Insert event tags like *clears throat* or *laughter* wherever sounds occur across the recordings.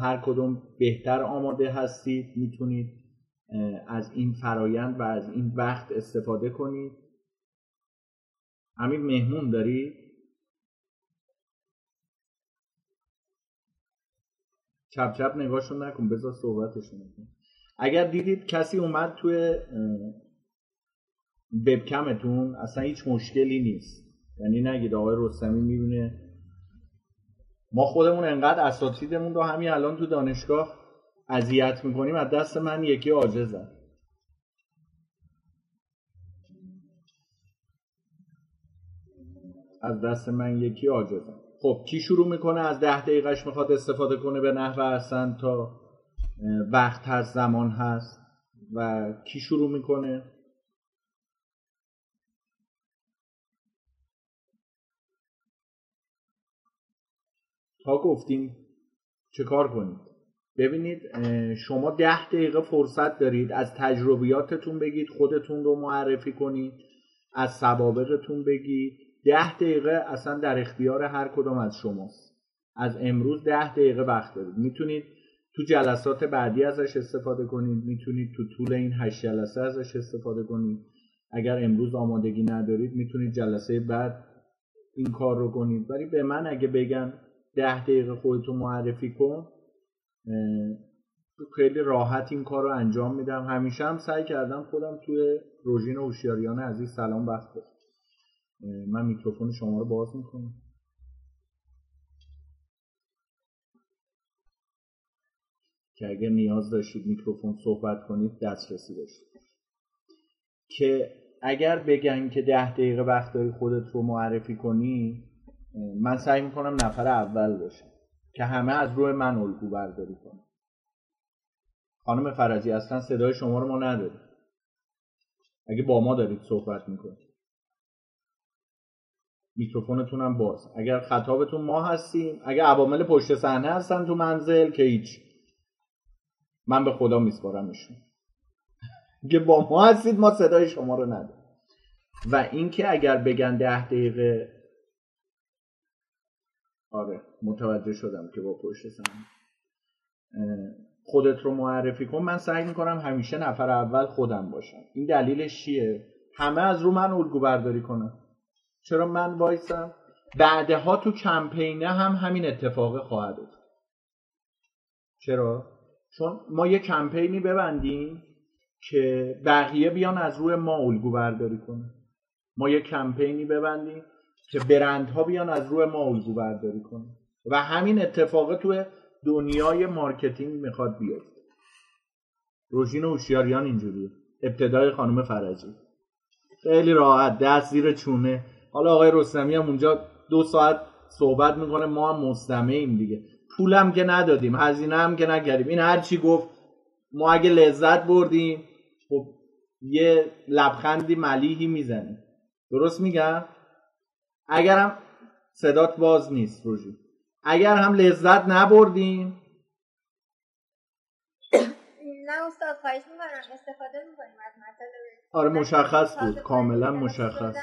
هر کدوم بهتر آماده هستید می‌تونید از این فرایند و از این وقت استفاده کنید. همین مهمون داری؟ چپ چپ نگاهشون نکن بذار صحبتشون کن اگر دیدید کسی اومد توی وبکمتون اصلا هیچ مشکلی نیست. یعنی نگید آقای رستمی می‌بینه ما خودمون انقدر اساتیدمون رو همین الان تو دانشگاه اذیت می‌کنیم از دست من یکی عاجزم از دست من یکی عاجزم خب کی شروع می‌کنه؟ از ده دقیقهش می‌خواد استفاده کنه به نحو احسن تا وقت هست زمان هست. و کی شروع می‌کنه؟ تا گفتیم چه کار کنید. ببینید شما ده دقیقه فرصت دارید از تجربیاتتون بگید خودتون رو معرفی کنید از سوابقتون بگید. ده دقیقه اصلا در اختیار هر کدوم از شماست از امروز ده دقیقه وقت دارید. می‌تونید تو جلسات بعدی ازش استفاده کنید. می‌تونید تو طول این هشت جلسه ازش استفاده کنید. اگر امروز آمادگی ندارید می‌تونید جلسه بعد این کار رو کنید. ولی به من اگه بگن ده دقیقه خودتو معرفی کن. خیلی راحت این کار رو انجام میدم. همیشه هم سعی کردم خودم توی روژین هوشیاریان عزیز سلام وقت من میکروفون شما رو باز می‌کنم. که اگر نیاز داشتید میکروفون صحبت کنید دسترسی داشتید. که اگر بگن که ده دقیقه وقت داری خودت رو معرفی کنی من سعی می‌کنم نفر اول باشم که همه از روی من الگو برداری کنم خانم فرجی اصلا صدای شما رو ما نداریم. اگه با ما دارید صحبت می‌کنید. میکروفونتون هم باز. اگر خطابتون ما هستیم اگر عوامل پشت صحنه هستن تو منزل که هیچ. من به خدا میسپارمشون. که با ما هستید ما صدای شما رو نداریم. و اینکه اگر بگن ده دقیقه آره متوجه شدم که با پشت صحنه خودت رو معرفی کن. من سعی می‌کنم همیشه نفر اول خودم باشم. این دلیلش چیه؟ همه از رو من الگو برداری کنم چرا من وایسم؟ بعدها تو کمپینه هم همین اتفاق خواهد افتاد. چرا؟ چون ما یه کمپینی ببندیم که بقیه بیان از روی ما الگو برداری کنه ما یه کمپینی ببندیم که برندها بیان از روی ما الگو برداری کنه و همین اتفاق توی دنیای مارکتینگ می‌خواد بیاد روژین هوشیاریان اینجوریه. ابتدای خانم فرجی. خیلی راحت دست زیر چونه. حالا آقای رستمی هم اونجا دو ساعت صحبت می‌کنه ما هم مستمعیم دیگه. پولم که ندادیم هزینه هم که نکردیم. این هر چی گفت ما اگه لذت بردیم خب یه لبخندی ملیحی می‌زنیم. درست میگم؟ اگرم صدات باز نیست روژی اگر هم لذت نبردیم نه استاد خواهش می‌کنم. استفاده می‌کنیم از مطلب آره مشخص بود. کاملا مشخص.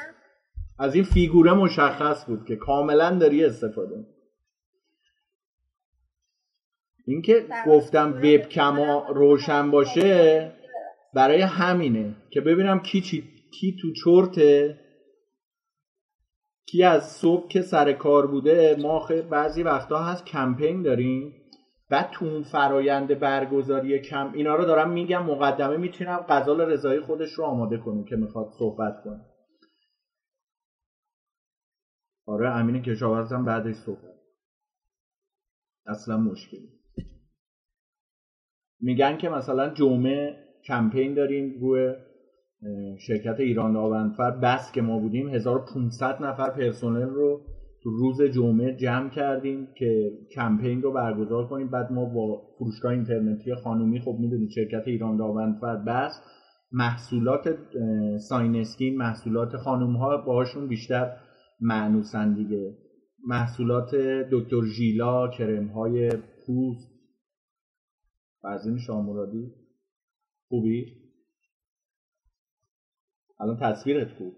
از این فیگوره مشخص بود که کاملا داری استفاده اینکه گفتم وبکما روشن باشه برای همینه که ببینم کی چی کی تو چرته. کی از صبح که سر کار بوده ما بعضی وقتا هست کمپین داریم. بعد تو اون فرایند برگزاری کم اینا رو دارم میگم مقدمه می‌تونم غزال رضایی خودش رو آماده کنیم که می‌خواد صحبت کنه. آره امین کشاورز هم بعدش صحبت اصلا مشکلی میگن که مثلا جمعه کمپین داریم روی شرکت ایران داوندفر بس که ما بودیم 1500 نفر پرسنل رو تو روز جمعه جمع کردیم که کمپین رو برگزار کنیم. بعد ما با فروشگاه اینترنتی خانومی خب می‌دونید شرکت ایران داوندفر بس محصولات ساینسکین محصولات خانوم ها باهاشون بیشتر معنوسن دیگه. محصولات دکتر ژیلا کرم های پوست فرزین شامورادی خوبی؟ الان تصویرت خوب.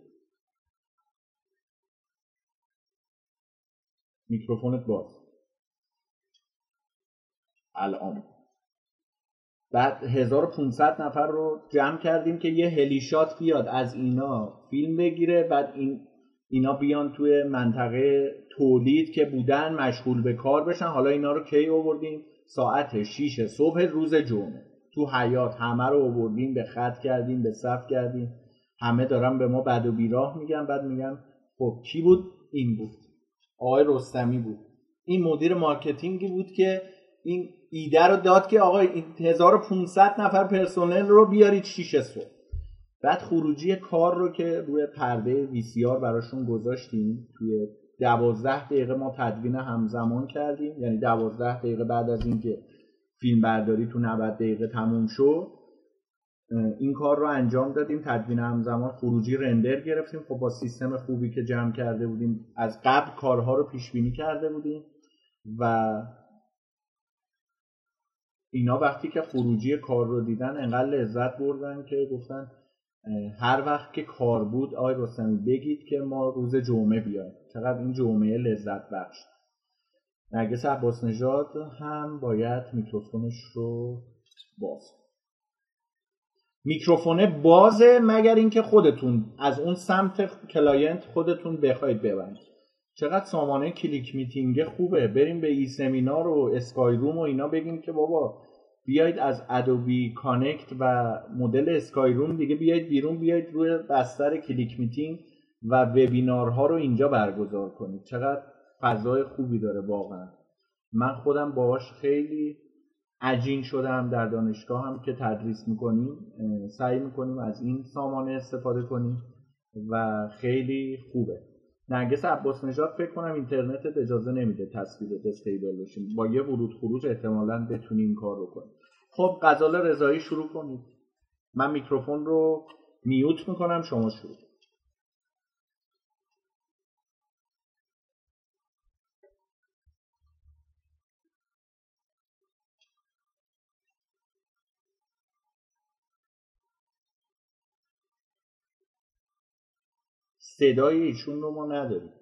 میکروفونت باز. الان. بعد 1500 نفر رو جمع کردیم که یه هلیشات بیاد از اینا فیلم بگیره بعد این اینا بیان توی منطقه تولید که بودن مشغول به کار بشن. حالا اینا رو کی آوردیم؟ ساعت 6 صبح روز جمعه. تو حیات همه رو آوردیم به خط کردیم به صف کردیم. همه دارن به ما بد و بیراه میگن بعد میگن خب کی بود؟ این بود. آقای رستمی بود. این مدیر مارکتینگی بود که این ایده رو داد که آقا این 1500 نفر پرسنل رو بیارید 6 صبح بعد خروجی کار رو که روی پرده VCR براشون گذاشتیم توی دوازده دقیقه ما تدوین همزمان کردیم. یعنی دوازده دقیقه بعد از اینکه فیلم برداری تو 90 دقیقه تموم شد این کار رو انجام دادیم. تدوین همزمان خروجی render گرفتیم. خب با سیستم خوبی که جمع کرده بودیم از قبل کارها رو پیش بینی کرده بودیم و اینا وقتی که خروجی کار رو دیدن انقدر لذت بردن که گفتن هر وقت که کار بود آقای رستمی بگید که ما روز جمعه بیایم. چقدر این جمعه لذت بخش. نرگس عباس نژاد هم باید میکروفونش رو باز میکروفون بازه مگر اینکه خودتون از اون سمت client خودتون بخواید ببندید چقدر سامانه کلیک میتینگ خوبه. بریم به ای‌سمینار و اسکای روم و اینا بگیم که بابا بیایید از ادوبی کانکت و مدل اسکای روم دیگه بیایید بیرون بیایید روی بستر کلیک میتینگ و وبینارها رو اینجا برگزار کنید. چقدر فضای خوبی داره واقعا. من خودم باهاش خیلی عجین شدم در دانشگاه هم که تدریس می‌کنیم سعی می‌کنیم از این سامانه استفاده کنیم و خیلی خوبه. نرگس عباس نژاد فکر کنم اینترنتت اجازه نمیده تصویر استیبل بشیم با یه ورود خروج احتمالا بتونی این کار رو کنی خب غزال رضایی شروع کنید. من میکروفون رو میوت می‌کنم شما شروع صدای ایشون رو ما نداریم.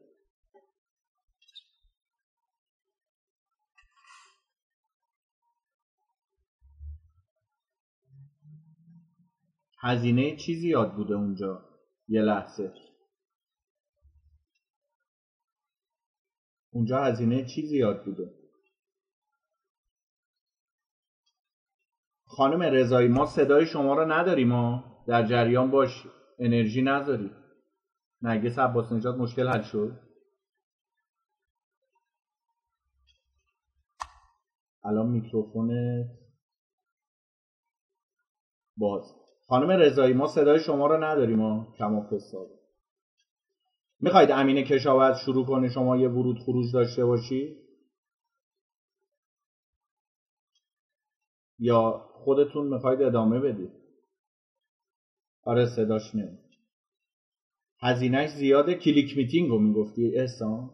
هزینه چیزی یاد بوده اونجا؟ یه لحظه. اونجا هزینه چیزی یاد بوده؟ خانم رضایی ما صدای شما رو نداریم ما در جریان باش انرژی نذاری. نرگس عباس نجات مشکل حل شد. الان میکروفون باز. خانم رضایی ما صدای شما رو نداریم ما کما فساد. می‌خواید امین کشاورز شروع کنه؟ شما یه ورود خروج داشته باشی یا خودتون می‌خواید ادامه بدید. آره صداش نمید هزینهش زیاده کلیک میتینگ رو می‌گفتی احسان؟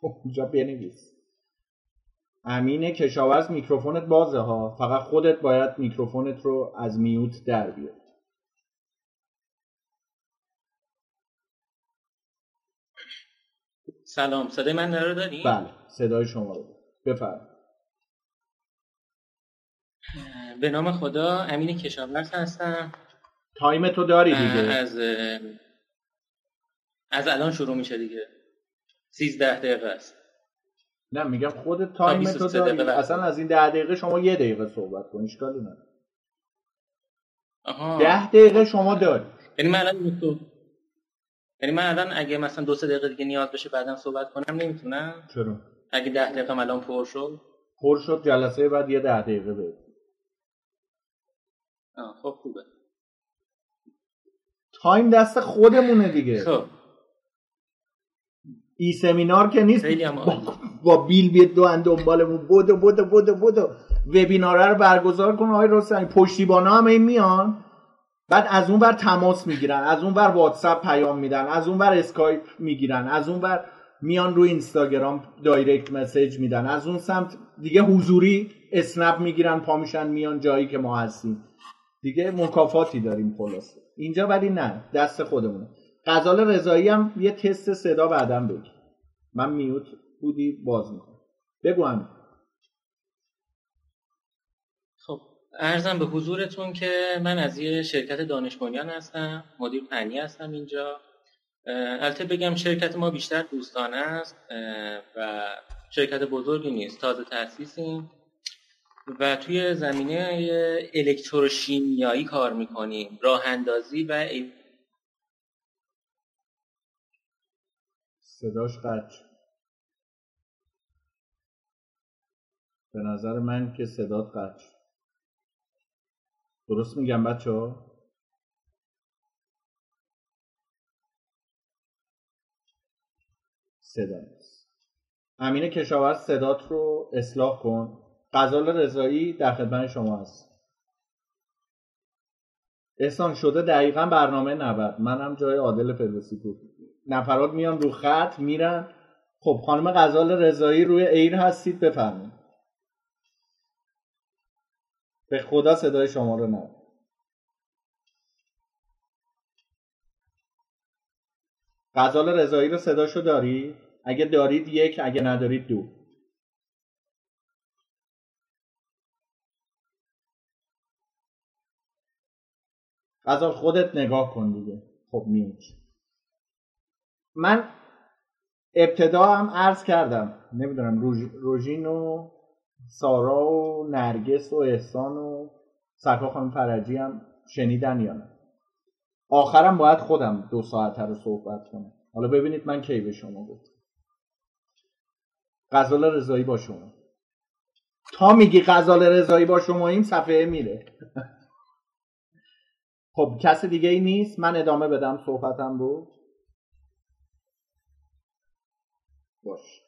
اونجا بنویس. امین کشاورز میکروفونت بازه ها. فقط خودت باید میکروفونت رو از mute در بیاری. سلام صدای من رو داری؟ بله صدای شما رو. بفرم به نام خدا امین کشاورز هستم. time تو داری دیگه. از از الان شروع میشه دیگه. 13 دقیقه است. نه میگم خود time تو داری. اصلا از این ده دقیقه شما یه دقیقه صحبت کن اشکالی نداره. ده دقیقه شما داری. یعنی من الان تو یعنی من الان اگه مثلا دو سه دقیقه دیگه نیاز بشه بعدم صحبت کنم نمی‌تونم. چرا؟ اگه ده دقیقه الان پر شد. پر شد جلسه بعد یه ده دقیقه بید آه خب خوبه. تایم دست خودمونه دیگه. خب. ای سمینار که نیست با, با بیل بیت دو دنبالمون. بودو بودو بودو بودو. وبیناره رو برگزار کن آقای رستمی. پشتیبانا هم این میان. بعد از اون بر تماس می‌گیرن. از اون بر واتساپ پیام میدن. از اون بر اسکایپ می‌گیرن. از اون بر میان روی اینستاگرام direct message میدن. از اون سمت دیگه حضوری اسنپ می‌گیرن. پا میشن میان جایی که ما هستیم. دیگه مکافاتی داریم خلاصه. اینجا ولی نه دست خودمونه. غزال رضایی هم یه تست صدا بعدم بگی من mute بودی باز می‌کنم. بگو هم. خب ارزم به حضورتون که من از یه شرکت دانش هستم مدیر فنی هستم اینجا. البته بگم شرکت ما بیشتر دوستانه است و شرکت بزرگی نیست تازه تاسیسیم و توی زمینه الکتروشیمیایی کار می‌کنیم. راه اندازی و صداش قطع به نظر من که صدات قطع درست میگم بچه ها صدا امین کشاورز صدات رو اصلاح کن. غزال رضایی در خدمت شما هست. احسان شده دقیقا برنامه 90 منم جای عادل فردوسی بود. نفرات میان رو خط میرن. خب خانم غزال رضایی روی ایر هستید بفرمایید. به خدا صدای شما رو نه غزال رضایی رو صداشو داری؟ اگه دارید یک اگه ندارید دو. غزال خودت نگاه کن دیگه. خب میوچ من ابتدا هم عرض کردم. نمی‌دونم روژین و سارا و نرگس و احسان و سکا خانم فرجی هم شنیدن یا نه. آخرم باید خودم دو ساعت رو صحبت کنم. حالا ببینید من کی به شما گفت غزال رضایی با شما. تا میگی غزال رضایی با شما این صفحه میره. خب کس دیگه ای نیست؟ من ادامه بدم صحبتم رو باش.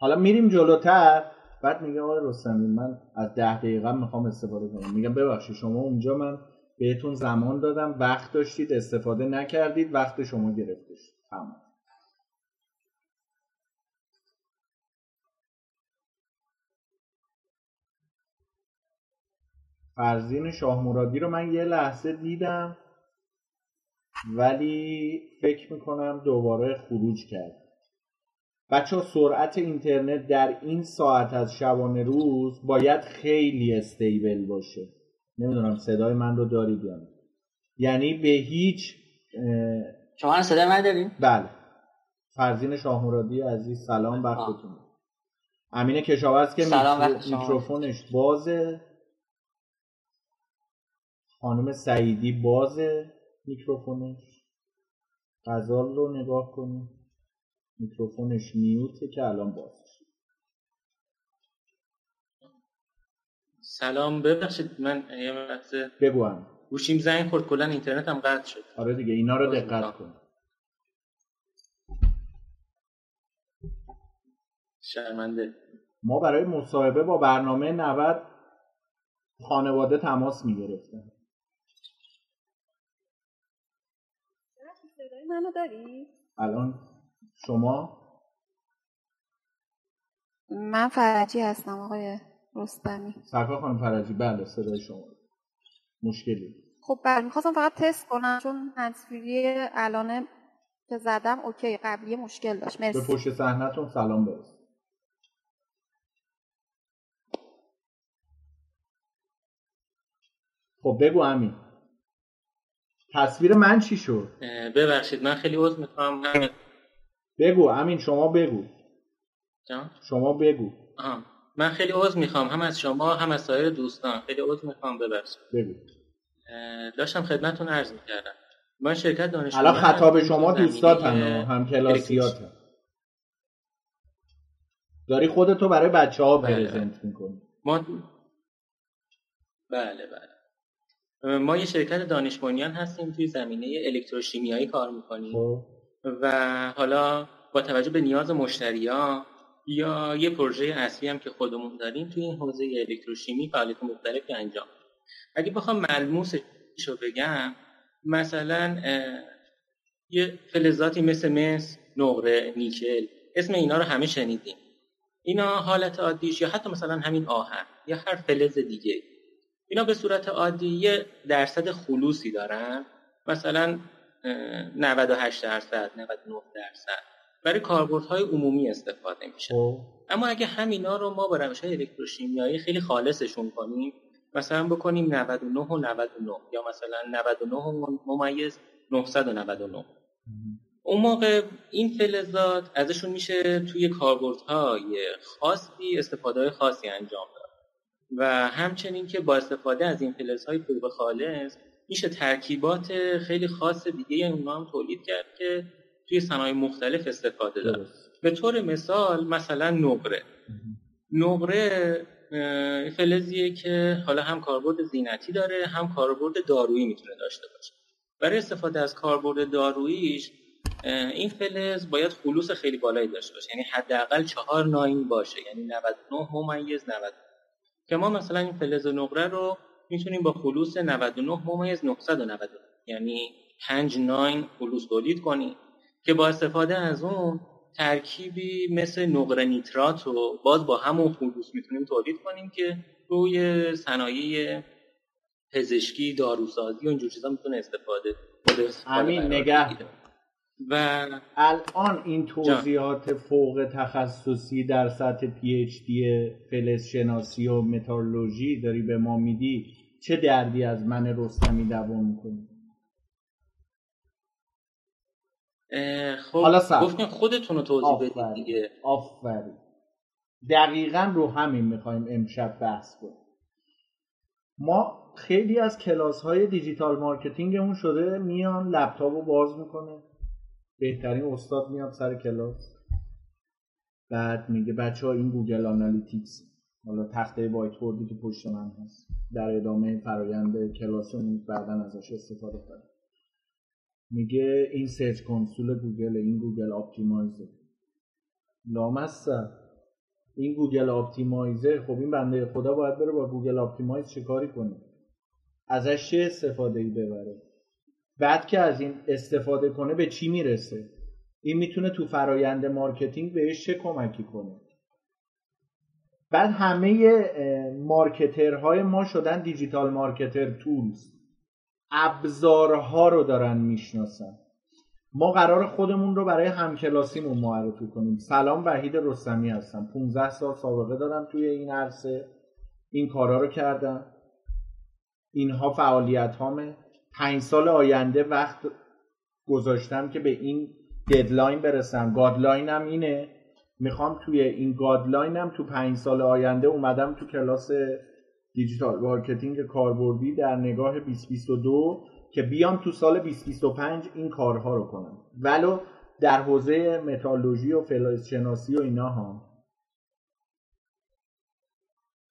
حالا میریم جلوتر. بعد میگه آقای رستمی من از ده دقیقه می‌خوام استفاده کنم. میگم ببخشید شما اونجا من بهتون زمان دادم. وقت داشتید استفاده نکردید. وقت شما گرفته شد تمام. فرزین شاه مرادی رو من یه لحظه دیدم ولی فکر می‌کنم دوباره خروج کرد. بچه سرعت اینترنت در این ساعت از شبانه روز باید خیلی استیبل باشه. نمی‌دونم صدای من رو دارید یا یعنی به هیچ شما صدای من داریم؟ بله. فرزین شاهمرادی عزیز سلام وقتتون. امین کشاورز که میکروفونش بازه. خانم سعیدی بازه میکروفونش غزال رو نگاه کنیم میکروفونش میوته که الان باز سلام ببخشید من یه لحظه بگو هم. گوشیم زنگ خورد کلا اینترنت هم قطع شد. آره دیگه اینا رو دقت کن. شرمنده. ما برای مصاحبه با برنامه 90 خانواده تماس می‌گرفتن منو داری؟ الان شما؟ من فرجی هستم آقای رستمی. سرکار خانم فرجی بله صدای شما. مشکلی. خب بله می‌خواستم فقط تست کنم چون هنسفیری الان که زدم اوکی قبلی مشکل داشت. مرسی. به پشت صحنتون سلام برس. خب بگو همین تصویر من چی شد؟ ببخشید من خیلی عذر می‌خوام. بگو امین شما بگو. جان؟ شما بگو. آه. من خیلی عذر می‌خوام. هم از شما هم از سایر دوستان. خیلی عذر می‌خوام ببخشید. بگو. داشتم خدمتتون عرض می‌کردم. من شرکت دانشگاه الان خطاب شما دوستات هم هم کلاسیات داری خودتو برای بچه ها بله، پرزنت. می‌کنی. ما بله بله. ما یه شرکت دانش هستیم توی زمینه الکتروشیمیایی کار می‌کنیم. خب. و حالا با توجه به نیاز مشتریان یا یه پروژه اصلی هم که خودمون داریم توی این حوزه الکتروشیمی فعالیت مختلفی انجام اگه بخوام ملموسش رو بگم مثلا یه فلزاتی مثل مس نقره نیکل اسم اینا رو همه شنیدیم. اینا حالت عادیش یا حتی مثلا همین آهن یا هر فلز دیگه اینا به صورت عادی یه درصد خلوصی دارن. مثلا 98 درصد 99 درصد. برای کاربردهای عمومی استفاده میشه. خب. اما اگه همینا رو ما با روش الکتروشیمیایی خیلی خالصشون کنیم مثلا بکنیم 99 و 99 یا مثلا 99 ممیز 999 اون موقع این فلزات ازشون میشه توی کاربردهای خاصی استفاده خاصی انجام داد. و همچنین که با استفاده از این فلزهای فوق خالص میشه ترکیبات خیلی خاص دیگه اونا هم تولید کرد که توی صنایع مختلف استفاده داره به طور مثال مثلا نقره. نقره فلزیه که حالا هم کاربرد زینتی داره هم کاربرد دارویی می‌تونه داشته باشه. برای استفاده از کاربرد داروییش این فلز باید خلوص خیلی بالایی داشته باشه. یعنی حداقل چهار ناین باشه. یعنی 99 ممیز 90 که ما مثلا این فلز نقره رو می‌تونیم با خلوص 99 ممیز 999 یعنی 5 ناین خلوص تولید کنیم که با استفاده از اون ترکیبی مثل نقره نیترات رو باز با همون خلوص می‌تونیم تولید کنیم که روی صنایع پزشکی داروسازی و چیزا می‌تونه استفاده همین نگه و الان این توضیحات فوق تخصصی در سطح پی اچ دی فلز شناسی و متالورژی داری به ما میدی چه دردی از من رستمی دوام می‌کنی؟ خب حالا گفتین خودتون رو توضیح بدید دیگه. آفرین. دقیقا رو همین می‌خوایم امشب بحث کنیم. ما خیلی از کلاس های digital marketing مون شده میان لپتاپ رو باز می‌کنه. بهترین استاد میاد سر کلاس. بعد میگه بچه ها این Google Analytics حالا تخته whiteboard ی که پشت من هست در ادامه فرایند کلاسمون بعدا ازش استفاده کنیم. میگه این Search Console گوگل این Google Optimize ه. لامصب این Google Optimizer خب این بنده خدا باید بره با Google Optimize چه کاری کنه؟ ازش چه استفاده ای ببره؟ بعد که از این استفاده کنه به چی می‌رسه؟ این می‌تونه تو فرایند مارکتینگ بهش چه کمکی کنه؟ بعد همه marketer های ما شدن digital marketer tools ابزارها رو دارن می‌شناسن. ما قرار خودمون رو برای همکلاسیمون معرفی کنیم. سلام وحید رستمی هستم. 15 سال سابقه دارم توی این عرصه. این کارا رو کردم. اینها فعالیت هامه پنج سال آینده وقت گذاشتم که به این deadline برسم. deadline م اینه. می‌خوام توی این deadline م تو پنج سال آینده اومدم تو کلاس digital marketing کاربردی در نگاه 2022 که بیام تو سال 2025 این کارها رو کنم. ولو در حوزه متالورژی و فلز شناسی و اینا ها.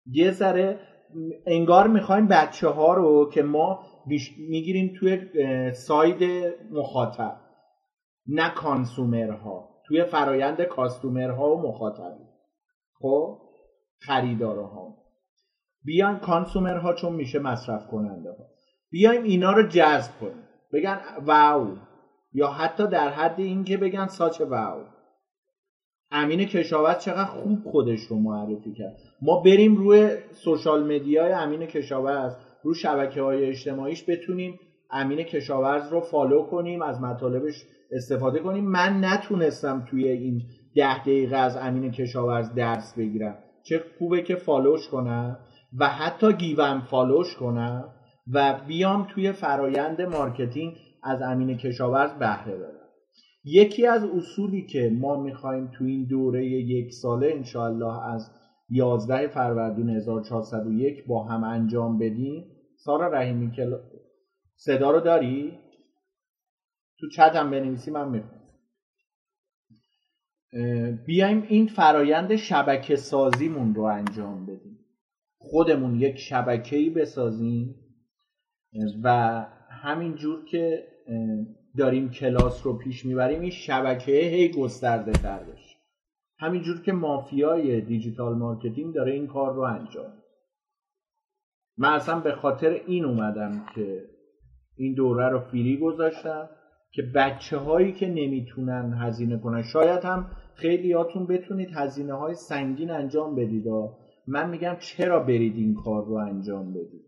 یه ذره انگار می‌خوایم بچه ها رو که ما می‌گیریم توی side مخاطب نه consumer ها. توی فرایند customer ها و مخاطبی خب؟ خریدارها. بیایم consumer ها چون میشه مصرف کننده ها. بیایم اینا رو جذب کنیم. بگن wow. یا حتی در حد اینکه بگن such wow. امین کشاورز چقدر خوب خودش رو معرفی کرد. ما بریم روی social media ی امین کشاورز. رو شبکه های اجتماعیش بتونیم امین کشاورز رو follow کنیم از مطالبش استفاده کنیم. من نتونستم توی این ده دقیقه از امین کشاورز درس بگیرم. چه خوبه که follow ش کنم و حتی گیوم follow ش کنم و بیام توی فرایند marketing از امین کشاورز بهره ببرم یکی از اصولی که ما می‌خوایم تو این دوره یک ساله انشاءالله از 11 فروردین 1401 با هم انجام بدیم سارا رحیمی که صدا رو داری؟ تو چت هم بنویسی من می‌خونم بیایم این فرایند شبکه سازیمون رو انجام بدیم. خودمون یک شبکه‌ای بسازیم و همینجور که داریم کلاس رو پیش می‌بریم این شبکه هی گسترده تر بشه. همینجور که مافیای digital marketing داره این کار رو انجام من اصلا به خاطر این اومدم که این دوره رو فری گذاشتم که بچه هایی که نمی‌تونن هزینه کنن. شاید هم خیلیاتون بتونید هزینه های سنگین انجام بدید. من میگم چرا برید این کار رو انجام بدید؟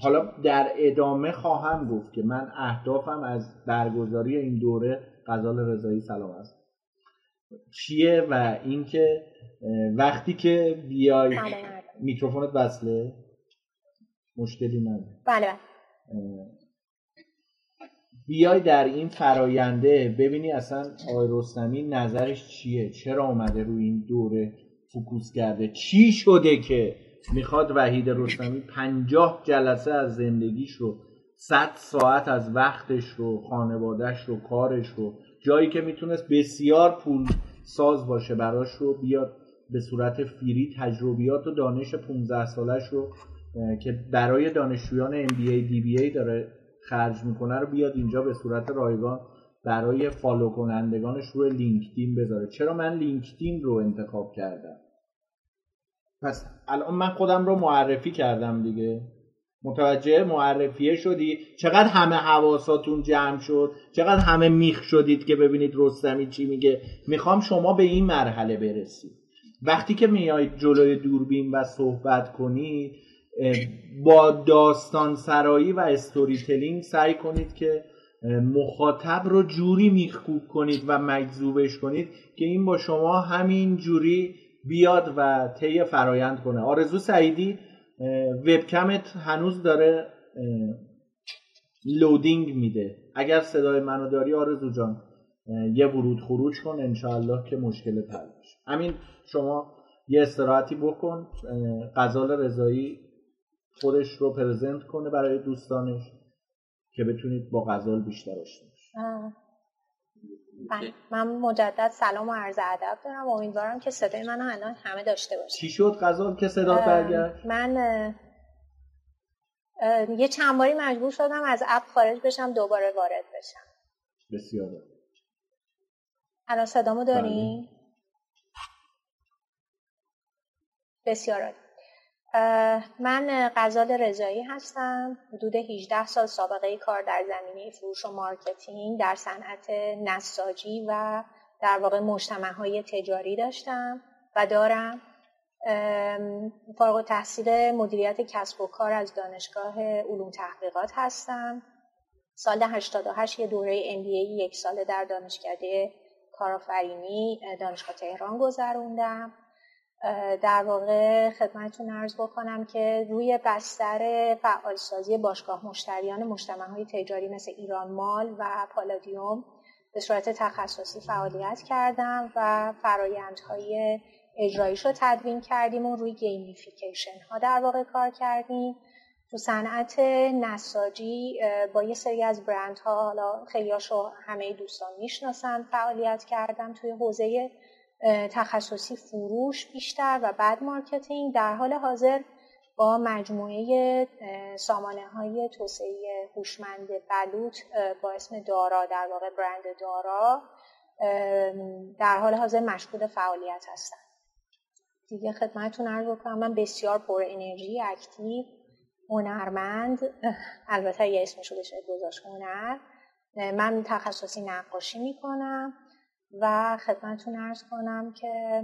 حالا در ادامه خواهم گفت که من اهدافم از برگزاری این دوره غزال رضایی سلام است. چیه و اینکه وقتی که بیای میکروفونت بسله مشکلی نداره. بله بیای در این فراینده ببینی اصلا آقای رستمی نظرش چیه؟ چرا اومده روی این دوره فکوس کرده؟ چی شده که می‌خواد وحید رستمی پنجاه جلسه از زندگیش رو صد ساعت از وقتش رو خانوادهش رو کارش رو جایی که می‌تونست بسیار پول ساز باشه براش رو بیاد به صورت free ی تجربیات و دانش 15 سالش رو که برای دانشجویان MBA DBA داره خرج می‌کنه رو بیاد اینجا به صورت رایگان برای follow کنندگانش روی لینکدین بذاره. چرا من لینکدین رو انتخاب کردم؟ پس الان من خودم رو معرفی کردم دیگه. متوجه معرفیه شدی؟ چقدر همه حواساتون جمع شد؟ چقدر همه میخ شدید که ببینید رستمی چی میگه؟ می‌خوام شما به این مرحله برسید وقتی که میایید جلوی دوربین و صحبت کنید با داستان سرایی و استوری تلینگ سعی کنید که مخاطب رو جوری میخکوب کنید و مجذوبش کنید که این با شما همین جوری بیاد و طی فرایند کنه. آرزو سعیدی وبکمت هنوز داره لودینگ میده. اگر صدای منو داری آرزو جان. یه ورود خروج کن انشاءالله که مشکل حل بشه. همین شما یه استراحتی بکن غزال رضایی خودش رو پرزنت کنه برای دوستانش که بتونید با غزال بیشتر آشنا بله من مجدد سلام و عرض ادب دارم. امیدوارم که صدای منو الان همه داشته باشه چی شد غزال که صدا برگشت؟ من یه چند باری مجبور شدم از اپ خارج بشم دوباره وارد بشم. بسیار الان صدامو داری؟ بله. بسیار عالی من غزال رضایی هستم حدود 18 سال سابقه کار در زمینه فروش و marketing در صنعت نساجی و در واقع مجتمع های تجاری داشتم و دارم فارغ تحصیل مدیریت کسب و کار از دانشگاه علوم تحقیقات هستم سال 88 یه دوره MBA یک ساله در دانشکده کارآفرینی دانشگاه تهران گذروندم. در واقع خدمتتون عرض بکنم که روی بستر فعالسازی باشگاه مشتریان مجتمع های تجاری مثل ایران مال و پالادیوم به صورت تخصصی فعالیت کردم و فرایندهای اجرایش رو تدوین کردیم و روی gamification ها در واقع کار کردیم. تو صنعت نساجی با یه سری از برند ها حالا خیلیاشو همه دوستان می‌شناسن فعالیت کردم توی حوزه تخصصی فروش بیشتر و بعد marketing. در حال حاضر با مجموعه سامانه های توسعه هوشمند بلوط با اسم دارا در واقع برند دارا در حال حاضر مشغول فعالیت هستم دیگه خدمتتون عرض بکنم من بسیار پر انرژی اکتیو هنرمند البته یه اسمش رو بشه گذاشت هنر. من تخصصی نقاشی می‌کنم و خدمتتون ارز کنم که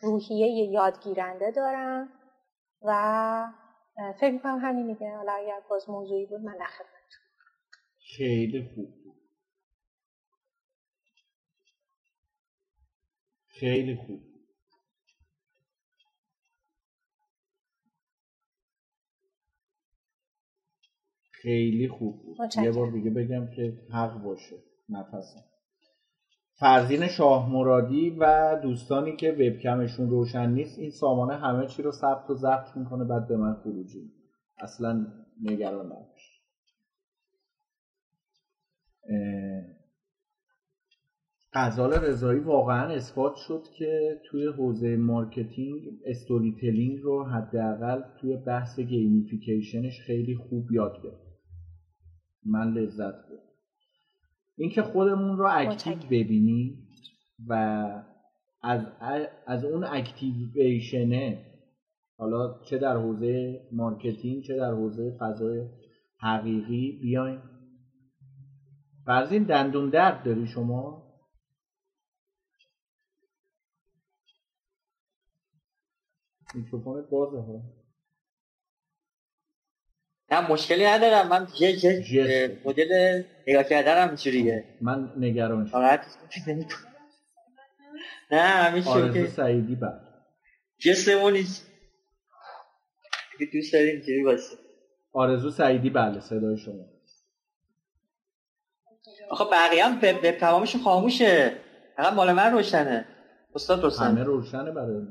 روحیه یادگیرنده دارم و فکر می‌کنم همین دیگه. حالا اگر باز موضوعی بود من در خیلی خوب. خیلی خوب. خیلی خوب بود. یه بار دیگه بگم که حق باشه نفسم. فرزین شاه مرادی و دوستانی که وبکمشون روشن نیست این سامانه همه چی رو ثبت و ضبط می‌کنه بعد به من خروجی اصلا نگران نباش. غزال رضایی واقعا اثبات شد که توی حوزه marketing storytelling رو حداقل توی بحث gamification ش خیلی خوب یاد گرفت. من لذت بردم اینکه خودمون رو active ببینیم و از, از اون activation ه حالا چه در حوزه marketing چه در حوزه فضای حقیقی بیایم. فرضین دندون درد داری شما؟ میکروفونت بازه ها؟ نه مشکلی ندارم. من یه مدل نگاه کردنم اینجوریه من نگران شدم. نه همین آرزو سعیدی بعد جسمون که دوست داریم اینجوری باشه. آرزو سعیدی بله صدای شما. آخه بقیه هم به تمامشون خاموشه. فقط مال من روشنه. استاد روشنه همه روشنه برای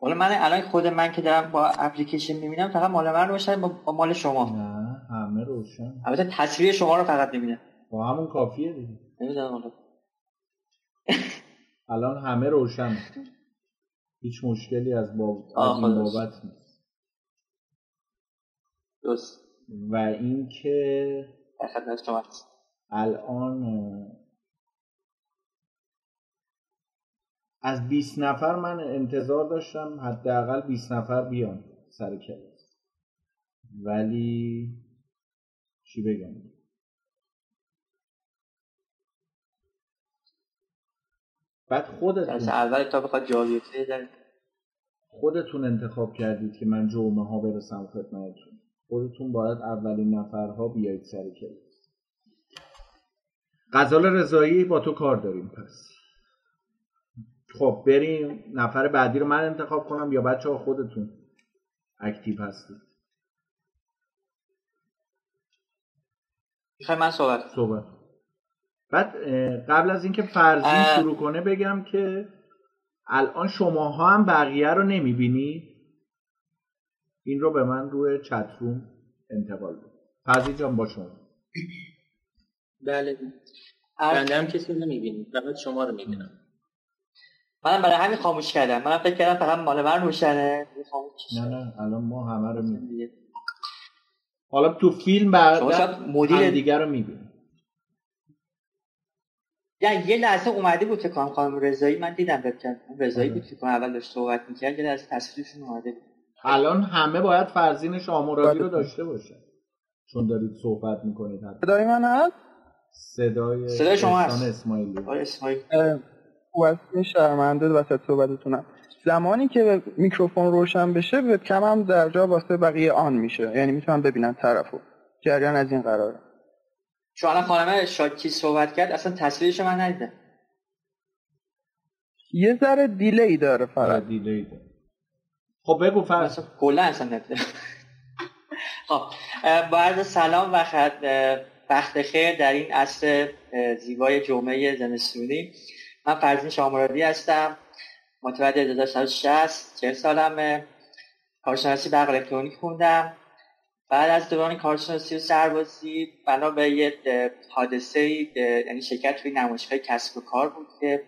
حالا من الان خود من که دارم با اپلیکیشن می‌بینم فقط مال من روشن با مال شما. نه همه روشن. البته تصویر شما رو فقط نمی‌بینم با همون کافیه دیگه. نمی‌دونم *laughs* الان همه روشن. هیچ مشکلی از با از این بابت نیست. درست. و اینکه شما الان از 20 نفر من انتظار داشتم حداقل 20 نفر بیان سر کلاس. ولی چی بگم؟ بعد خودتون از اول تا بخواد جایزه خودتون انتخاب کردید که من جمعه ها برسم خدمتتون. خودتون باید اولین نفرها بیایید سر کلاس. غزال رضایی با تو کار داریم پس. خب بریم نفر بعدی رو من انتخاب کنم یا بچه ها خودتون اکتیو هستید؟ می‌خوای من صحبت صحبت بعد قبل از اینکه فرضی شروع کنه بگم که الان شماها هم بقیه رو نمی‌بینید. این رو به من روی چتروم انتقال بده فرضی جان با شما. بله. بنده هم کسی رو نمی‌بینید. فقط شما رو می‌بینم. منم برای همین خاموش کردم. منم فکر کردم فقط مال من روشنه. نه نه الان ما همه رو می‌بینیم. حالا تو فیلم بعد مدیر دیگر رو می‌بینیم. یعنی یه لحظه اومده بود که خانم رضایی من دیدم بکنم رضایی بود که اول داشت صحبت می‌کرد یه لحظه تصویرشون اومده بود. الان همه باید فرزین شامورادی رو داشته باشه. چون دارید صحبت می‌کنید صدای من هست صدای صدای شما هست. اسماعیلی. واسه شرمنده وسط صحبتتونم. زمانی که میکروفون روشن بشه وبکم هم در جا واسه بقیه آن میشه. یعنی می‌تونم ببینم طرفو. جریان از این قراره. چون الان خانم شاکی صحبت کرد اصلا تصویرش من ندیدم. یه ذره دیلی داره فقط. دیلی داره. خب بگو فرض. کلا اصلا ندیدم. *laughs* خب بعد سلام و وقت خیر در این عصر زیبای جمعه زمستونی. من فرزین شامرادی هستم. متولد 1960 40 سالمه. کارشناسی برق الکترونیک خوندم. بعد از دوران کارشناسی و سربازی بنا به یه حادثه یعنی شرکت توی نمایشگاه کسب و کار بود که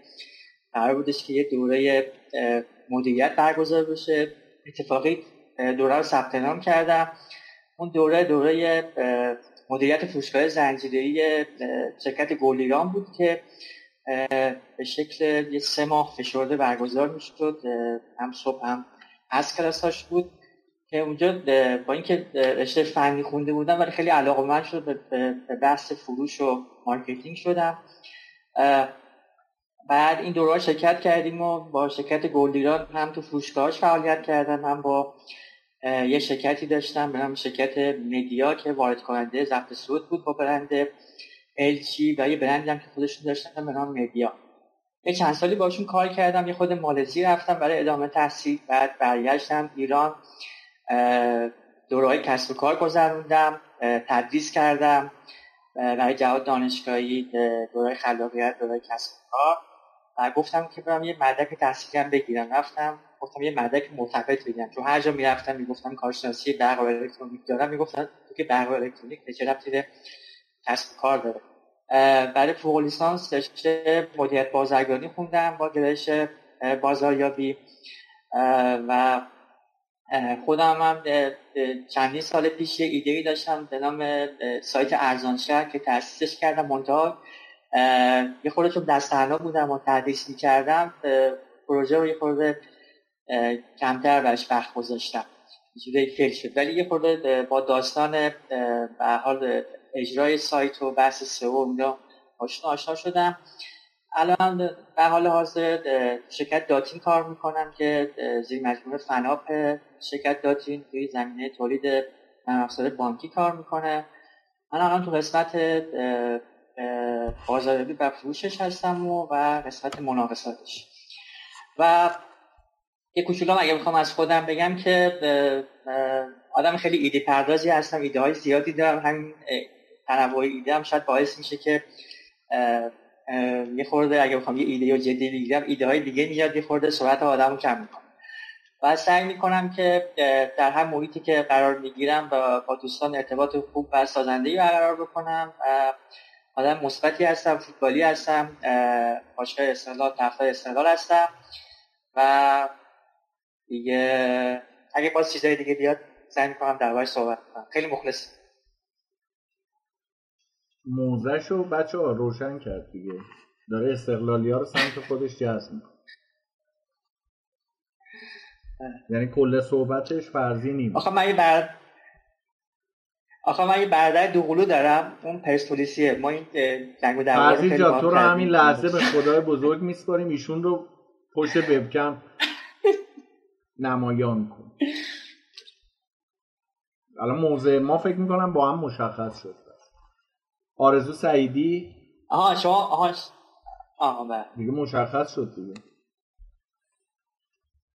قرار بودش که یه دوره مدیریت برگزار بشه. اتفاقی دوره رو ثبت نام کردم. اون دوره دوره مدیریت فروشگاه زنجیره‌ای شرکت گلیران بود که به شکل یه سه ماه فشرده برگزار می‌شد هم صبح هم از کلاساش بود که اونجا با اینکه رشته فنی خونده بودم ولی خیلی علاقه من شد به بحث فروش و marketing شدم. بعد این دوره شرکت کردیم و با شرکت گلدیران هم تو فروشگاهاش فعالیت کردم هم با یه شرکتی داشتم به نام شرکت مدیا که وارد کننده ضبط صوت بود با برند. الچی و یه برندی هم که خودشون داشتن به نام مدیا یه چند سالی باشون کار کردم یه خود مالزی رفتم برای ادامه تحصیل بعد برگشتم ایران. دورهای کسب و کار گذروندم تدریس کردم برای جواد دانشگاهی دورهای خلاقیت دورهای کسب و کار. و گفتم که برم یه مدرک تحصیلی هم بگیرم. رفتم گفتم یه مدرک مرتبط بگیرم. چون هر جا می‌رفتم می‌گفتم کارشناسی برق و الکترونیک دارم. می‌گفتن تو که برق و الکترونیک به چه ربطی کسب کار داره. برای فوق لیسانس رشته مدیریت بازرگانی خوندم با گرایش بازاریابی. و خودم هم چندین سال پیش یه ایده داشتم به نام سایت ارزانشهر که تأسیسش کردم منتها یه خورده چون دست بودم و تدریس می‌کردم پروژه رو یه خورده کمتر برش وقت گذاشتم. چیزایی فیل شد. ولی یه خورده با داستان به حال اجرای سایت و بحث سئو اینا. آشنا آشنا شدم. الان در حال حاضر شرکت داتین کار می‌کنم که زیر مجموعه فناپ شرکت داتین توی زمینه تولید افزار بانکی کار می‌کنه. من الان تو قسمت بازاریابی و فروشش هستم و, و قسمت مناقصاتش. و یه کوچولو اگه بخوام از خودم بگم که آدم خیلی ایده پردازی هستم ایده های زیادی دارم. همین تنوع ایده هم شاید باعث میشه که یه خورده اگه بخوام یه ایده یا جدی بگیرم ایده های دیگه میاد یه خورده سرعت آدم رو کم می‌کنم و سعی می‌کنم که در هر محیطی که قرار می‌گیرم با, با دوستان ارتباط خوب و سازندهی برقرار بکنم آدم مثبتی هستم فوتبالی هستم عاشق استقلال طرفدار استقلال هستم و دیگه اگه باز چیزای دیگه بیاد سعی می‌کنم در صحبت کنم. خیلی مخلص موزش رو بچه ها روشن کرد دیگه. داره استقلالی ها رو سمت خودش جذب می‌کنه. یعنی کل صحبتش فرضی نیست. آخه من یه برد آخه من یه برادر دوقلو دارم. اون پرسپولیسیه. ما این جنگ و دعوا رو جا تو رو همین لحظه به خدای بزرگ میسپاریم. ایشون رو پشت ببکم نمایان کن. الان موضع ما فکر می‌کنم با هم مشخص شد. آرزو سعیدی. آها شما آها آها بله. دیگه مشخص شد دیگه.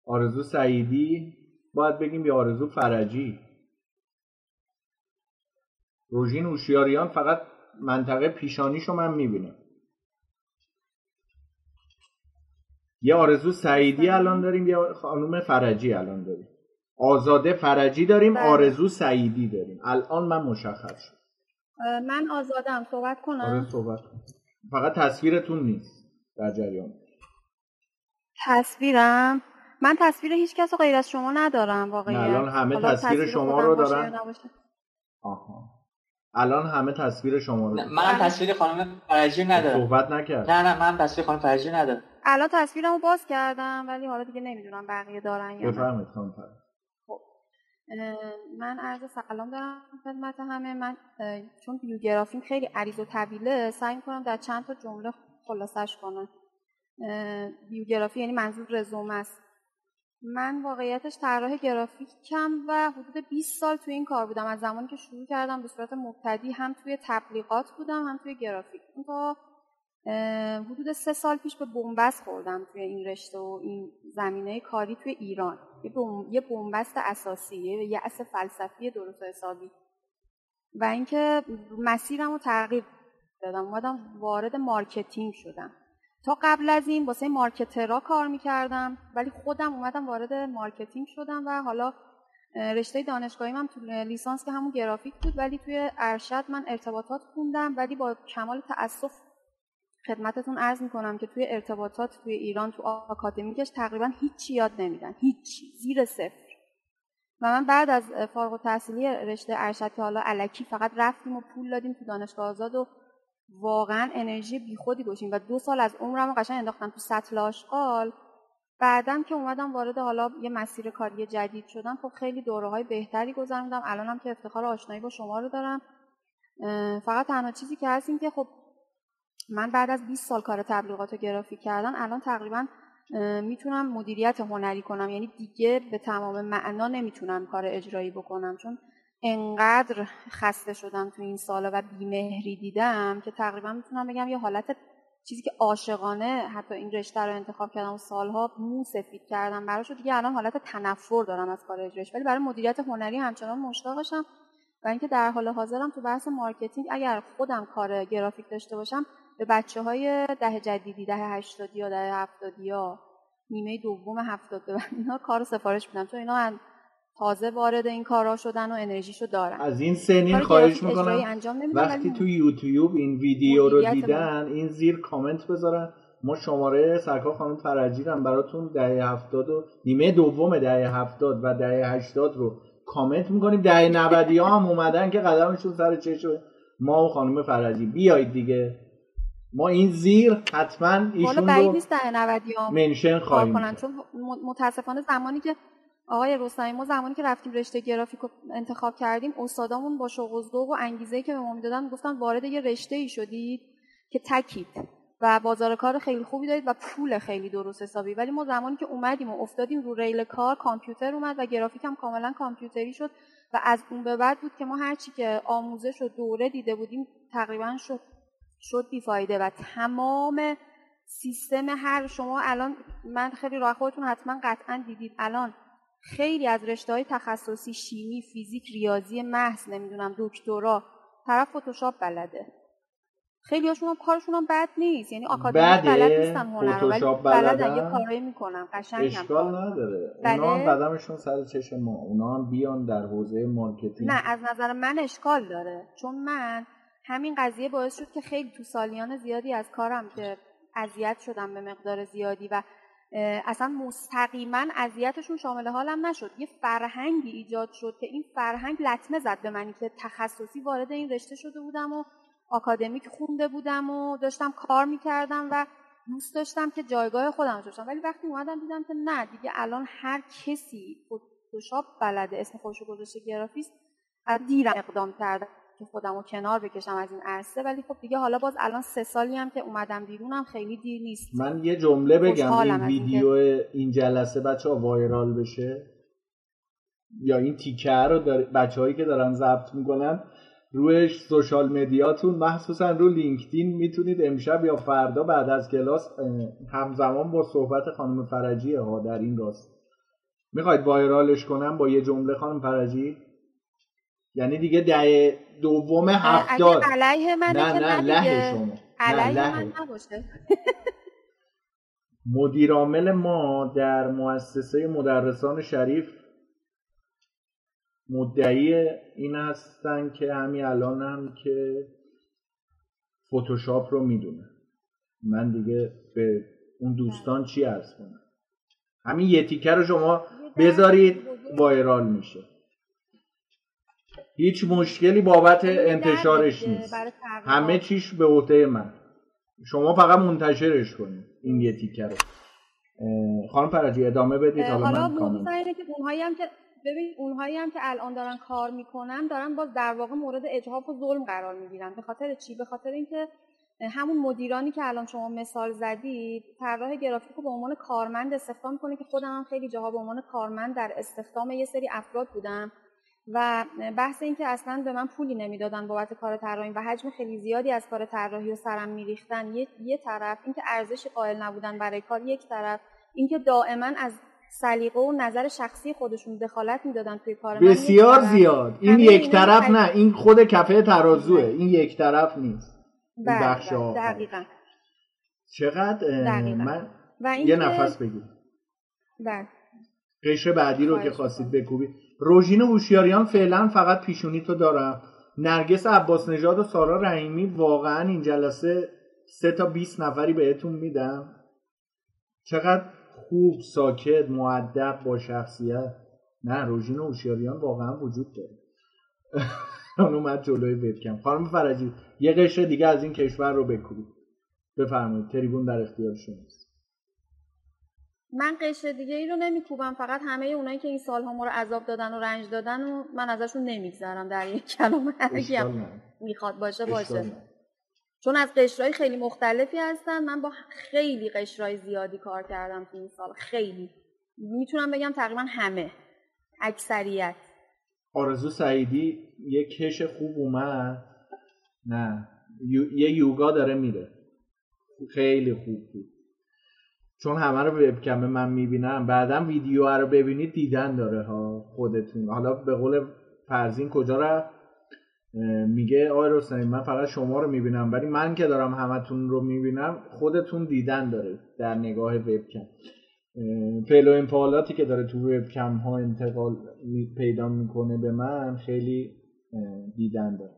آرزو سعیدی. باید بگیم یا آرزو فرجی. روژین اوشیاریان فقط منطقه پیشانیشو من می‌بینم. یه آرزو سعیدی الان داریم یه خانوم فرجی الان داریم. آزاده فرجی داریم بله. آرزو سعیدی داریم. الان من مشخص شد. من آزادم. صحبت کنم؟ آره صحبت فقط تصویرتون نیست در جریان. تصویرم؟ من تصویر هیچ کس غیر از شما ندارم واقعا الان همه تصویر, شما رو دارن؟ آها. الان همه تصویر شما رو من تصویر خانم فرجی ندارم. صحبت نکرد. نه نه من تصویر خانم فرجی ندارم. الان تصویرمو باز کردم ولی حالا دیگه نمی‌دونم بقیه دارن یا بفرمایید خانم من عرض سلام دارم خدمت همه. من چون بیوگرافیم خیلی عریض و طویله سعی می‌کنم در چند تا جمله خلاصش کنم. بیوگرافی یعنی منظور رزومه است. من واقعیتش طراح گرافیکم و حدود 20 سال توی این کار بودم. از زمانی که شروع کردم به صورت مبتدی هم توی تبلیغات بودم هم توی گرافیک. تا حدود سه سال پیش به بنبست خوردم توی این رشته و این زمینه کاری توی ایران. یه بنبست اساسی یه اصل فلسفی درست حسابی. و اینکه مسیرم رو تغییر دادم. اومدم وارد marketing شدم. تا قبل از این واسه marketer ها کار می‌کردم ولی خودم اومدم وارد marketing شدم و حالا رشته دانشگاهی من تو لیسانس که همون گرافیک بود ولی توی ارشد من ارتباطات خوندم ولی با کمال تاسف خدمتتون عرض می‌کنم که توی ارتباطات توی ایران تو آکادمیکش تقریبا هیچی یاد نمیدن. هیچی. زیر صفر. و من بعد از فارغ التحصیلی رشته ارشد که حالا علکی فقط رفتیم و پول دادیم تو دانشگاه آزاد و واقعا انرژی بیخودی گوشیم و دو سال از عمرم قشنگ انداختم تو سطل آشغال. بعدم که اومدم وارد حالا یه مسیر کاری جدید شدم خب خیلی دوره های بهتری گذروندم. الانم که افتخار آشنایی با شما رو دارم. فقط تنها چیزی که هست این که خب من بعد از 20 سال کار تبلیغات و گرافیک کردن الان تقریبا می‌تونم مدیریت هنری کنم. یعنی دیگه به تمام معنا نمی‌تونم کار اجرایی بکنم. چون انقدر خسته شدم تو این سالا و بیمهری دیدم که تقریبا می‌تونم بگم یه حالت چیزی که عاشقانه حتی این رشته رو انتخاب کردم و سالها مو سفید کردم براش. دیگه الان حالت تنفر دارم از کار اجرایش. ولی برای مدیریت هنری همچنان مشتاقشم و اینکه در حال حاضرم تو بحث marketing اگر خودم کار گرافیک داشته باشم به بچه های ده جدیدی دهه هشتادی یا دهه هفتادی یا نیمه دوم هفتاد اینا کار سفارش میدم چون اینا تازه وارد این کارا شدن و انرژیشو دارن. از این سنین خواهش می‌کنم وقتی تو یوتیوب این ویدیو رو دیدن این زیر کامنت بذارن. ما شماره سرکار خانم فرجی هم براتون دهه هفتاد و نیمه دوم دهه هفتاد و دهه هشتاد رو کامنت می‌کنیم. دهه نودی ها هم اومدن که قدمشون سر چشم ما و خانم فرجی بیایید دیگه. ما این زیر حتما ایشون رو نیست منشن خواهیم کنن. چون متاسفانه زمانی که آقای رستمی ما زمانی که رفتیم رشته گرافیک رو انتخاب کردیم استادامون با شوق و ذوق و انگیزه که به ما می‌دادن گفتن وارد یه رشته ای شدید که تکید و بازار کار خیلی خوبی دارید و پول خیلی درست حسابی. ولی ما زمانی که اومدیم و افتادیم رو ریل کار کامپیوتر اومد و گرافیک هم کاملا کامپیوتری شد و از اون به بعد بود که ما هرچی که آموزش و دوره دیده بودیم تقریبا شد. شد بیفایده و تمام سیستم هر شما الان من خیلی راه خودتون حتما قطعا دیدید. الان خیلی از رشته های تخصصی شیمی فیزیک ریاضی محض نمی‌دونم دکترا طرف فتوشاپ بلده. خیلی هاشون هم کارشون هم بد نیست. یعنی آکادمی بلد نیستن هنر ولی بلدن. یه کارایی می‌کنن. قشنگ اشکال نداره. بله. اونا هم قدمشون سر چشم ما. اونا هم بیان در حوزه marketing. نه از نظر من اشکال داره. چون من همین قضیه باعث شد که خیلی تو سالیان زیادی از کارم که اذیت شدم به مقدار زیادی و اصلا مستقیما اذیتشون شامل حالم نشد. یه فرهنگی ایجاد شد که این فرهنگ لطمه زد به منی که تخصصی وارد این رشته شده بودم و آکادمیک خونده بودم و داشتم کار می‌کردم و دوست داشتم که جایگاه خودم داشتم. ولی وقتی اومدم دیدم که نه دیگه الان هر کسی فتوشاپ بلده اسم خودشو گذاشته گرافیست دیرم اقدام کردم که خودم رو کنار بکشم از این عرصه ولی خب دیگه حالا باز الان سه سالی هم که اومدم بیرونم خیلی دیر نیست. من یه جمله بگم این ویدیو این جلسه بچه ها وایرال بشه؟ یا این تیکه رو بچه هایی که دارن ضبط می‌کنن روی سوشال مدیاتون مخصوصا رو لینکدین می‌تونید امشب یا فردا بعد از کلاس همزمان با صحبت خانم فرجی ها در این راست. می‌خواید وایرالش کنم با یه جمله خانم فرجی؟ یعنی دیگه ده دوم هفتاد. علیه منه نه نه له شما. علیه من نباشه. *laughs* مدیرعامل ما در مؤسسه مدرسان شریف مدعی این هستن که همین الان هم که فتوشاپ رو می‌دونه. من دیگه به اون دوستان چی ارز کنم؟ همین یه تیکه رو شما بذارید وایرال میشه. هیچ مشکلی بابت انتشارش نیست. همه چیش به عهده من. شما فقط منتشرش کنید این یه تیکه رو. خانم فرجی ادامه بدید حالا, من که اونهایی هم که ببین اونهایی هم که الان دارن کار می‌کنن دارن باز در واقع مورد اجحاف و ظلم قرار می‌گیرن. به خاطر چی؟ به خاطر اینکه همون مدیرانی که الان شما مثال زدید طراح گرافیک رو به عنوان کارمند استخدام می‌کنه که خودم هم خیلی جاها به عنوان کارمند در استخدام یه سری افراد بودم. و بحث این که اصلا به من پولی نمی‌دادن بابت کار طراحی و حجم خیلی زیادی از کار طراحی و سرم میریختن یه, یه طرف اینکه ارزش قائل نبودن برای کار یک طرف اینکه دائما از سلیقه و نظر شخصی خودشون دخالت می‌دادن توی کار من بسیار زیاد. این یک طرف نه این خود کفه ترازوه. این یک طرف نیست. بله بخش بله، دقیقا. چقدر من یه نفس بگیر بله. قشر بعدی رو که خواستید بکوبید. روژین هوشیاریان فعلا فقط پیشونی تو دارم نرگس عباس نژاد و سارا رحیمی واقعا این جلسه سه تا 20 نفری بهتون میدم. چقدر خوب ساکت معدب با شخصیت. نه روژین هوشیاریان واقعا وجود داره. *laughs* اون اومد جلوی وبکم. خانم فرجی یه قشر دیگه از این کشور رو بکوبید بفرمایید تریبون در اختیار شماست من قشر دیگه ای رو نمیکوبم. فقط همه اونایی که این سالها ما رو عذاب دادن و رنج دادن و من ازشون نمیگذرم. در یک کلام می‌خواد باشه باشه. چون از قشرهای خیلی مختلفی هستن. من با خیلی قشرهای زیادی کار کردم تو این سال. خیلی. می‌تونم بگم تقریبا همه. اکثریت. آرزو سعیدی یه کش خوب اومد. نه. یه یوگا داره میره. خیلی خوب بود. چون همه رو وبکم من می‌بینم بعدا ویدیو رو ببینید دیدن داره ها خودتون. حالا به قول فرزین کجا رفت؟ میگه آقای رستمی من فقط شما رو می‌بینم ولی من که دارم همتون رو می‌بینم خودتون دیدن داره در نگاه وبکم. فعل و انفعالاتی که داره تو وبکم ها انتقال پیدا می‌کنه به من خیلی دیدن داره.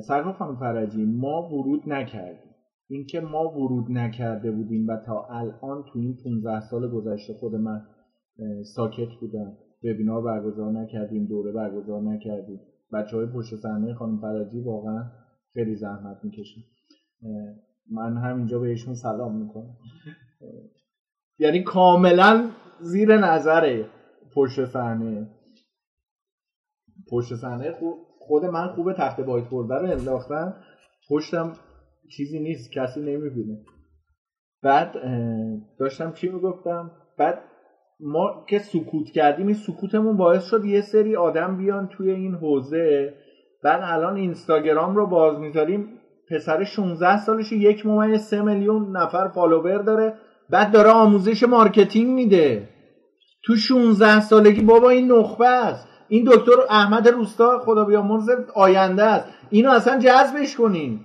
سرکار فرجی ما ورود نکردیم. اینکه ما ورود نکرده بودیم و تا الان تو این 15 سال گذشته خود من ساکت بودم. وبینار برگزار نکردیم دوره برگزار نکردیم. بچه های پشت صحنه خانم فرجی واقعا خیلی زحمت می‌کشن. من همینجا بهشون سلام می‌کنم. یعنی کاملا زیر نظر پشت صحنه. پشت صحنه خود من خوب تخت بایت رو انداختن پشتم چیزی نیست کسی نمی‌بینه. بعد داشتم چی می‌گفتم؟ بعد ما که سکوت کردیم این سکوتمون باعث شد یه سری آدم بیان توی این حوزه. بعد الان اینستاگرام رو باز می‌ذاریم. پسر 16 سالش یک ممیز سه میلیون نفر follower داره. بعد داره آموزش marketing میده. تو 16 سالگی بابا این نخبه است. این دکتر احمد روستا خدا بیامرز آینده است. اینو اصلا جذبش کنین.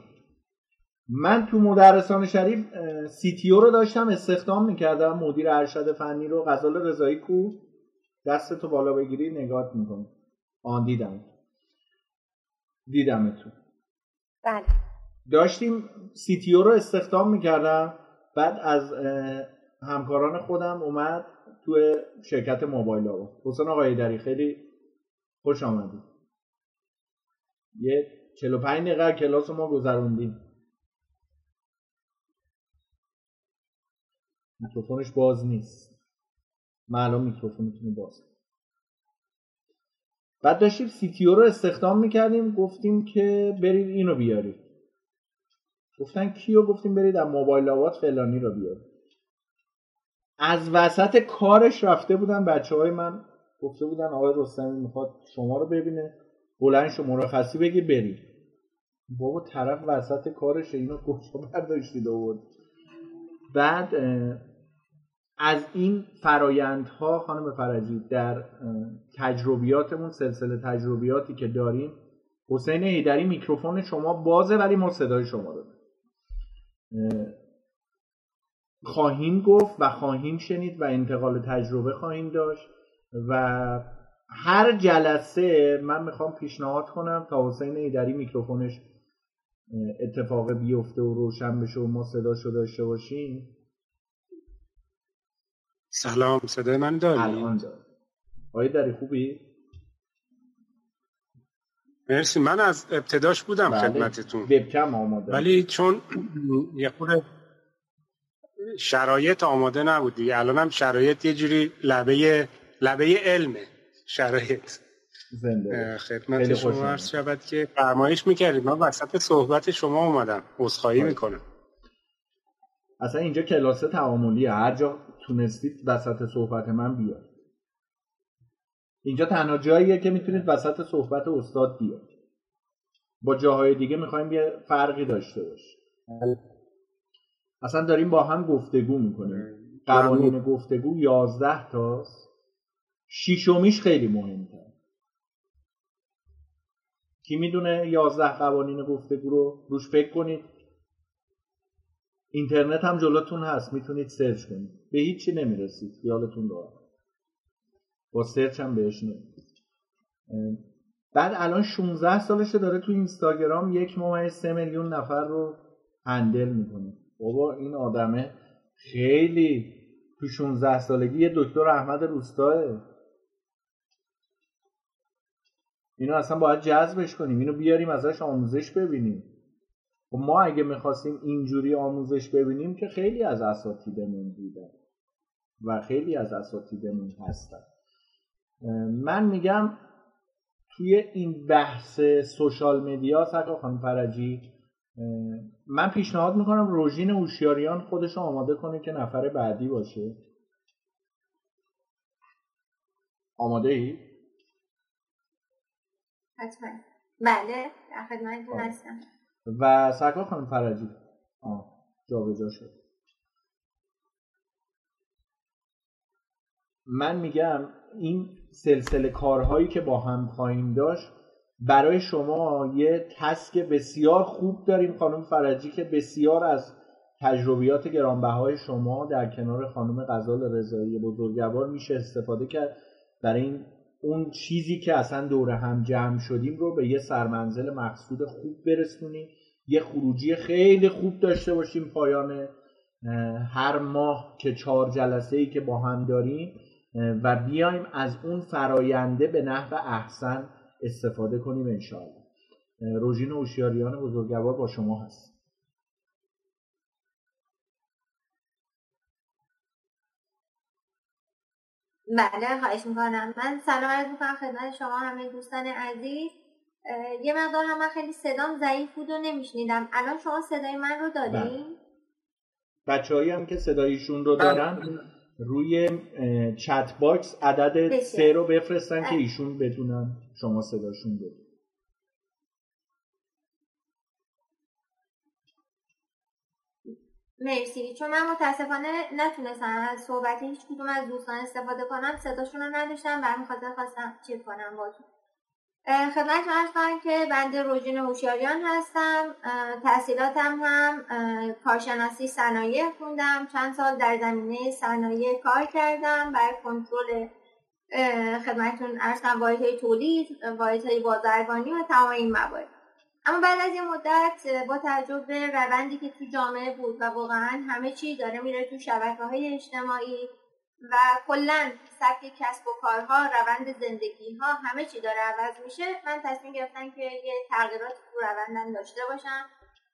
من تو مدرسان شریف CTO رو داشتم استخدام می‌کردم مدیر ارشد فنی رو غزال رضایی کو. دست تو بالا بگیری نگات می‌کنی آن دیدم. دیدم تو بله. داشتیم سیتیو رو استخدام می‌کردم. بعد از همکاران خودم اومد تو شرکت موبایل ها. حسین آقای دری خیلی خوش آمدید. یه 45 دقیقه کلاس ما گذروندیم. میکروفونش باز نیست. من الان میکروفونتون باز بعد داشتیم CTO رو استخدام می‌کردیم گفتیم که برید اینو بیارید. گفتن کیو؟ گفتیم برید از موبایل لاوات فلانی رو بیارید. از وسط کارش رفته بودن بچه های من. گفته بودن آقای رستمی می‌خواد شما رو ببینه. بلند شما مرخصی بگی برید. بابا طرف وسط کارش اینو کجا برداشتید؟ آورد بعد از این فرایندها خانم فرجی در تجربیاتمون سلسله تجربیاتی که داریم حسین ایدری میکروفون شما بازه ولی ما صدای شما رو خواهیم گفت و خواهیم شنید و انتقال تجربه خواهیم داشت و هر جلسه من می‌خوام پیشنهاد کنم تا حسین ایدری میکروفونش اتفاق بیفته و روشن بشه و ما صداشو داشته باشیم. سلام صدای من داری؟ الان داری آقای داری خوبی؟ مرسی من از ابتداش بودم بله. خدمتتون. وبکم آماده. ولی چون *clears throat* یه خود شرایط آماده نبود دیگه الان هم شرایط یه جوری لبه لبه علمه. شرایط. زنده خدمت شما عرض شود که فرمایش می‌کردید. من وسط صحبت شما اومدم. عذرخواهی می‌کنم. اصلا اینجا کلاس تعاملیه هر جا تونستید وسط صحبت من بیاد. اینجا تنها جاییه که می‌تونید وسط صحبت استاد بیاد. با جاهای دیگه می‌خوایم یه فرقی داشته باشه اصلا داریم با هم گفتگو می‌کنیم. قوانین گفتگو یازده تاست. شیشومیش خیلی مهمتر کی می‌دونه یازده قوانین گفتگو رو؟ روش فکر کنید. اینترنت هم جلوتون هست می‌تونید search کنید. به هیچی نمی‌رسید خیالتون راحت. با search هم بهش نمی‌رسید. بعد الان 16 سالشه داره تو اینستاگرام یک ممیز سه میلیون نفر رو handle می‌کنه. بابا این آدمه خیلی تو 16 سالگی یه دکتر احمد روستاه اینو اصلا باید جذبش کنیم. اینو بیاریم ازش آموزش ببینیم. و خب ما اگه می‌خواستیم اینجوری آموزش ببینیم که خیلی از اساتیدمون بودن و خیلی از اساتیدمون هستن. من میگم توی این بحث سوشال مدیا سرکار خانم فرجی من پیشنهاد می‌کنم روژین اوشیاریان خودش آماده کنه که نفر بعدی باشه. آماده ای؟ حتما. بله در خدمتتون هستم. و سرکار خانم فرجی. جا به شد. من میگم این سلسله کارهایی که با هم خواهیم داشت برای شما یه تسک بسیار خوب داریم خانم فرجی که بسیار از تجربیات گرانبهای شما در کنار خانم غزال رضایی بزرگوار میشه استفاده کرد برای این اون چیزی که اصلا دور هم جمع شدیم رو به یه سرمنزل مقصود خوب برسونیم. یه خروجی خیلی خوب داشته باشیم پایان هر ماه که چهار جلسه ای که با هم داریم و بیایم از اون فراینده به نحو احسن استفاده کنیم انشاءالله. روژین اوشیاریان بزرگوار با شما هست. بله خواهش می‌کنم. من سلام عرض می‌کنم خدمت شما همه دوستان عزیز. یه مقدار هم من خیلی صدام ضعیف بود و نمیشنیدم. الان شما صدای من رو دارین؟ بله. بچه هایی هم که صدایشون رو دارن روی chat box عدد سه رو بفرستن که ایشون بدونن شما صداشون رو. مرسی. چون من متاسفانه نتونستم از صحبت هیچ کدوم از دوستان استفاده کنم صداشون رو نداشتم و خاطر خواستم چک کنم باتون خدمت عرض که بنده روژین هوشیاریان هستم. تحصیلاتم هم کارشناسی صنایع خوندم. چند سال در زمینه صنایع کار کردم برای کنترل خدمتتون ارز کنم واحدهای تولید واحدهای بازرگانی و تمام این موارد. اما بعد از یه مدت با توجه به روندی که تو جامعه بود و واقعا همه چی داره میره تو شبکه های اجتماعی و کلا سبک کسب و کارها روند زندگی ها همه چی داره عوض میشه من تصمیم گرفتم که یه تغییرات تو روندم داشته باشم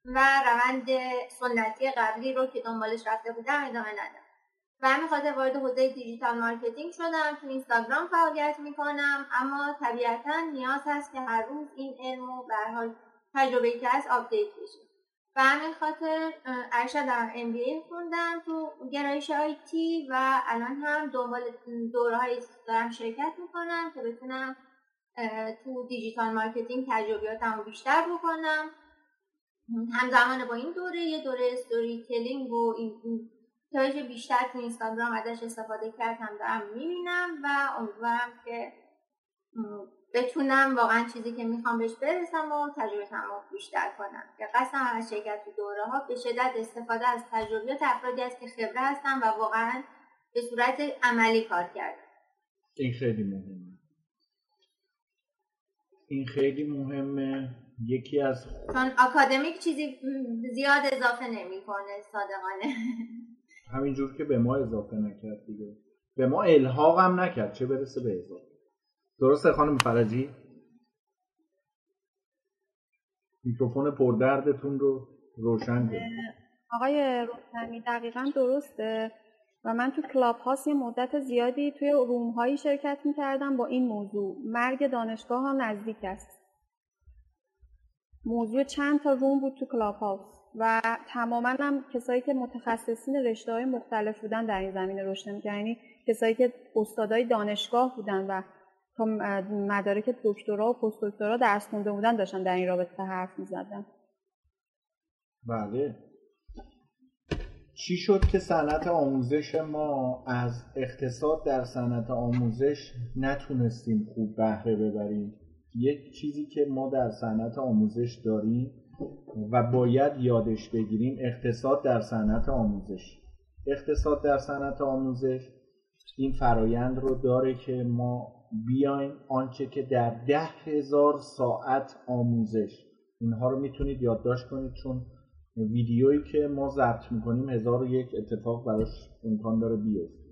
و روند سنتی قبلی رو که دنبالش رفته بودم ادامه ندم. و همین خاطر وارد حوزه digital marketing شدم تو اینستاگرام فعالیت می‌کنم اما طبیعتا نیاز هست که هر روز این علم و به تجربه هست update بشه و همین خاطر ارشدم MBA خوندم تو گرایش IT و الان هم دنبال دوره های دارم شرکت می‌کنم که بتونم تو digital marketing تجربیاتم رو بیشتر بکنم. همزمان با این دوره یه دوره storytelling و این بیشتر تو اینستاگرام ازش استفاده کردم دارم می‌بینم و امیدوارم که بتونم واقعا چیزی که می‌خوام بهش برسم و تجربه رو بیشتر کنم. که قصدم از شرکت تو دوره ها به شدت استفاده از تجربیات افرادی است که خبره هستن و واقعا به صورت عملی کار کردن. این خیلی مهمه. این خیلی مهمه. یکی از چون اکادمیک چیزی زیاد اضافه نمی‌کنه صادقانه. همینجور که به ما اضافه نکرد دیگه. به ما الحاق هم نکرد. چه برسه به اضافه؟ درسته خانم فرجی؟ میکروفون پردردتون رو روشن کنید. آقای روشنی دقیقا درسته. و من تو کلاب هاست یه مدت زیادی توی روم هایی شرکت می‌کردم با این موضوع. مرگ دانشگاه ها نزدیک است. موضوع چند تا روم بود تو کلاب هاست و تماما هم کسایی که متخصصین رشته های مختلف بودن در این زمینه رشد یعنی کسایی که استادای دانشگاه بودن و تا مدارک دکترا و پست دکترا درس خونده بودن داشتن در این رابطه حرف می‌زدن. بله. چی شد که صنعت آموزش ما از اقتصاد در صنعت آموزش نتونستیم خوب بهره ببریم؟ یک چیزی که ما در صنعت آموزش داریم و باید یادش بگیریم اقتصاد در صنعت آموزش. اقتصاد در صنعت آموزش این فرایند رو داره که ما بیایم آنچه که در ده هزار ساعت آموزش. اینها رو می‌تونید یادداشت کنید چون ویدیویی که ما ضبط می‌کنیم هزار و یک اتفاق براش امکان داره بیفته.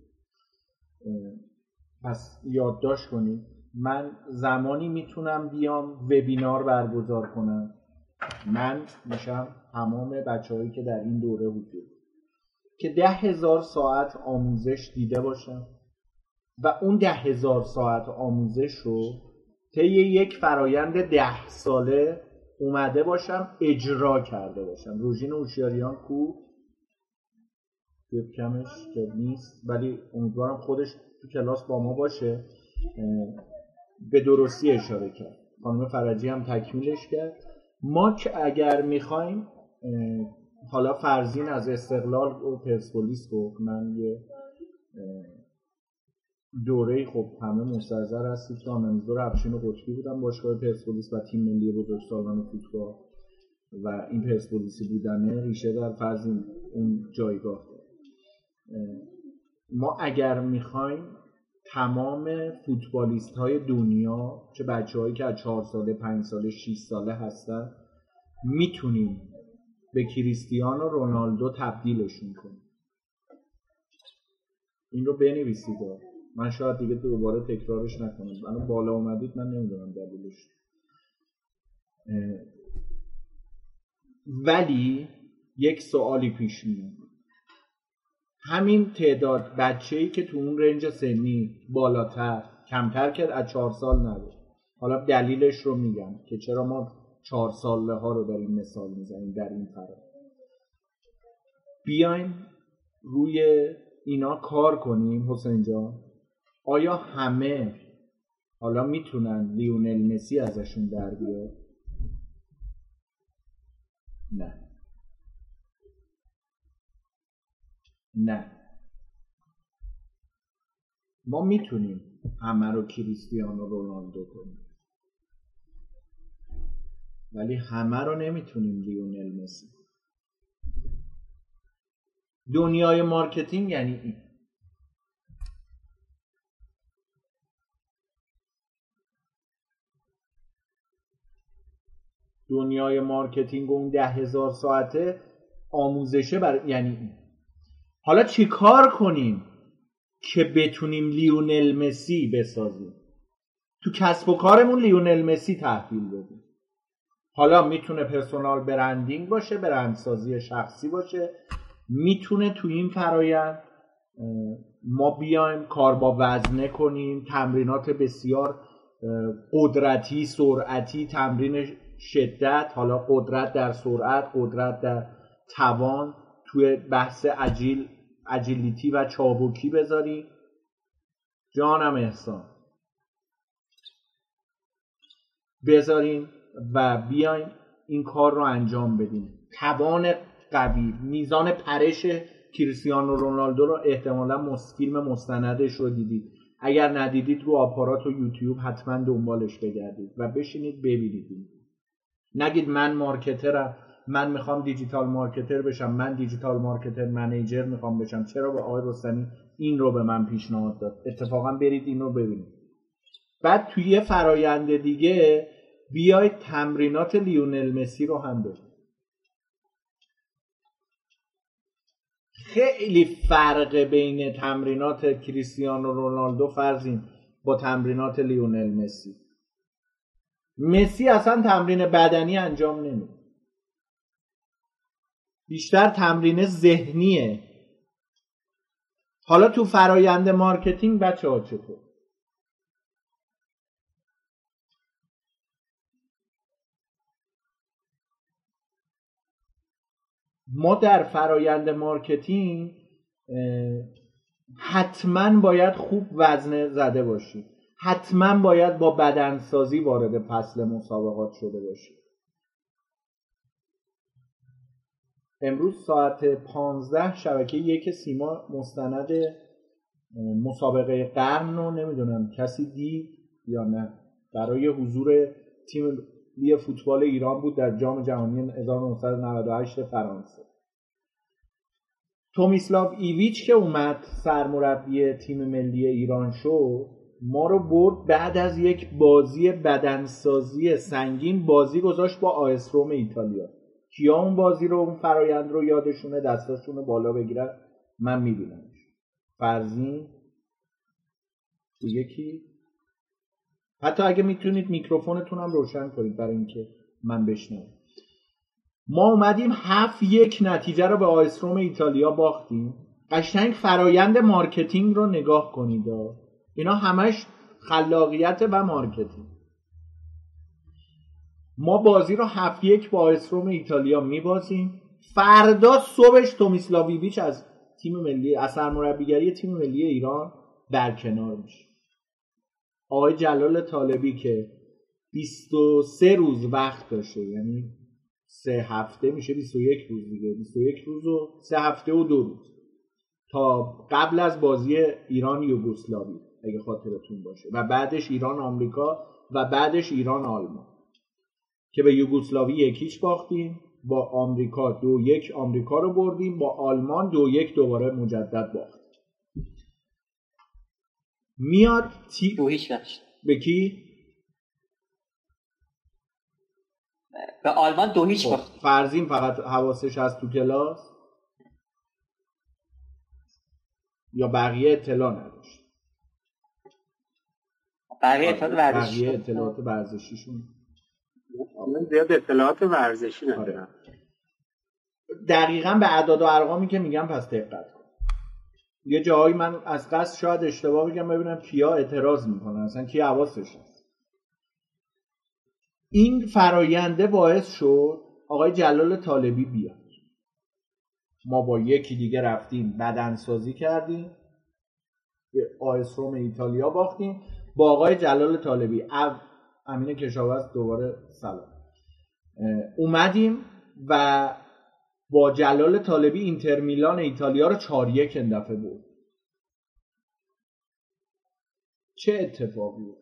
پس یادداشت کنید. من زمانی می‌تونم بیام وبینار برگزار کنم. من میشم تمام بچه که در این دوره حضور. که ده هزار ساعت آموزش دیده باشم. و اون ده هزار ساعت آموزش رو طی یک فرایند ده ساله اومده باشم اجرا کرده باشم. روژین اوشیاریان کو؟ کمش که نیست ولی امیدوارم خودش تو کلاس با ما باشه. به درستی اشاره کرد. خانم فرجی هم تکمیلش کرد. ما که اگر می‌خوایم حالا فرزین از استقلال و پرسپولیس گفت من یه دوره خب همه مستحضر هستید که آنامیزور افشین قطبی بودن باشگاه پرسپولیس و تیم ملی بزرگسالان فوتبال. و این پرسپولیسی بودنه ریشه در فرض اون جایگاه. ما اگر می‌خوایم تمام فوتبالیست های دنیا چه بچه هایی که از چهار ساله پنج ساله 6 ساله هستن می‌تونیم به کریستیانو رونالدو تبدیلشون کنیم. این رو بنویسید. من شاید دیگه دوباره تکرارش نکنم. الان بالا اومدید من نمی‌دونم دلیلش. ولی یک سوالی پیش میاد. همین تعداد بچه ای که تو اون رنج سنی بالاتر کمتر کرد از چهار سال نبود. حالا دلیلش رو میگم که چرا ما چهار ساله ها رو داریم مثال می‌زنیم در این فرا بیایم روی اینا کار کنیم حسین جان. آیا همه حالا می‌تونن لیونل مسی ازشون در بیاد؟ نه. نه. ما می‌تونیم همه رو کریستیانو رونالدو کنیم. ولی همه رو نمی‌تونیم لیونل مسی. دنیای marketing یعنی این. دنیای marketing و اون ده هزار ساعته آموزشه بر یعنی این. حالا چی کار کنیم که بتونیم لیونل مسی بسازیم؟ تو کسب و کارمون لیونل مسی تحویل بدیم حالا می‌تونه پرسونال برندینگ باشه برندسازی شخصی باشه. می‌تونه تو این فرایند ما بیایم کار با وزنه کنیم تمرینات بسیار قدرتی سرعتی تمرین شدت حالا قدرت در سرعت قدرت در توان توی بحث اجیل اجیلیتی و چابکی بذاریم جانم احسان. بذاریم و بیایم این کار رو انجام بدیم. توان قوی میزان پرش کریستیانو رونالدو رو احتمالا فیلم مستندش رو دیدید. اگر ندیدید رو آپارات و یوتیوب حتما دنبالش بگردید و بشینید ببینید نگید من مارکترم من می‌خوام دیجیتال مارکتر بشم من دیجیتال مارکتر منیجر می‌خوام بشم. چرا به آقای رستنی این رو به من پیشنهاد داد؟ اتفاقا برید این رو ببینید. بعد توی یه فرایند دیگه بیاید تمرینات لیونل مسی رو هم ببینید. خیلی فرق بین تمرینات کریستیانو رونالدو فرضیم با تمرینات لیونل مسی. مسی اصلا تمرین بدنی انجام نمیده. بیشتر تمرین ذهنیه. حالا تو فرایند marketing بچه ها چطور؟ ما در فرایند marketing حتما باید خوب وزنه زده باشیم. حتما باید با بدنسازی وارد فصل مسابقات شده باشیم امروز ساعت 15 شبکه یک سیما مستند مسابقه قرن رو نمی‌دونم کسی دید یا نه. برای حضور تیم ملی فوتبال ایران بود در جام جهانی 1998 فرانسه. تومیسلاو ایویچ که اومد سرمربی تیم ملی ایران شد ما رو برد بعد از یک بازی بدنسازی سنگین بازی گذاشت با آیس روم ایتالیا. کیا اون بازی رو اون فرایند رو یادشونه دستاشون رو بالا بگیرن؟ من میبینمش فرزین؟ یکی حتی اگه می‌تونید میکروفونتون هم روشن کنید برای اینکه من بشنوم. ما اومدیم هفت یک نتیجه رو به آ اس رم ایتالیا باختیم. قشنگ فرایند marketing رو نگاه کنید اینا همش خلاقیت و marketing. ما بازی رو هفت یک با آیسروم ایتالیا میبازیم. فردا صبحش تومیسلاویویچ از تیم ملی از سرمربیگری تیم ملی ایران برکنار میشه. آقای جلال طالبی که 23 روز وقت داشته یعنی سه هفته میشه 21 روز دیگه. 21 روز و سه هفته و دو روز. تا قبل از بازی ایران یوگسلاوی اگه خاطرتون باشه. و بعدش ایران آمریکا و بعدش ایران آلمان. که به یوگسلاوی یکیش باختیم با آمریکا دو یک آمریکا رو بردیم با آلمان دو یک دوباره مجدد باخت میاد تی... دو هیچ به کی؟ به آلمان دو هیچ خب، باخت فرزین فقط حواسش هست تو کلاس؟ یا بقیه اطلاع نداشت؟ بقیه اطلاعات ورزشی. بقیه اطلاعات ورزشیشون. من زیاد اطلاعات ورزشی ندارم آره. دقیقا به اعداد و ارقامی که میگم پس دقت کن. یه جایی من از قصد شاید اشتباه بگم ببینم کیا اعتراض می‌کنن. اصلا کی حواسش هست. این فراینده باعث شد آقای جلال طالبی بیاد. ما با یکی دیگه رفتیم بدنسازی کردیم به آیسروم ایتالیا باختیم. با آقای جلال طالبی. امین کشاورز دوباره سلام. اومدیم و با جلال طالبی اینتر میلان ایتالیا رو چهار یک دفعه بود چه اتفاقی بود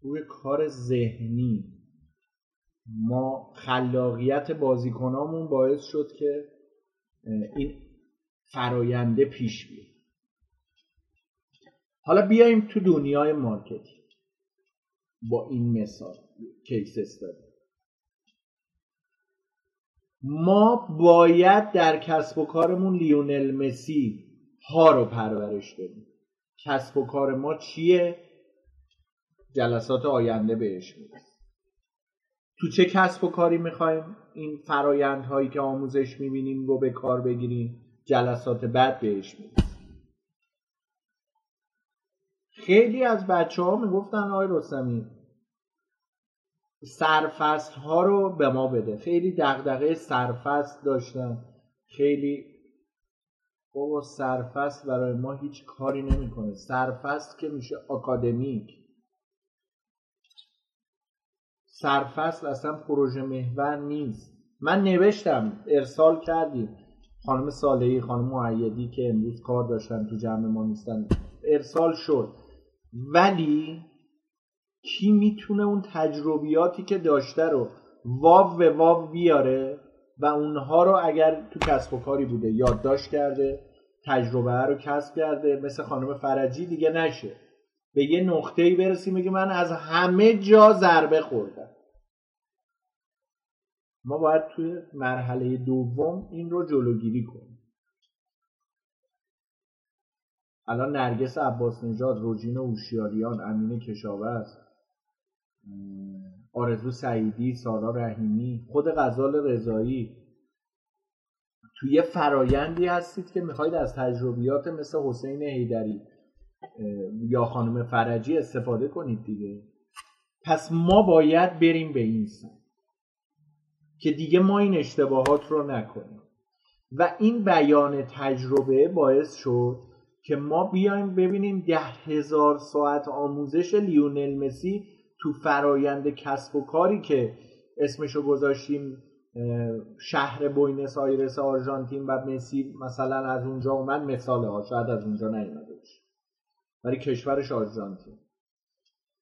روی کار ذهنی. ما خلاقیت بازیکنامون باعث شد که این فراینده پیش بیاد. حالا بیایم تو دنیای marketing. با این مثال case study ما باید در کسب و کارمون لیونل مسی ها رو پرورش بدیم. کسب و کار ما چیه؟ جلسات آینده بهش می‌رسیم. تو چه کسب و کاری می‌خوایم؟ این فرایندهایی که آموزش می‌بینیم رو به کار بگیریم جلسات بعد بهش می‌رسیم. خیلی از بچه ها می‌گفتن آقای رستمی سرفست ها رو به ما بده. خیلی دغدغه سرفست داشتن. خیلی بابا سرفست برای ما هیچ کاری نمی‌کنه. سرفست که میشه آکادمیک. سرفصل اصلا پروژه محور نیست. من نوشتم ارسال کردیم. خانم صالحی خانم معیدی که امروز کار داشتن تو جمع ما نیستن ارسال شد. ولی کی می‌تونه اون تجربیاتی که داشته رو واو به واو بیاره و اونها رو اگر تو کسب و کاری بوده یادداشت کرده تجربه رو کسب کرده مثل خانم فرجی دیگه نشه. به یه نقطه ای برسیم بگه من از همه جا ضربه خوردم. ما باید توی مرحله دوم این رو جلوگیری کنیم. الان نرگس عباس نژاد روژین اوشیاریان امین کشاورز آرزو سعیدی سارا رحیمی خود غزال رضایی. توی فرایندی هستید که می‌خواید از تجربیات مثل حسین حیدری یا خانم فرجی استفاده کنید دیگه. پس ما باید بریم به این سمت که دیگه ما این اشتباهات رو نکنیم. و این بیان تجربه باعث شد که ما بیایم ببینیم ده هزار ساعت آموزش لیونل مسی تو فرایند کسب و کاری که اسمشو گذاشتیم شهر بوینس آیرس آرژانتین و مسی مثلا از اونجا اومد مثال ها شاید از اونجا نیومده باشه. ولی کشورش آرژانتین.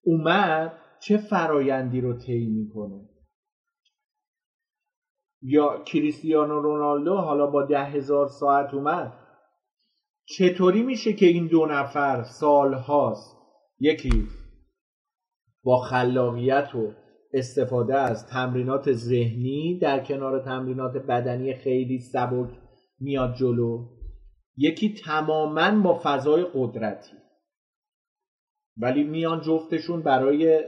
اومد چه فرایندی رو طی می‌کنه؟ یا کریستیانو رونالدو حالا با ده هزار ساعت اومد. چطوری میشه که این دو نفر سال هاست یکی با خلاقیت و استفاده از تمرینات ذهنی در کنار تمرینات بدنی خیلی سبک میاد جلو. یکی تماما با فضای قدرتی ولی میان جفتشون برای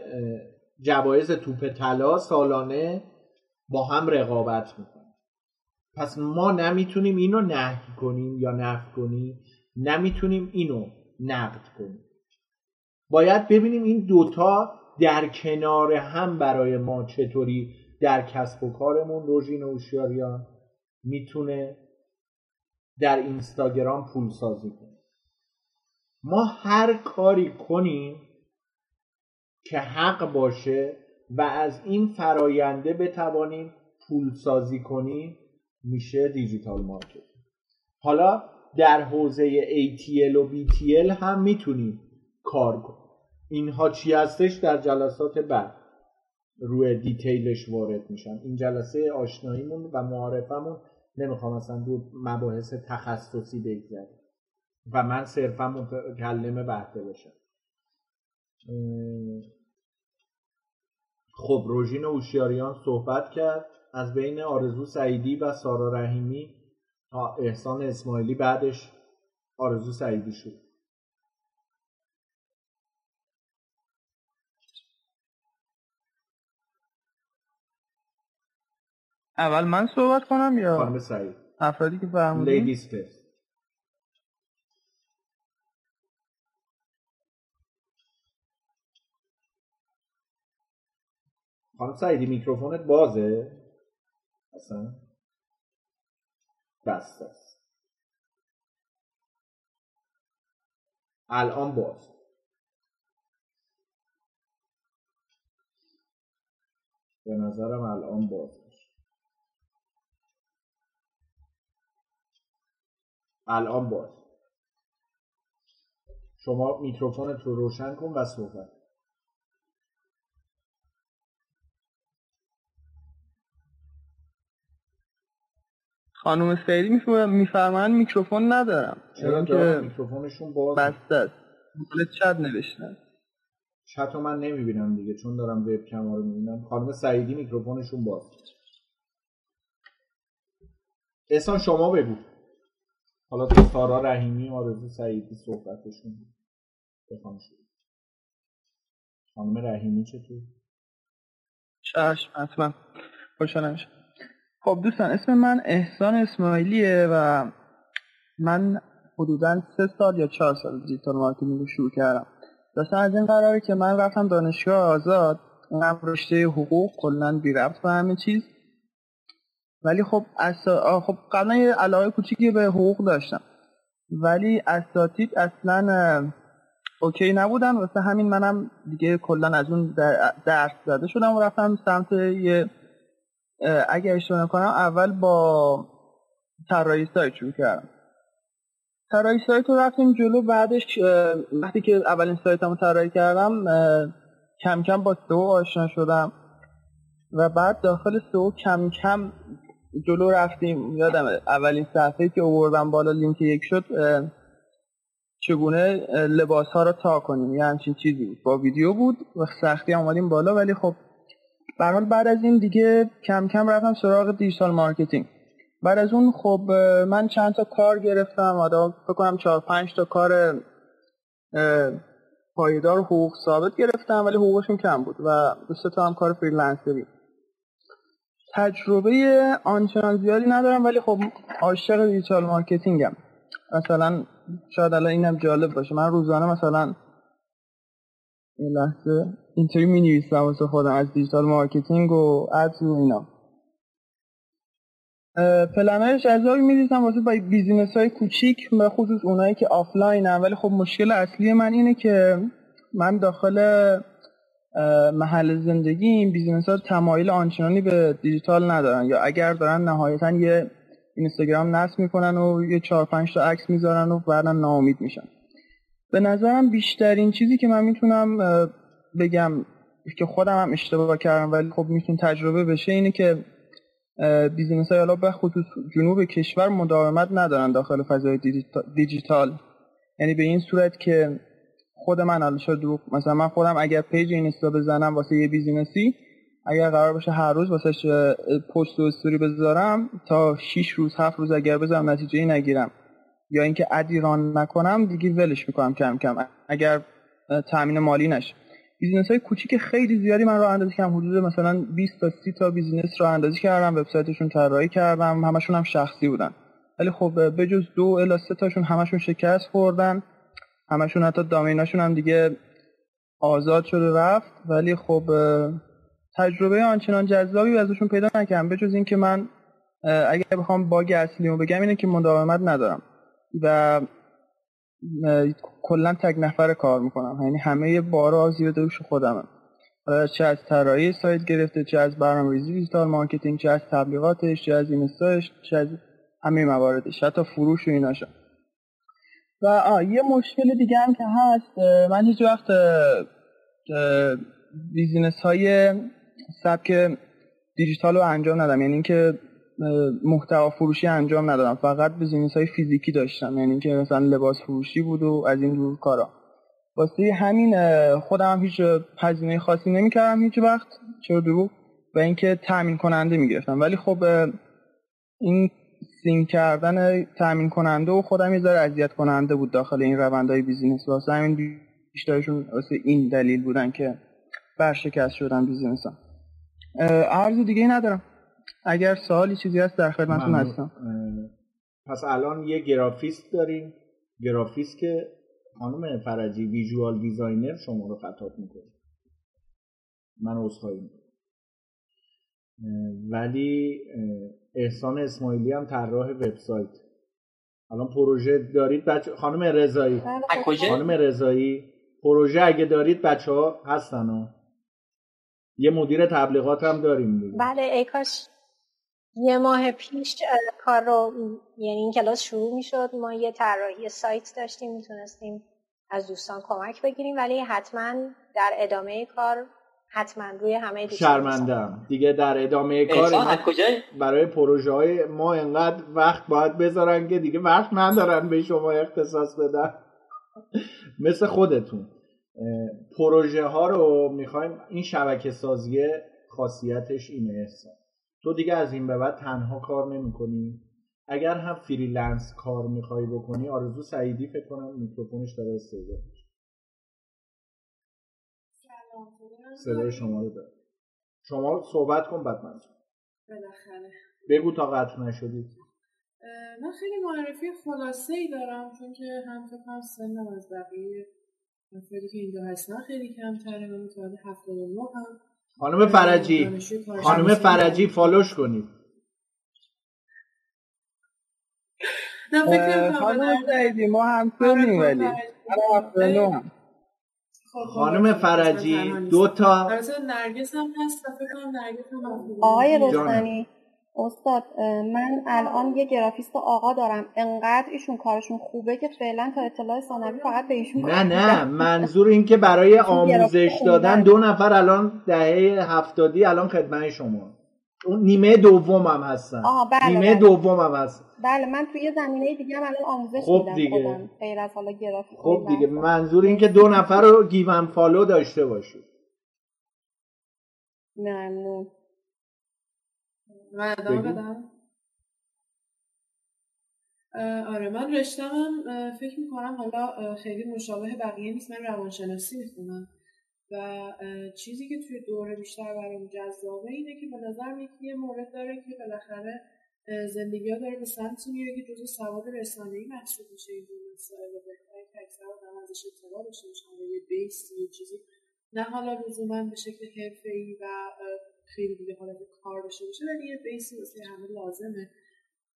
جوایز توپ طلا سالانه با هم رقابت می‌کنن. پس ما نمی‌تونیم اینو نهی کنیم یا نفی کنیم. نمی‌تونیم اینو نقد کنیم. باید ببینیم این دوتا در کنار هم برای ما چطوری در کسب و کارمون روژین اوشیاریان می‌تونه در اینستاگرام پول سازی کنه. ما هر کاری کنیم که حق باشه و از این فراینده بتوانیم پول سازی کنیم میشه دیجیتال مارکت حالا در حوزه ATL و BTL هم می‌تونیم کار کنیم اینها چی هستش؟ در جلسات بعد. روی دیتیلش وارد میشن. این جلسه آشناییمون و معارفمون نمی‌خوام اصلا دو مباحث تخصصی بگذاریم و من صرفا متکلم بحثه باشم. خب روژین اوشیاریان صحبت کرد. از بین آرزو سعیدی و سارا رحیمی تا احسان اسماعیلی بعدش آرزو سعیدی شد. اول من صحبت کنم یا خانم سعید. افرادی که فرمودین؟ ladies first خانم سعیدی میکروفونت بازه؟ اصلا بسته است. الان باز. به نظرم الان باز الان باز. شما میکروفونت رو روشن کن و صحبت خانم سیدی میفرمان میکروفون ندارم. چرا که میکروفونشون باز بسته است. چت نوشتن. چت رو من نمی‌بینم دیگه چون دارم وبکم رو می‌بینم. خانم سعیدی میکروفونشون باز احسان شما بگو. حالا تو سارا رحیمی آرزو سعیدی صحبتشون بخوام شد. خانم رحیمی چطور؟ چشم حتما. خوشحالم. خب دوستان اسم من احسان اسماعیلیه و من حدودا سه سال یا چهار سال digital marketing رو شروع کردم. داستان از این قراره که من رفتم دانشگاه آزاد اونم رشته حقوق کلا بی ربط به همه چیز. ولی خب اسا... خب قبلا یه علاقه کوچیکی به حقوق داشتم. ولی اساتید اصلا اوکی نبودن. واسه همین منم دیگه کلا از اون درس زده شدم و رفتم سمت یه اگه اشتباه نکنم اول با طراحی سایت شروع کردم. طراحی سایت رو رفتیم جلو بعدش وقتی که اولین سایتمو طراحی کردم کم کم با سو آشنا شدم. و بعد داخل سو کم کم جلو رفتیم. یادم اولین صفحه که آوردم بالا لینک یک شد چگونه لباس ها رو تا کنیم. یه همچین چیزی بود. با ویدیو بود و سختی آمدیم بالا ولی خب حال بعد از این دیگه کم کم رفتم سراغ digital marketing. بعد از اون خب من چند تا کار گرفتم. آدا فکر چهار پنج تا کار پایدار حقوق ثابت گرفتم ولی حقوقشون کم بود و دو تا هم کار freelancer ی تجربه آنچنان زیادی ندارم ولی خب عاشق digital marketing م. مثلا شاید الان اینم جالب باشه. من روزانه مثلا این لحظه اینطوری می نویسم واسه خودم از digital marketing و ads و اینا. پلنهای جذابی میریزم واسه با business های کوچیک به خصوص اونایی که آفلاین هم ولی خب مشکل اصلی من اینه که من داخل محل زندگی این business ها تمایل آنچنانی به دیجیتال ندارن. یا اگر دارن نهایتا یه اینستاگرام نصب می‌کنن و یه چهار پنج تا عکس می‌ذارن و بعدا ناامید میشن. به نظرم بیشترین چیزی که من می‌تونم بگم که خودم هم اشتباه کردم ولی خب میتونه تجربه بشه اینه که business های حالا به خصوص جنوب کشور مداومت ندارن داخل فضای دیجیتال. یعنی به این صورت که خود من حالا شد مثلا من خودم اگر page اینستا بزنم واسه یه business ی اگر قرار باشه هر روز واسه پست و استوری بذارم تا 6 روز 7 روز اگر بذارم نتیجه ای نگیرم. یا اینکه ad ی run نکنم دیگه ولش می‌کنم کم کم. اگر تامین مالی نشه. business های کوچیک خیلی زیادی من راه اندازی کردم. حدود مثلا 20 تا 30 تا business راه اندازی کردم. وبسایتشون طراحی کردم. همشون هم شخصی بودن. ولی خب بجز دو الا سه تاشون همشون شکست خوردن. همشون حتی domain اشون هم دیگه آزاد شده رفت. ولی خب تجربه آنچنان جذابی ازشون پیدا نکردم. بجز اینکه من اگر بخوام bug اصلیمو بگم اینه که مداومت ندارم. و کلا تک نفر کار می‌کنم. یعنی همه بارا زیر دوش خودمم. چه از طراحی سایت گرفته چه از برنامه‌ریزی digital marketing چه از تبلیغاتش چه از اینستاش چه از همه مواردش. حتی فروش و ایناشا و آه یه مشکل دیگه هم که هست من هیچ وقت business های سبک دیجیتال رو انجام ندادم. یعنی اینکه محتوا فروشی انجام ندادم. فقط business های فیزیکی داشتم. یعنی اینکه مثلا لباس فروشی بود و از این جور کارا. واسه همین خودم هم هیچ هزینه خاصی نمی‌کردم هیچ وقت. چرا دروغ؟ و اینکه تامین کننده می‌گرفتم. ولی خب این sync کردن تامین کننده و خودم یه ذره اذیت کننده بود داخل این روندهای business. واسه همین بیشترشون واسه این دلیل بودن که ورشکست شدن business م عرض دیگه ندارم. اگر سوالی چیزی هست در خدمتتون هستم. پس الان یه گرافیست داریم. گرافیست که خانم فرجی visual designer شما رو خطاب می‌کنه. من عذرخواهی ولی احسان اسماعیلی هم طراح وبسایت. الان پروژه دارید بچه خانم رضایی. بله، خانم رضایی پروژه اگه دارید بچه ها هستن ها. یه مدیر تبلیغات هم داریم دیگه. بله ای کاش یه ماه پیش کار رو یعنی این کلاس شروع می شد ما یه طراحی سایت داشتیم می‌تونستیم از دوستان کمک بگیریم ولی حتما در ادامه کار حتما روی همه دوستان شرمندم دیگه در ادامه کار برای پروژه های ما انقدر وقت باید بذارن که دیگه وقت ندارن به شما اختصاص بدن. مثل خودتون. پروژه ها رو می‌خوایم این شبکه سازی خاصیتش اینه احسان. تو دیگه از این به بعد تنها کار نمی‌کنی. اگر هم freelance کار می‌خوای بکنی آرزو سعیدی فکر کنم میکروفونش داره stable صدای شما رو داره شما صحبت کن بعد من بالاخره. بگو تا قطع نشدید من خیلی معرفی خلاصه ای دارم چون که هم فکر کنم سنم از بقیه افرادی که اینجا هستن خیلی کمتره من متولد 79 هم. خانم فرجی خانم. فرجی فالوش کنید خانم سعیدی ما هم خانم ولی فرجی. هم. خب، خب، خانم من فرجی. دو تا نرگس هم هست. آقای. رستمی استاد من الان یه گرافیست آقا دارم انقدر ایشون کارشون خوبه که فعلا تا اطلاع ثانوی فقط به ایشون نه نه. منظور این که برای *laughs* آموزش دادن. دو نفر الان دهه هفتادی الان خدمت شما اون نیمه دوم هم هستن بله، نیمه بله. دوم هم هست بله من توی زمینه دیگه هم الان آموزش خب دیگه. غیر از حالا گرافیک خب دیگه. منظور این که دو نفر رو گیون فالو داشته باشید ممنون من ادامه. بدم؟ آره من رشتمم اه، فکر می‌کنم حالا خیلی مشابه بقیه نیست من روانشناسی می‌خونم. و چیزی که توی دوره بیشتر برام جذابه اینه که به نظر میاد که یه مورد داره که بالاخره زندگی ها داره به سمتی میره که جزو سواد رسانه‌ای محسوب میشه این مسائل و بهتره که اکثر آدم ازش اطلاع داشته باشن و یه base ی یه چیزی. نه حالا لزوما به شکل حرفه‌ای و اه، خیلی دیگه حالت کار داشته باشه ولی یه base ی واسه همه لازمه.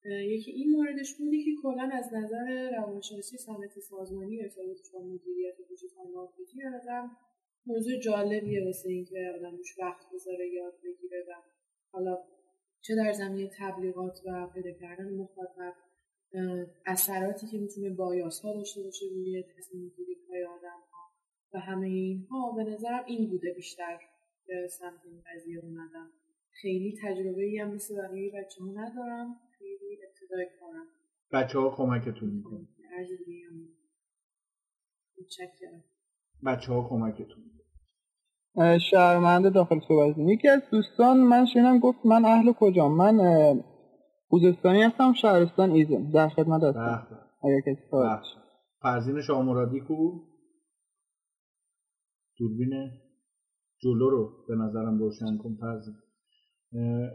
یکی این موردش بودی که کلا از نظر روانشناسی صنعتی سازمانی ارتباطش با مدیریت digital marketing به نظرم موضوع جالبیه واسه اینکه آدم روش وقت بذاره یاد بگیره و حالا چه در زمینه تبلیغات و پیدا کردن مخاطب اثراتی که می‌تونه بایاس ها داشته باشه روی تصمیم گیری های آدم ها و همه اینها به نظرم این بوده بیشتر. سمت این قضیه اومدم خیلی تجربه ای هم مثل بقیه بچه ها ندارم. خیلی ابتدای کارم. بچه ها کمکتون می‌کنه. عرض دیگه هم. متشکرم. بچه ها کمکتون می‌کنن. شهرمند داخل صحبت. یکی از دوستان من شنیدم گفت من اهل کجام؟ من خوزستانی هستم شهرستان ایزم. در خدمت هستم. به. اگر کسی فرزین شامرادی کو؟ دوربین جلو رو به نظرم روشن کن اه،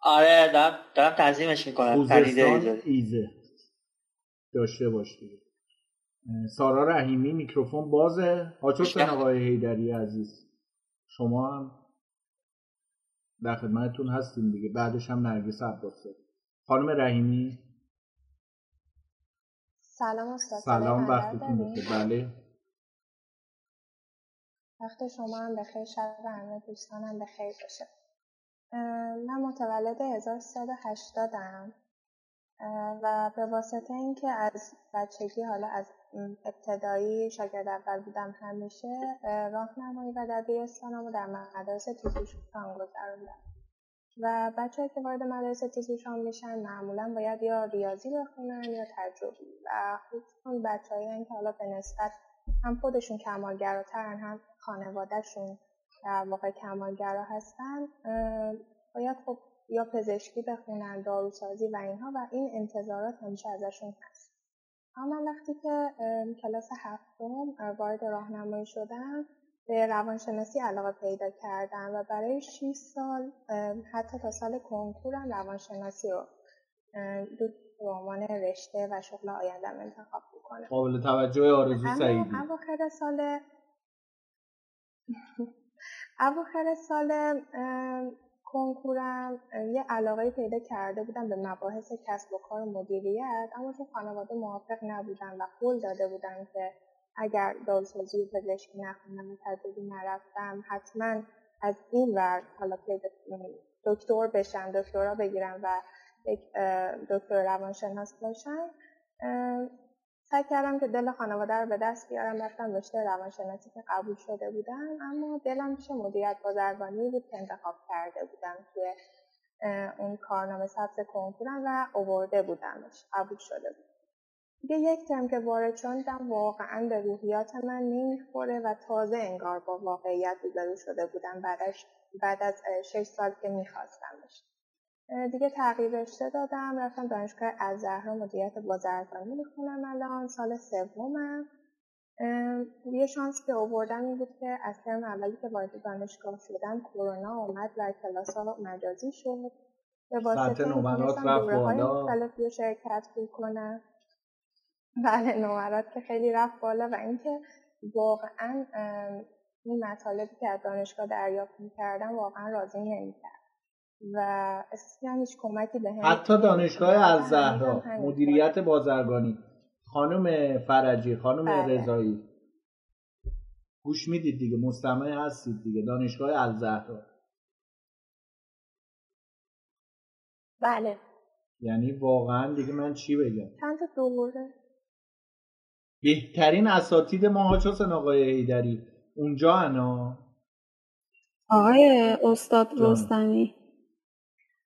آره دارم, دارم تنظیمش می‌کنم. خوزستان. ایزه داشته باش دیگه. سارا رحیمی میکروفون بازه. حسین آقای حیدری عزیز. شما هم در خدمتتون هستیم دیگه. بعدش هم نرگس عباسی خانم رحیمی؟ سلام استاد. سلام وقتتون؟ بخیر. بله. وقت شما هم بخیر شب همه دوستانم بخیر باشه. من متولد 1380 ام و به واسطه اینکه از بچگی حالا از ابتدایی شاگرد اول بودم همیشه اه، راهنمایی و دبیرستانم رو در مدارس تیزهوشان گذروندم. و بچه که وارد مدارس تیزهوشان میشن معمولا باید یا ریاضی بخونن یا تجربی. و خصوصا بچه‌هایی که حالا به نسبت هم خودشون کمالگراترن هم خانوادهشون در واقع کمالگرا هستن باید خب یا پزشکی بخونن داروسازی و اینها و این انتظارات همیشه ازشون هست. اما وقتی که کلاس هفتم وارد راهنمایی شدم به روانشناسی علاقه پیدا کردم و برای 6 سال حتی تا سال کنکورم روانشناسی رو به عنوان رشته و شغل آیندم انتخاب می‌کنم. قابل توجه آرزو سعیدی اواخر سال اواخر سال کنکورم یه علاقه پیدا کرده بودم به مباحث کسب و کار مدیریت اما تو خانواده موافق نبودن و قول داده بودن که اگر داروسازی و پزشکی نخونم و تدریجی نرفتم حتما از این ور حالا دکتر بشم دکترا بگیرم و یک دکتر روانشناس باشم سعی کردم که دل خانواده رو به دست بیارم رفتم رشته روانشناسی که قبول شده بودم اما دلم پیش مدیریت بازرگانی بود که انتخاب کرده بودم توی اون کارنامه سبز کنکورم و اوورده بودمش قبول شده بود. دیگه یک ترم که وارد شدم واقعا به روحیات من نمی‌خوره و تازه انگار با واقعیت روبرو شده بودم بعدش بعد از شش سال که میخواستمش. دیگه تغییر رشته دادم رفتم دانشگاه از زهرا مدیریت بازرگانی می‌خونم الان سال سومم. یه شانس که آوردم این بود که از ترم اولی که وارد دانشگاه شدم کرونا اومد و کلاس ها مجازی شد. به واسطه نمرات رفت بالا. مختلفی شرکت کنم بله نمرات که خیلی رفت بالا و اینکه واقعا این مطالبی که از دانشگاه دریافت می‌کردم واقعا راضی نمی‌کرد و اصلا هیچ کمکی به هم حتی دانشگاه از زهرا مدیریت بازرگانی. خانم فرجی خانم بله. رضایی. گوش می‌دید دیگه مستمع هستید دیگه دانشگاه از زهرا. بله. یعنی واقعا دیگه من چی بگم؟ چند تا دوره بهترین اساتید ما حسن آقای ایدری اونجا انا؟ آقای استاد رستمی.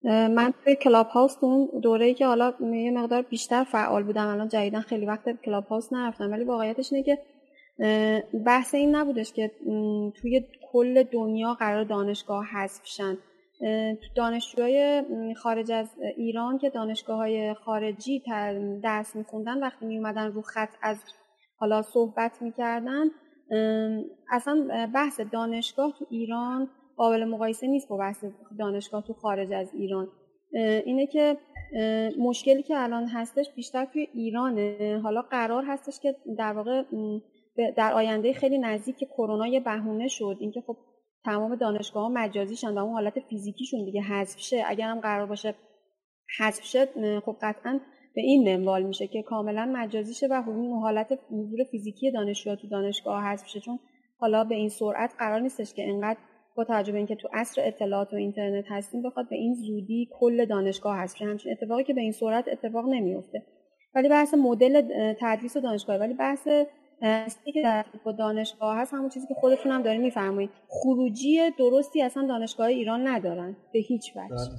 من توی کلاب هاوس اون دوره که حالا یه مقدار بیشتر فعال بودم الان جدیدا خیلی وقت کلاب هاوس نرفتم ولی واقعیتش اینه که بحث این نبودش که توی کل دنیا قرار دانشگاه حذف شن. دانشجوهای خارج از ایران که دانشگاه های خارجی درس میخوندن وقتی میومدن رو خط از حالا صحبت می‌کردن اصلا بحث دانشگاه تو ایران قابل مقایسه نیست با بحث دانشگاه تو خارج از ایران. اینه که مشکلی که الان هستش بیشتر توی ایرانه. حالا قرار هستش که در واقع در آینده خیلی نزدیک کرونا یه بهونه شد. اینکه خب تمام دانشگاه ها مجازی شن و اون حالت فیزیکیشون دیگه حذف شه. اگر هم قرار باشه حذف شد خب قطعا به این منوال میشه که کاملا مجازی شه و اون حالت حضور فیزیکی دانشجو تو دانشگاه حذف شه. چون حالا به این سرعت قرار نیستش که انقدر با توجه به اینکه تو عصر اطلاعات و اینترنت هستیم بخواد به این زودی کل دانشگاه هست همچین اتفاقی که به این سرعت اتفاق نمیفته ولی بحث مدل تدریس دانشگاه ولی بحث اصلی که در با دانشگاه هست همون چیزی که خودتون هم دارین میفرمایید. خروجی درستی اصلا دانشگاه ایران ندارن به هیچ وجه.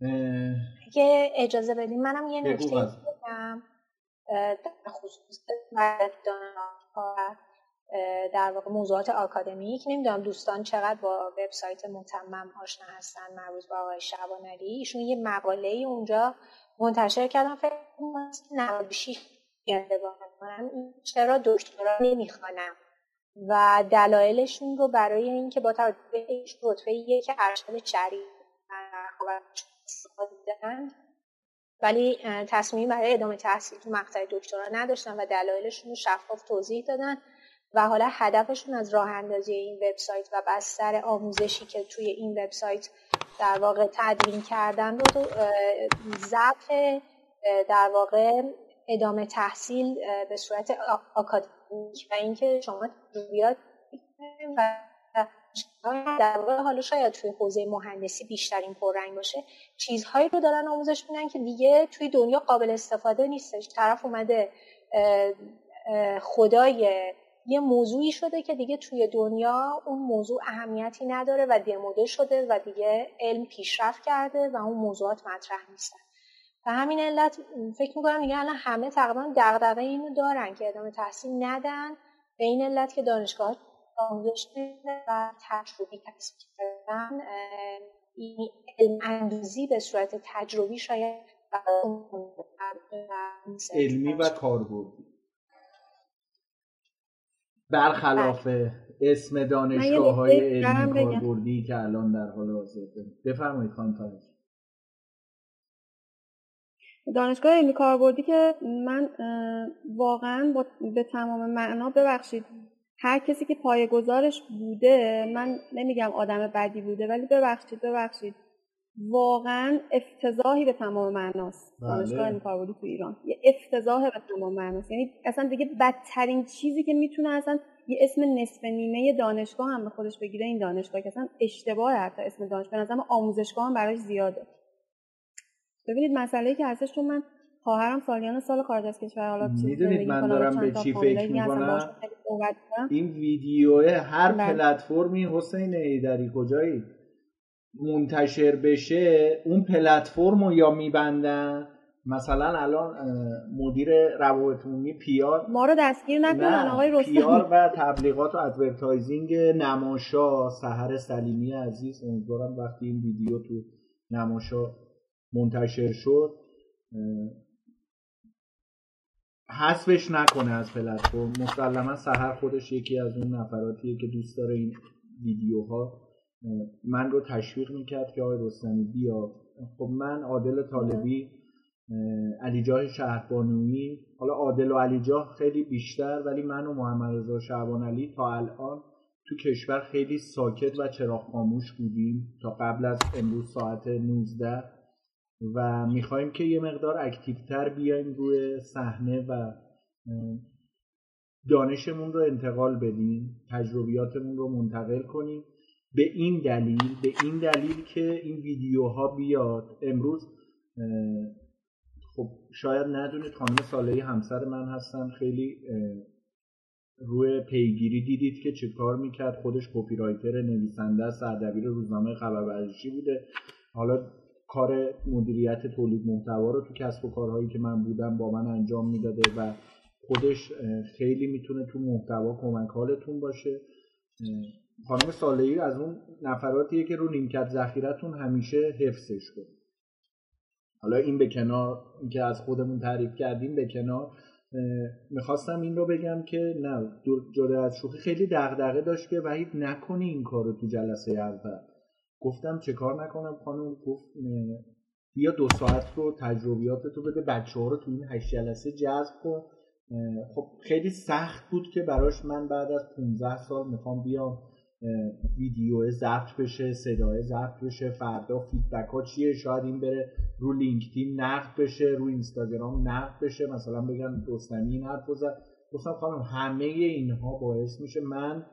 بله. اگه اجازه بدیم منم یه نکته بگم. در خصوص دانشگاه در واقع موضوعات آکادمیک. نمی‌دونم دوستان چقدر با وبسایت متمم آشنا هستن مربوط به آقای شعبانعلی ایشون یه مقاله ای اونجا منتشر کردن. فکر کنم 96 من چرا دکترا نمی‌خوانم؟ و دلایلشون رو برای اینکه با توجه به رتبه یک ارشد شریف ولی تصمیم برای ادامه تحصیل تو مقطع دکترا نداشتن و دلایلشون رو شفاف توضیح دادن. و حالا هدفشون از راه اندازی این وبسایت و بستر آموزشی که توی این وبسایت در واقع تدوین کردن رو ضعف در واقع ادامه تحصیل به صورت آکادمیک و اینکه شما بیاد و در واقع حالا شاید توی حوزه مهندسی بیشترین پررنگ باشه. چیزهایی رو دارن آموزش میدن که دیگه توی دنیا قابل استفاده نیستش. طرف اومده خدای یه موضوعی شده که دیگه توی دنیا اون موضوع اهمیتی نداره و دموده شده و دیگه علم پیشرفت کرده و اون موضوعات مطرح نیستن. و همین علت فکر می‌کنم دیگه الان همه تقریبا دغدغه اینو دارن که ادامه تحصیل ندن. به این علت که دانشگاه آموزش و تجربی کسب کردن علم اندوزی به صورت تجربی شاید علمی و کاربردی. برخلاف بله. اسم دانشگاه های علمی کاربردی که الان در حال حاضر بفرمایید خانم دانشگاه علمی کاربردی که من واقعا با به تمام معنا ببخشید هر کسی که پایه‌گذارش بوده من نمیگم آدم بدی بوده ولی ببخشید ببخشید. واقعا افتضاحی به تمام معناست. بله. دانشگاه نیکاربودی تو ایران. یه افتضاح به تمام معناست. یعنی اصلا دیگه بدترین چیزی که می‌تونه اصلا یه اسم نصف نیمه دانشگاه هم به خودش بگیره این دانشگاه که اصلا اشتباه حتی اسم دانشگاه. نظرم آموزشگاه هم براش زیاده. ببینید مسئله که هستش چون من خواهرم سالیان سال خارج از کشور حالا می‌دونید من دارم به چی فکر می‌کنم؟ این ویدیوه هر بله. پلتفرمی حسین ایدری. کجایی؟ منتشر بشه اون پلتفرم رو یا میبندن؟ مثلا الان مدیر روابط عمومی PR ما رو دستگیر نکنن آقای نه پیار رستمی و تبلیغات و advertising نماشا. سحر سلیمی عزیز امیدوارم وقتی این ویدیو تو نماشا منتشر شد حذفش نکنه از پلتفرم. مسلما سحر خودش یکی از اون نفراتیه که دوست داره این ویدیوها من رو تشویق می‌کرد که آقای رستمی بیا خب من عادل طالبی اه، علی جاه شهربانویی حالا عادل و علی جاه خیلی بیشتر ولی من و محمد رضا شعبان علی تا الان تو کشور خیلی ساکت و چراغ خاموش بودیم تا قبل از امروز ساعت 19 و می‌خوایم که یه مقدار اکتیوتر بیایم روی صحنه و دانشمون رو انتقال بدیم تجربیاتمون رو منتقل کنیم. به این دلیل به این دلیل که این ویدیوها بیاد. امروز خب شاید ندونید خانم صالحی همسر من هستن. خیلی روی پیگیری دیدید که چه کار می‌کرد. خودش کپی رایتر نویسنده سردبیر روزنامه خبر ورزشی بوده. حالا کار مدیریت تولید محتوا رو تو کسب و کارهایی که من بودم با من انجام می‌داده و خودش خیلی می‌تونه تو محتوا کمک حالتون باشه. خانم صالحی از اون نفراتیه که رو نیمکت ذخیرتون همیشه حفظش کنید. حالا این به کنار اینکه از خودمون تعریف کردیم به کنار می‌خواستم این رو بگم که نه جدا از شوخی خیلی دغدغه داشت که وحید نکنی این کار رو تو جلسه اول. گفتم چه کار نکنم خانم؟ گفت بیا دو ساعت رو تجربیات تو بده بچه ها رو تو این هشت جلسه جذب کن. خب خیلی سخت بود که براش من بعد از 15 سال می‌خوام بیام ویدیو ضبط بشه صدای ضبط بشه فردا فیدبک ها چیه؟ شاید این بره رو لینکدین نقد بشه رو اینستاگرام نقد بشه. مثلا بگن رستمی این حرف زد. گفتم خانم همه اینها باعث میشه من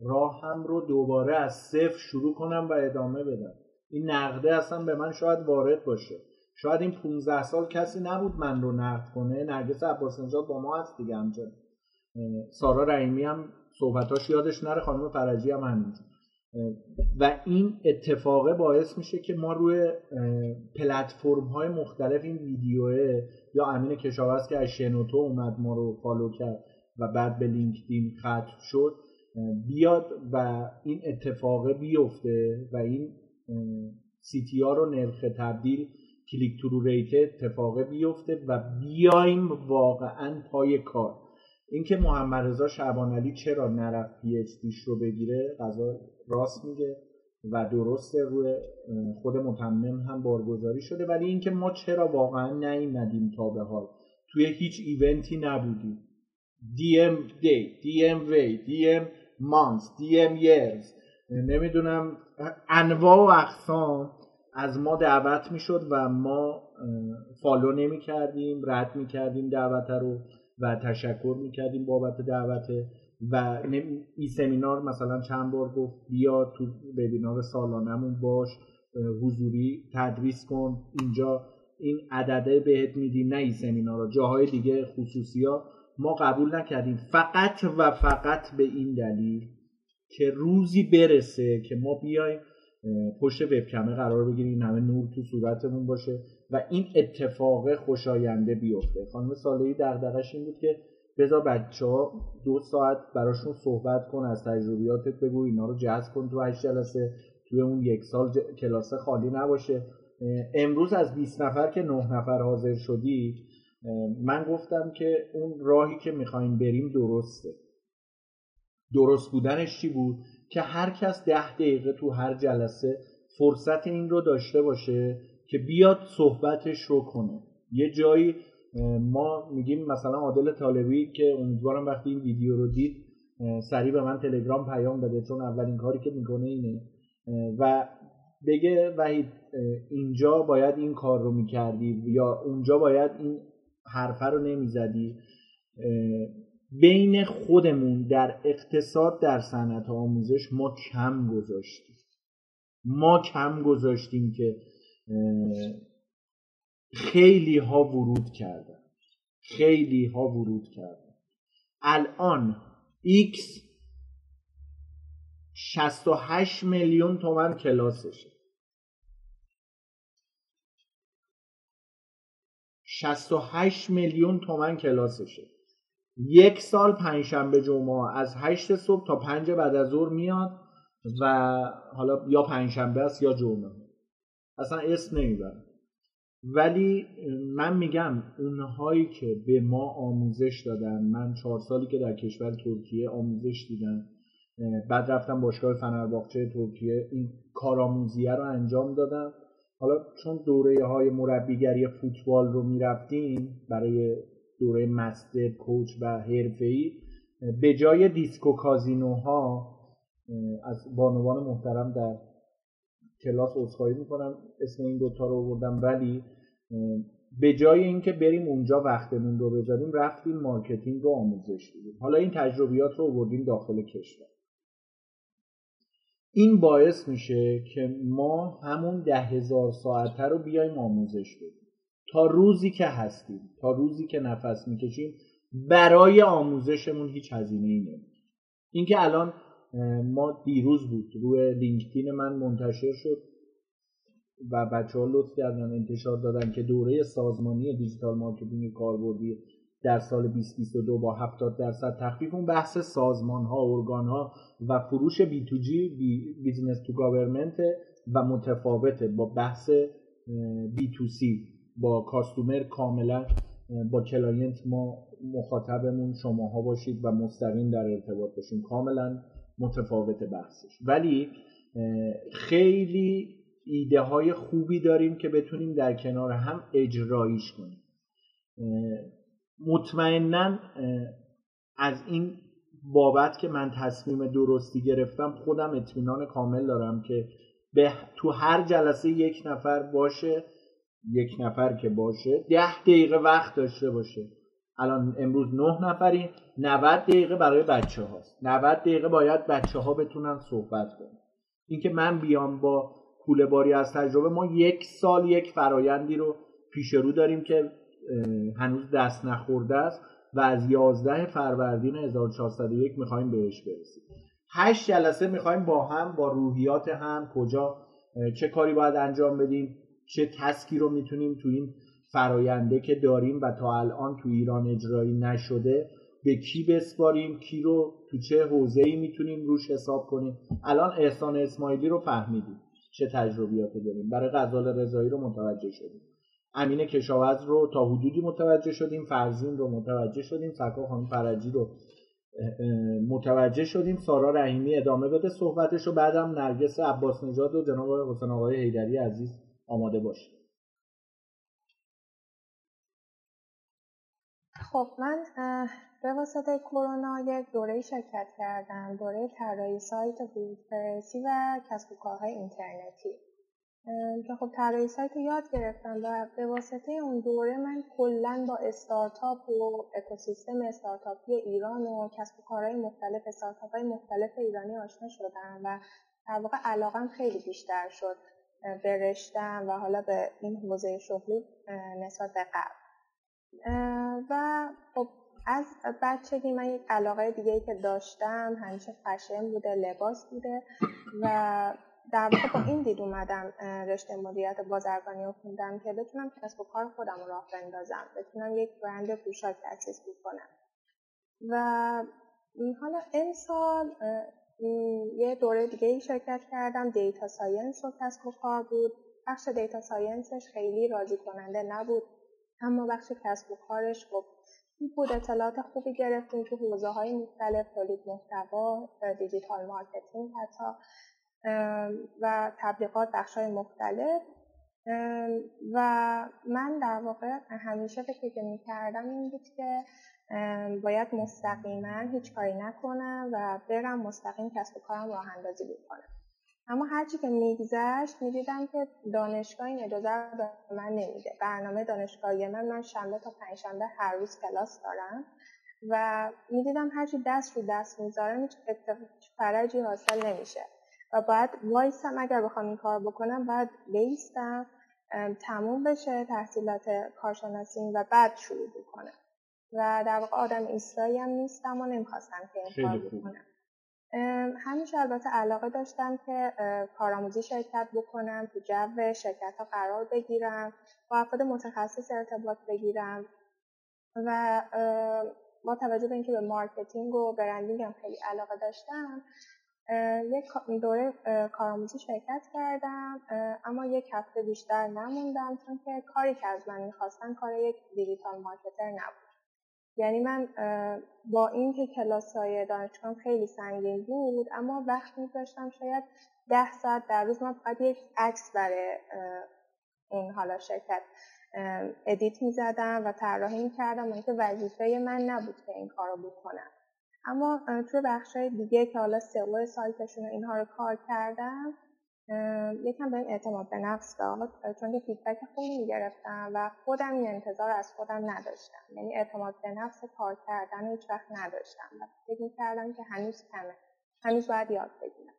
راهم رو دوباره از صفر شروع کنم و ادامه بدم. این نقده اصلا به من شاید وارد باشه. شاید این 15 سال کسی نبود من رو نقد کنه. نرگس عباس با ما هست دیگه همچنین اه، سارا رحیمی هم صحبتاش یادش نره خانم فرجی هم همینجور. و این اتفاقه باعث میشه که ما روی پلتفرم های مختلف این ویدیوه یا امین کشاورز که از شنوتو اومد ما رو follow کرد و بعد به لینکدین ختم شد بیاد و این اتفاقه بیفته و این CTR ها رو نرخ تبدیل click through rate اتفاقه بیفته و بیایم واقعا پای کار. اینکه محمد رضا شعبان علی چرا نرفت PhD ش رو بگیره قضا راست میگه و درسته روی خود متمم هم بارگذاری شده. ولی اینکه ما چرا واقعا نیومدیم تا به حال؟ توی هیچ event ی نبودیم. DM day DM week DM months DM years نمی‌دونم انواع و اقسام از ما دعوت می‌شد و ما follow نمی کردیم رد می کردیم دعوت رو. و تشکر می کردیم بابت دعوت و این سمینار مثلا چند بار گفت بیا تو وبینار سالانمون باش حضوری تدریس کن. اینجا این عدده بهت میدیم نه این سمینار جاهای دیگه خصوصی ها ما قبول نکردیم. فقط و فقط به این دلیل که روزی برسه که ما بیایم پشت وبکمه قرار بگیریم همه نور تو صورتمون باشه. و این اتفاق خوشاینده بیفته. خانم صالحی دغدغش این بود که بذار بچه ها دو ساعت براشون صحبت کن از تجربیاتت بگو اینا رو جذب کن تو هشت جلسه. توی اون یک سال ج- کلاسه خالی نباشه. امروز از 20 نفر که 9 نفر حاضر شدی من گفتم که اون راهی که می‌خوایم بریم درسته. درست بودنش چی بود؟ که هر کس ده دقیقه تو هر جلسه فرصت این رو داشته باشه که بیاد صحبتش رو کنه. یه جایی ما میگیم مثلا عادل طالبی که امیدوارم وقتی این ویدیو رو دید سریع به من تلگرام پیام بده چون اولین کاری که می‌کنه اینه. و بگه وحید اینجا باید این کار رو می‌کردی یا اونجا باید این حرفه رو نمی‌زدی. بین خودمون در اقتصاد در صنعت آموزش ما کم گذاشتیم. ما کم گذاشتیم که خیلی ها ورود کردن. خیلی ها ورود کردن. الان X 68 میلیون تومن کلاسشه. 68 میلیون تومن کلاسشه. یک سال پنجشنبه جمعه از 8 صبح تا 5 بعد از ظهر میاد و حالا یا پنجشنبه است یا جمعه. اصلا اسم نمی‌برم. ولی من میگم اونهایی که به ما آموزش دادن من چهار سالی که در کشور ترکیه آموزش دیدم بعد رفتم باشگاه فنرباغچه ترکیه این کارآموزیه رو انجام دادم. حالا چون دوره های مربیگری فوتبال رو می‌رفتیم برای دوره مستر کوچ و حرفه‌ای به جای دیسکو کازینوها از بانوان محترم در کلاس عذرخواهی می‌کنم اسم این دوتا رو بردم ولی به جای اینکه بریم اونجا وقتمون رو بذاریم رفتیم marketing رو آموزش دیدیم. حالا این تجربیات رو بردیم داخل کشور. این باعث میشه که ما همون ده هزار ساعته رو بیایم آموزش بدیم. تا روزی که هستیم تا روزی که نفس می‌کشیم برای آموزشمون هیچ هزینه ای نمی‌دید اینکه الان ما دیروز بود روی لینکدین من منتشر شد و بچه ها لطف کردن انتشار دادن که دوره سازمانی digital marketing کاربردی در سال 2022 با 70 درصد تخفیف اون بحث سازمان ها ارگان ها و فروش B to G business to government و متفاوته با بحث B to C با customer کاملا با client ما مخاطبمون شماها باشید و مستقیم در ارتباط باشیم کاملا متفاوت بحثش. ولی خیلی ایده های خوبی داریم که بتونیم در کنار هم اجرایش کنیم. مطمئنا از این بابت که من تصمیم درستی گرفتم خودم اطمینان کامل دارم که به تو هر جلسه یک نفر باشه یک نفر که باشه ده دقیقه وقت داشته باشه. الان امروز نه نفریم 90 دقیقه برای بچه هاست 90 دقیقه باید بچه ها بتونن صحبت کنن. اینکه من بیام با کوله باری از تجربه ما یک سال یک فرایندی رو پیش رو داریم که هنوز دست نخورده است و از 11 فروردین 1401 می‌خوایم بهش برسیم. هشت جلسه می‌خوایم با هم با روحیات هم کجا چه کاری باید انجام بدیم چه تسکی رو می‌تونیم تو این فراینده که داریم و تا الان تو ایران اجرایی نشده به کی بسپاریم؟ کی رو؟ تو چه حوزه ای می‌تونیم روش حساب کنیم؟ الان احسان اسماعیلی رو فهمیدیم چه تجربیاتی داریم. برای غزال رضایی رو متوجه شدیم. امین کشاورز رو تا حدودی متوجه شدیم. فرزین رو متوجه شدیم. سکا خانم فرجی رو متوجه شدیم. سارا رحیمی ادامه بده صحبتش رو. بعدم نرگس عباس نژاد و جناب حسین آقای حیدری عزیز آماده باشه خب من به واسطه کرونا یک دوره شرکت کردم دوره طراحی سایت فرسی و کسب و کارهای اینترنتی. که خب طراحی سایت رو یاد گرفتم و به واسطه اون دوره من کلا با استارتاپ و اکوسیستم استارتاپی ایران و کسب و کارهای مختلف استارتاپ های مختلف ایرانی آشنا شدم و در واقع علاقم خیلی بیشتر شد به رشتم و حالا به این حوزه شغلی نسبت به قبل. و خب از بچگی من یک علاقه دیگه که داشتم همیشه فشن بوده لباس بوده و در واقع با این دید اومدم رشته مدیریت بازرگانی رو خوندم که بتونم کسب و کار خودم رو راه بندازم بتونم یک برند پوشاک تأسیس بکنم. و حالا این سال یه دوره دیگه ای شرکت کردم data science و کسب و کار بود. بخش data science ش خیلی راضی کننده نبود. اما بخش کسب و کارش خب بود. اطلاعات خوبی گرفتیم تو حوزه های مختلف تولید محتوا digital marketing حتی و تبلیغات بخش های مختلف و من در واقع همیشه فکری که می‌کردم این بود که باید مستقیما هیچ کاری نکنم و برم مستقیم کسب و کارم راه اندازی بکنم. اما هرچی که میگذشت می‌دیدم که دانشگاه این اجازه رو به من نمیده. برنامه دانشگاهی من من شنبه تا پنجشنبه هر روز کلاس دارم و می‌دیدم هرچی دست رو دست می‌ذارم هیچ فرجی حاصل نمیشه. و باید وایسم اگر بخوام این کار بکنم باید بیستم تموم بشه تحصیلات کارشناسی و بعد شروع بکنم. و در واقع آدم ایستایی هم نیستم و نمی‌خواستم که این کار بکنم. همیشه البته علاقه داشتم که کارآموزی شرکت بکنم تو جو شرکت ها قرار بگیرم با افراد متخصص ارتباط بگیرم و با توجه به اینکه به marketing و branding هم خیلی علاقه داشتم یک دوره کارآموزی شرکت کردم اما یک هفته بیشتر نموندم چون که کاری که از من می‌خواستن کار یک digital marketer نبود. یعنی من با اینکه کلاس های دانشگاه خیلی سنگین بود اما وقت میذاشتم شاید ده ساعت در روز من فقط یک عکس برای اون حالا شرکت edit می‌زدم و طراحی می‌کردم و اینکه وظیفه من نبود که این کار رو بکنم. اما توی بخش های دیگه که حالا SEO سایتشون اینها رو کار کردم یکم بهم اعتماد به نفس داد چون که feedback خوبی می‌گرفتم و خودم این انتظار از خودم نداشتم. یعنی اعتماد به نفس کار کردن هیچ وقت نداشتم و فکر می‌کردم که هنوز کمه. هنوز باید یاد بگیرم.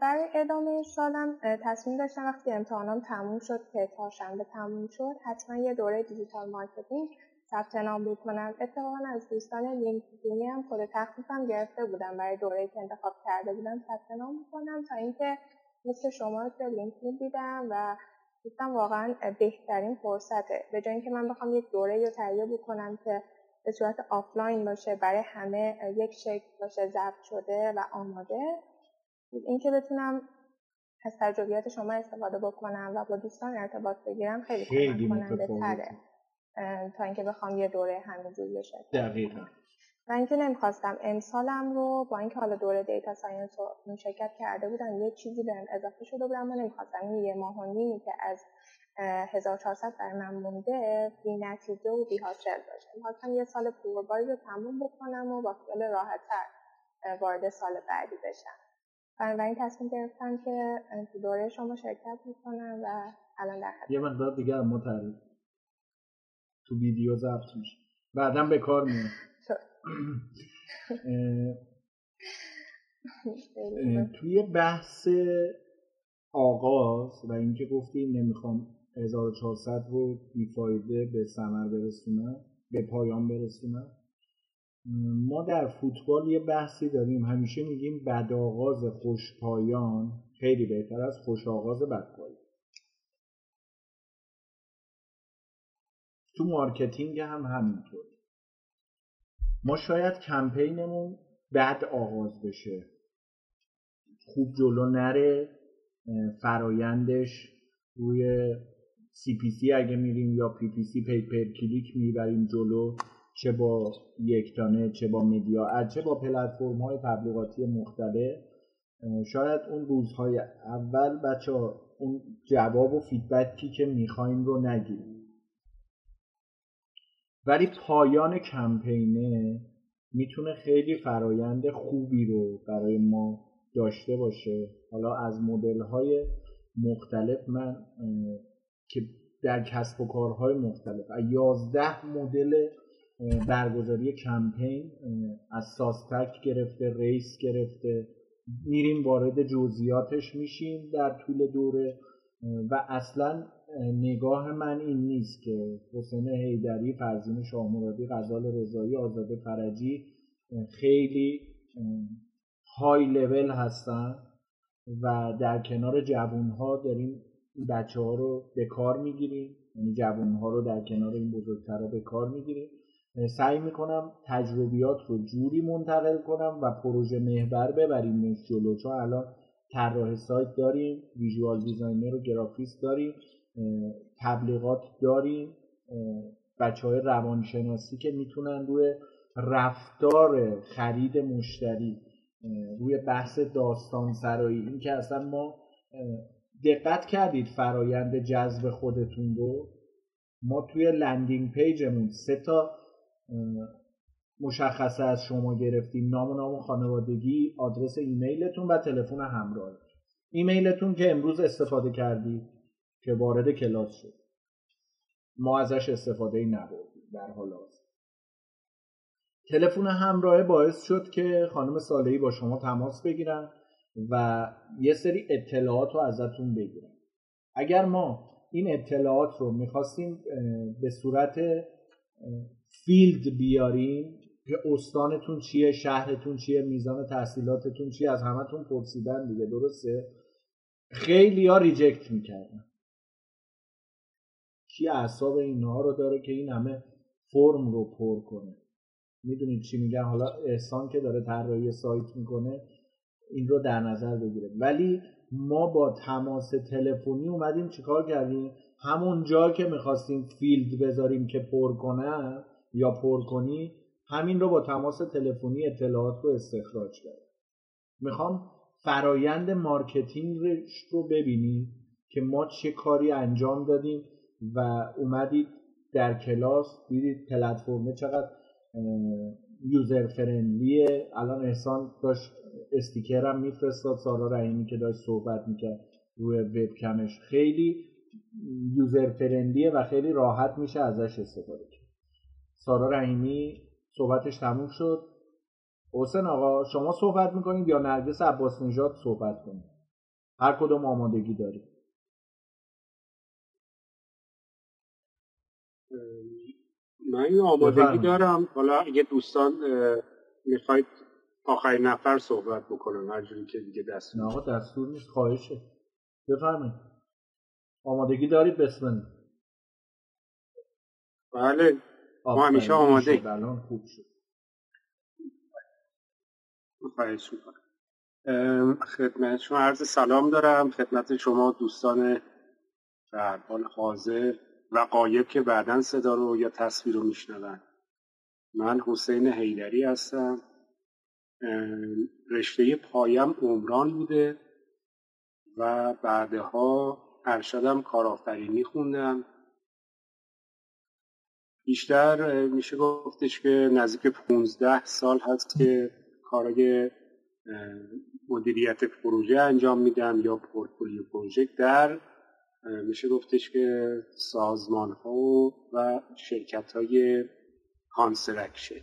برای ادامه سالم تصمیم داشتم وقتی امتحانم تموم شد که چهارشنبه تموم شد حتما یه دوره digital marketing ثبت نام بکنم اتفاقا از دوستان لینکدینی هم خود تخفیفم گرفته بودم. برای دوره که انتخاب کرده بودم ثبت نام بکنم تا اینکه مثل شما توی LinkedIn دیدم و گفتم واقعا بهترین فرصته. به جای اینکه من بخوام یک دوره رو تهیه بکنم که به صورت آفلاین باشه برای همه یک شکل باشه ضبط شده و آماده اینکه بتونم از تجربیات شما استفاده بکنم و با دوستان ارتباط بگیرم خیلی خیلی کننده تره تا اینکه بخوام یه دوره همینجوری بشه دقیقا. و اینکه نمی‌خواستم امسالم رو با اینکه حالا دوره data science رو شرکت کرده بودم یه چیزی بهم اضافه شده بودم و نمی‌خواستم این یه ماه و نیمی که از 1400 برای من مونده بی نتیجه و بی حاصل باشه. می‌خواستم یه سال پروبایی رو تموم بکنم و با خیال راحتتر وارد سال بعدی بشم. بنابراین تصمیم گرفتم که تو دوره شما شرکت می‌کنم و الان در یه مقدار دیگه ما تعریف تو ویدیو ضبط میشه. بعدا به کار میاد *clears throat* توی بحث آغاز و اینکه گفتیم نمی‌خوام 1400 رو بیفایده به ثمر برسونم به پایان برسونم ما در فوتبال یه بحثی داریم. همیشه میگیم بد آغاز خوش پایان خیلی بهتر از خوش آغاز بد پایان. تو marketing هم همینطور. ما شاید کمپینمون بد آغاز بشه. خوب جلو نره فرایندش روی CPC اگه میریم یا PPC pay per click می‌بریم جلو. چه با یکتانت چه با media چه با پلتفرم های تبلیغاتی مختلف. شاید اون روزهای اول بچه اون جواب و feedback ی که می‌خوایم رو نگیریم. ولی پایان کمپینه می‌تونه خیلی فرایند خوبی رو برای ما داشته باشه. حالا از مدل های مختلف من که در کسب و کارهای مختلف یازده مدل برگزاری کمپین از ساستک گرفته ریس گرفته میریم وارد جزئیاتش میشیم در طول دوره و اصلا نگاه من این نیست که حسین حیدری فرزین شاهمرادی غزال رضایی آزاده فرجی خیلی های لول هستن و در کنار جوون ها داریم بچه ها رو به کار می‌گیریم. یعنی جوون ها رو در کنار این بزرگتر به کار می‌گیریم. سعی می‌کنم تجربیات رو جوری منتقل کنم و پروژه محور ببریم جلو. چون الان طراح سایت داریم visual designer و گرافیست داریم. تبلیغات داریم. بچه های روانشناسی که می‌تونن روی رفتار خرید مشتری روی بحث داستان سرایی این که اصلا ما دقت کردید فرایند جذب خودتون رو؟ ما توی landing page مون سه تا مشخصه از شما گرفتیم. نام و نام خانوادگی آدرس ایمیلتون و تلفن همراه ایمیلتون که امروز استفاده کردی که وارد کلاس شد. ما ازش استفاده ای نبردیم در حال حاضر. تلفن همراه باعث شد که خانم صالحی با شما تماس بگیرن و یه سری اطلاعات رو ازتون بگیرن. اگر ما این اطلاعات رو می‌خواستیم به صورت field بیاریم که استانتون چیه شهرتون چیه میزان تحصیلاتتون چیه از همتون پرسیدن دیگه درسته؟ خیلی ها reject می‌کردن. کی اعصاب اینها رو داره که این همه فرم رو پر کنه. می‌دونید چی میگن حالا احسان که داره طراحی سایت می‌کنه این رو در نظر بگیره. ولی ما با تماس تلفنی اومدیم چیکار کردیم؟ همون جا که می‌خواستیم field بذاریم که پر کنه یا پر کنی همین رو با تماس تلفنی اطلاعات رو استخراج کرد می‌خوام فرایند marketing رو ببینیم که ما چه کاری انجام دادیم و اومدید در کلاس دیدید پلتفرم چقدر user friendly ه الان احسان داشت استیکرم میفرستاد سارا رحیمی که داشت صحبت می‌کرد روی وبکمش. خیلی user friendly ه و خیلی راحت میشه ازش استفاده کرد. سارا رحیمی صحبتش تموم شد. حسین آقا شما صحبت می‌کنید یا نرگس عباس نژاد صحبت کنید هر کدوم آمادگی دارید. من آمادگی دارم. حالا اگه دوستان می‌خواید آخرین نفر صحبت بکنم هر جوری که دیگه دستور نه آقا دستور نیست خواهشه. بفرمایید. آمادگی دارید؟ بسم بله. ما همیشه آماده الان خوب شد. خواهش می‌کنم. خدمت شما عرض سلام دارم. خدمت شما دوستان در حال حاضر. و قایب که بعدا صدا رو یا تصویر رو میشنون. من حسین حیدری هستم. رشته پایم عمران بوده و بعدها ارشدم کارآفرینی خوندم. بیشتر میشه گفتش که نزدیک 15 سال هست که کارای مدیریت پروژه انجام میدم یا پورتفولیو پروژه در میشه گفتش که سازمان ها و شرکت های construction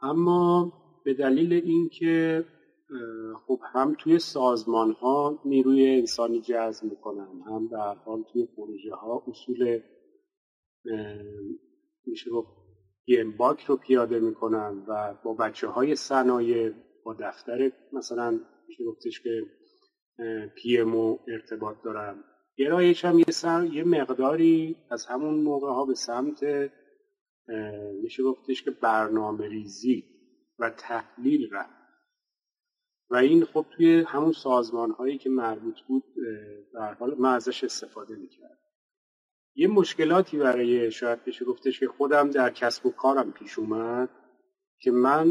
اما به دلیل اینکه خب هم توی سازمان ها نیروی انسانی جذب می‌کنم هم در حال توی پروژه ها اصول میشه گفت باک رو پیاده می‌کنم و با بچه های صنایع با دفتر مثلا میشه گفتش که پی ام ارتباط دارم. گرایش هم یه, سر، یه مقداری از همون موقع ها به سمت میشه گفتش که برنامه ریزی و تحلیل رفت. و این خب توی همون سازمان هایی که مربوط بود در حال من ازش استفاده می‌کرد یه مشکلاتی برای شاید بشه گفتش که خودم در کسب و کارم پیش اومد که من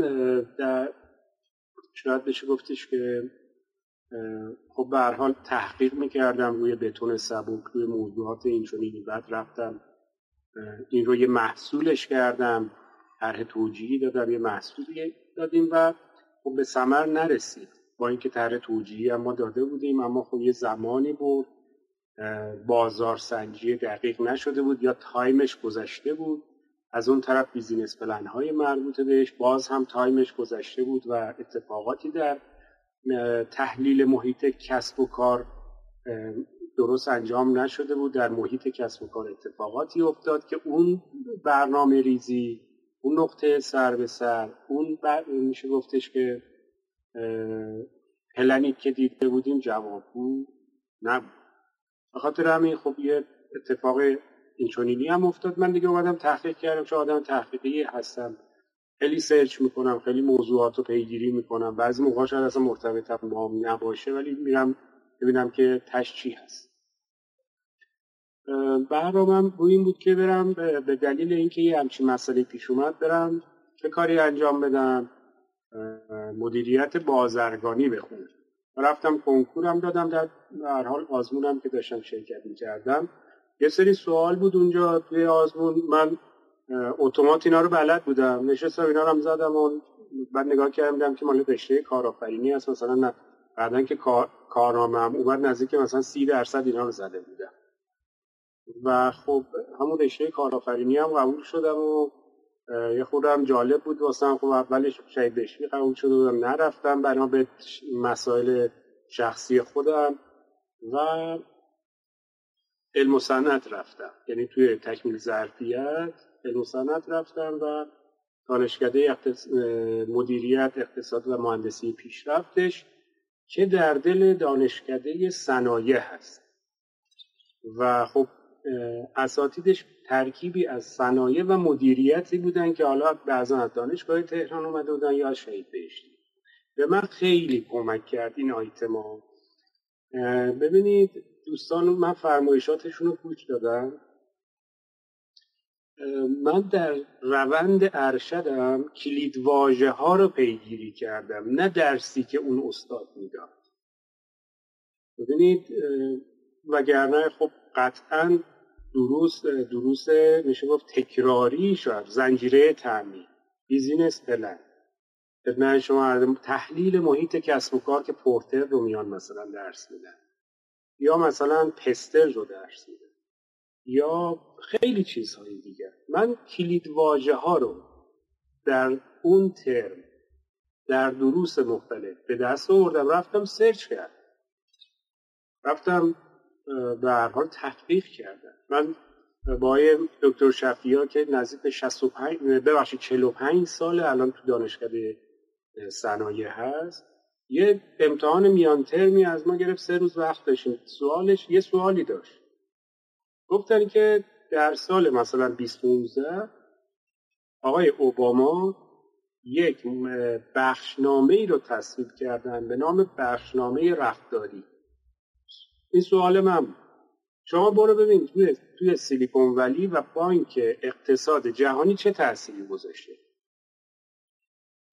در شاید بشه گفتش که خب به هر حال تحقیق می‌کردم روی بتون سبک روی موضوعات اینچنینی بعد رفتم. این رو یه محصولش کردم. طرح توجیهی دادم یه محصولی دادیم و خب به ثمر نرسید. با اینکه طرح توجیهی ما داده بودیم اما خب یه زمانی بود. بازار سنجی دقیق نشده بود یا time ش گذشته بود. از اون طرف business plan های مربوط بهش. باز هم time ش گذشته بود و اتفاقاتی در تحلیل محیط کسب و کار درست انجام نشده بود. در محیط کسب و کار اتفاقاتی افتاد که اون برنامه ریزی اون نقطه سر به سر اون میشه گفتش که پلنی که دیده بودیم جوابگو نبود. به خاطر همین خب یه اتفاق اینچنینی هم افتاد. من دیگه اومدم تحقیق کردم چون آدم تحقیقی هستم. خیلی سرچ می‌کنم خیلی موضوعات رو پیگیری می‌کنم. بعضی موقع شاید اصلا مرتبط با نباشه ولی میرم ببینم که تش چی هست. برنامه روی این بود که برم به دلیل اینکه یه همچین مسئله پیش اومد برم چه کاری انجام بدم؟ مدیریت بازرگانی بخونم. رفتم کنکورم دادم در هر حال آزمونم که داشتم شرکت می‌کردم. یه سری سوال بود اونجا توی آزمون. من اتومات اینا رو بلد بودم. نشستم اینا رو هم زدم و بعد نگاه کردم که مال رشته کارآفرینی هست مثلا نه. بعدا که کار کارنامه‌ام اومد نزدیک مثلا سی درصد اینا رو زده بودم. و خب همون رشته کارآفرینی هم قبول شدم و یه خودم جالب بود واسم. خب اولش شهید بشری قبول شده بودم نرفتم بنا به مسائل شخصی خودم و علم و سنت رفتم. یعنی توی تکمیل ظرفیت علم سنت رفتم و دانشکده مدیریت اقتصاد و مهندسی پیشرفتش که در دل دانشکده صنایع هست. و خب اساتیدش ترکیبی از صنایع و مدیریتی بودن که حالا بعضا از دانشگاه تهران اومده بودن یا شهید بهشتی. به من خیلی کمک کرد این آیتما. ببینید دوستان من فرمایشاتشون رو گوش دادم. من در روند ارشدم کلید واژه ها رو پیگیری کردم نه درسی که اون استاد می‌داد. ببینید وگرنه خب قطعا دروس دروس میشه گفت تکراری شد زنجیره تعمیر بیزینس پلن. خدمت شما تحلیل محیط کسب و کار که پورتر رو میان مثلا درس میدن یا مثلا پستر رو درس میدن. یا خیلی چیزهای دیگر من کلید واژه ها رو در اون ترم در دروس مختلف به دست آوردم رفتم سرچ کردم. رفتم به هر حال تحقیق کردم. من با دکتر شفیا که نزدیک 65 ببخشید 45 سال الان تو دانشکده صنایع هست. یه امتحان میان ترمی از ما گرفت سه روز وقت داشتیم. سوالش یه سوالی داشت. گفتن که در سال مثلا 2015 آقای اوباما یک بخشنامه ای رو تصویب کردن به نام بخشنامه رفتاری. این سوال من شما برو ببین توی, توی سیلیکون ولی و بانک اقتصاد جهانی چه تأثیری گذاشته.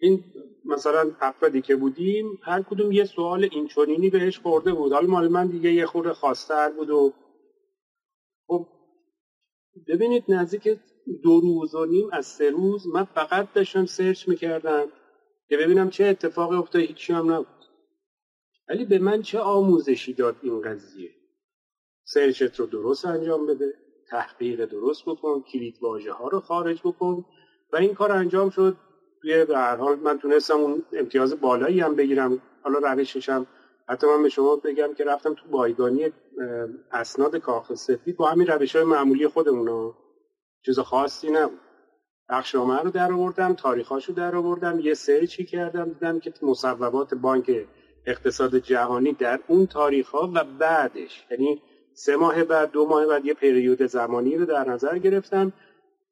این مثلا افرادی که بودیم هر کدوم یه سوال اینچنینی بهش خورده بود. حالا مال من دیگه یه خورده خواستر بود و خب ببینید نزدیک دو روز و نیم از سه روز من فقط داشتم سرچ می‌کردم که ببینم چه اتفاقی افتاد هیچی هم نبود. ولی به من چه آموزشی داد این قضیه؟ سرچت رو درست انجام بده تحقیق درست بکن کلید واژه ها رو خارج بکن و این کار انجام شد. توی به هر حال من تونستم اون امتیاز بالایی هم بگیرم. حالا روششم حتی من به شما بگم که رفتم تو بایگانی اسناد کاخ سفید با همین روش های معمولی خودمون چیز خاصی نبود. بخشنامه رو در آوردم تاریخاشو در آوردم یه سرچی کردم دیدم که مصوبات بانک اقتصاد جهانی در اون تاریخ ها و بعدش یعنی سه ماه بعد دو ماه بعد یه پریود زمانی رو در نظر گرفتم.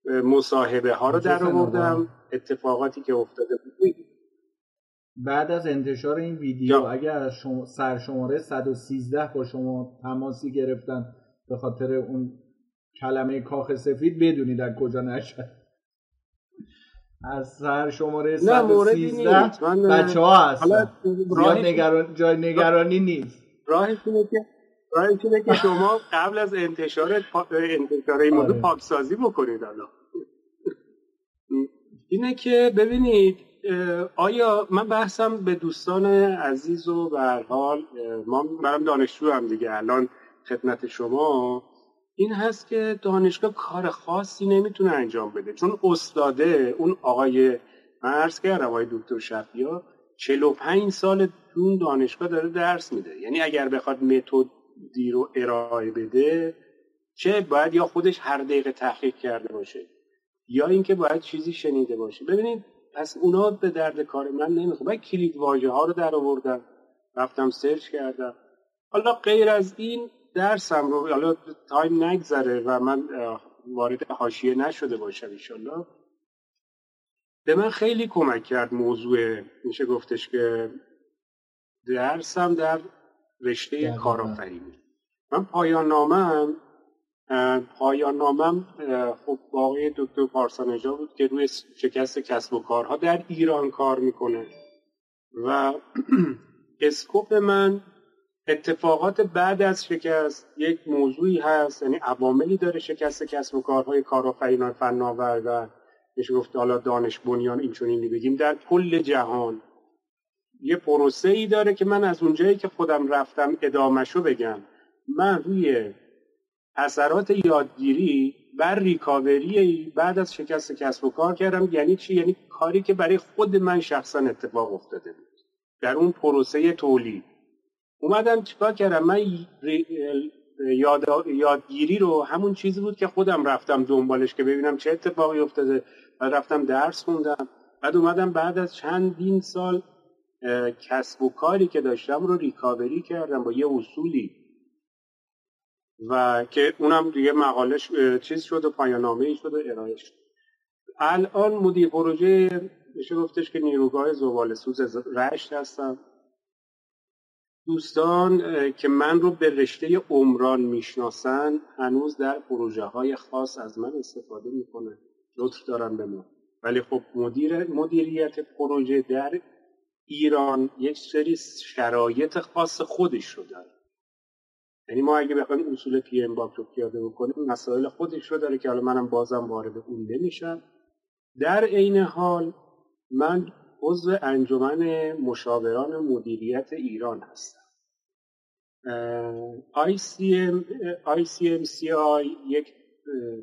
مصاحبه ها رو در آوردم. اتفاقاتی که افتاده بود. بعد از انتشار این ویدیو اگر از شما سرشماره 113 با شما تماسی گرفتن به خاطر اون کلمه کاخ سفید بدونید در کجا نشد. از سر شماره 113 بچه ها هستن. زیاد نگران... جای نگرانی نیست. راهش اینه که راهش اینه که شما قبل از انتشار پا... انتشار این موضوع آره. پاکسازی بکنید الان. اینه که ببینید آیا من بحثم به دوستان عزیز و به حال ما برم دانشجو هم دیگه الان خدمت شما این هست که دانشگاه کار خاصی نمی‌تونه انجام بده. چون استاده اون آقای عرض کردم آقای دکتر شفیا 45 سال اون دانشگاه داره درس میده. یعنی اگر بخواد متدی رو ارائه بده چه باید یا خودش هر دقیقه تحقیق کرده باشه یا اینکه باید چیزی شنیده باشه. ببینید پس اونا به درد کار من نمی‌خواد من کلید واژه ها رو در آوردم. رفتم search کردم. حالا غیر از این درسم رو حالا time نگذره و من وارد حاشیه نشده باشم ایشالله به من خیلی کمک کرد موضوع میشه گفتش که درسم در رشته کارآفرینی. من پایان نامم پایان نامم خب باقی دکتر پارسانجا بود که روی شکست کسب و کارها در ایران کار می‌کنه. و *clears throat* اسکوپ من اتفاقات بعد از شکست یک موضوعی هست یعنی عواملی داره شکست کسب و کارهای کارآفرینان فناور و میشه گفت حالا دانش بنیان این چنینی بگیم در کل جهان. یه پروسه ای داره که من از اونجایی که خودم رفتم ادامشو بگم. من روی اثرات یادگیری بر ریکاوری بعد از شکست کسب و کار کردم. یعنی چی؟ یعنی کاری که برای خود من شخصا اتفاق افتاده بود. در اون پروسه تولید. اومدم چیکار کردم؟ من یاد... یادگیری رو همون چیزی بود که خودم رفتم دنبالش که ببینم چه اتفاقی افتاده. و رفتم درس خوندم. بعد اومدم بعد از چندین سال کسب و کاری که داشتم رو ریکاوری کردم با یه اصولی. و که اونم دیگه مقالش چیز شد و پایانامه ای شد و ارائه شد. الان مدیر پروژه میشه گفتش که نیروگاه زبال سوز رشت هستم دوستان که من رو به رشته عمران می‌شناسن هنوز در پروژه های خاص از من استفاده می‌کنن. لطف دارن به ما. ولی خب مدیر مدیریت پروژه در ایران یک سری شرایط خاص خودش رو داره. یعنی ما اگه بخوایم اصول پی ام باک رو پیاده بکنیم مسائل خودش رو داره که حالا منم بازم وارد اون نمیشم. در عین حال من عضو انجمن مشاوران مدیریت ایران هستم. ICMCI یک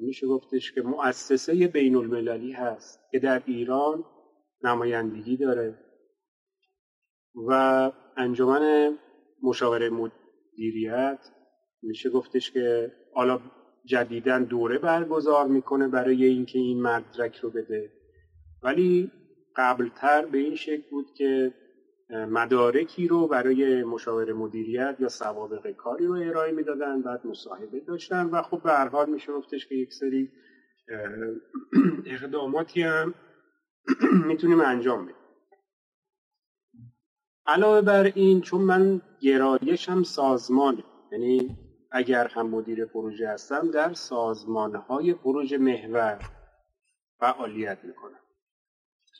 میشه گفتش که مؤسسه بین المللی هست که در ایران نمایندگی داره و انجمن مشاوره مدیریت. میشه گفتش که حالا جدیدا دوره برگزار می‌کنه برای اینکه این مدرک رو بده. ولی قبلتر به این شکل بود که مدارکی رو برای مشاور مدیریت یا سوابق کاری رو ارائه می‌دادن بعد مصاحبه داشتن و خب به هر حال میشه گفتش که یک سری *clears throat* اقداماتی هم *clears throat* می‌تونیم انجام بدیم. علاوه بر این چون من گرایشم سازمان یعنی اگر هم مدیر پروژه هستم در سازمانهای پروژه محور فعالیت می‌کنم.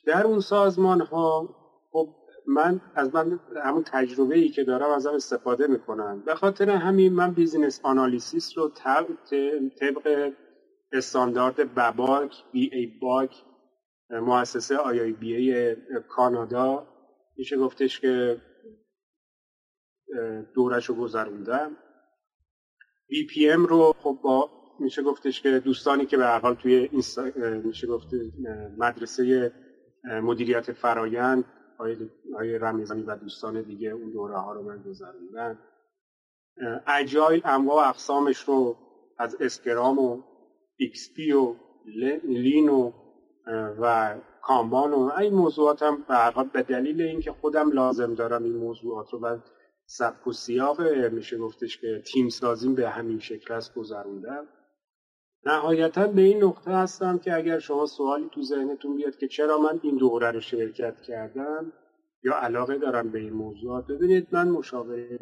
در اون سازمان ها خب من از من همون تجربه ای که دارم ازم استفاده می‌کنم به خاطر همین من بیزینس آنالیسیس رو طبق استاندارد BABOK BABOK مؤسسه IIBA کانادا میشه گفتش که دورش رو گذروندم. BPM رو خب با میشه گفتش که دوستانی که به هر حال توی میشه گفت مدرسه مدیریت فرایند آقای رمیزانی و دوستان دیگه اون دوره ها رو من گذروندن agile انواع اقسامش رو از Scrum و XP و lean و و Kanban و این موضوعات هم به به دلیل اینکه خودم لازم دارم این موضوعات رو و سبک و سیاق میشه گفتش که تیم سازیم به همین شکل است گذروندم نهایتا به این نقطه هستم که اگر شما سوالی تو ذهنتون بیاد که چرا من این دوره رو شرکت کردم یا علاقه دارم به این موضوعات ببینید من مشاوره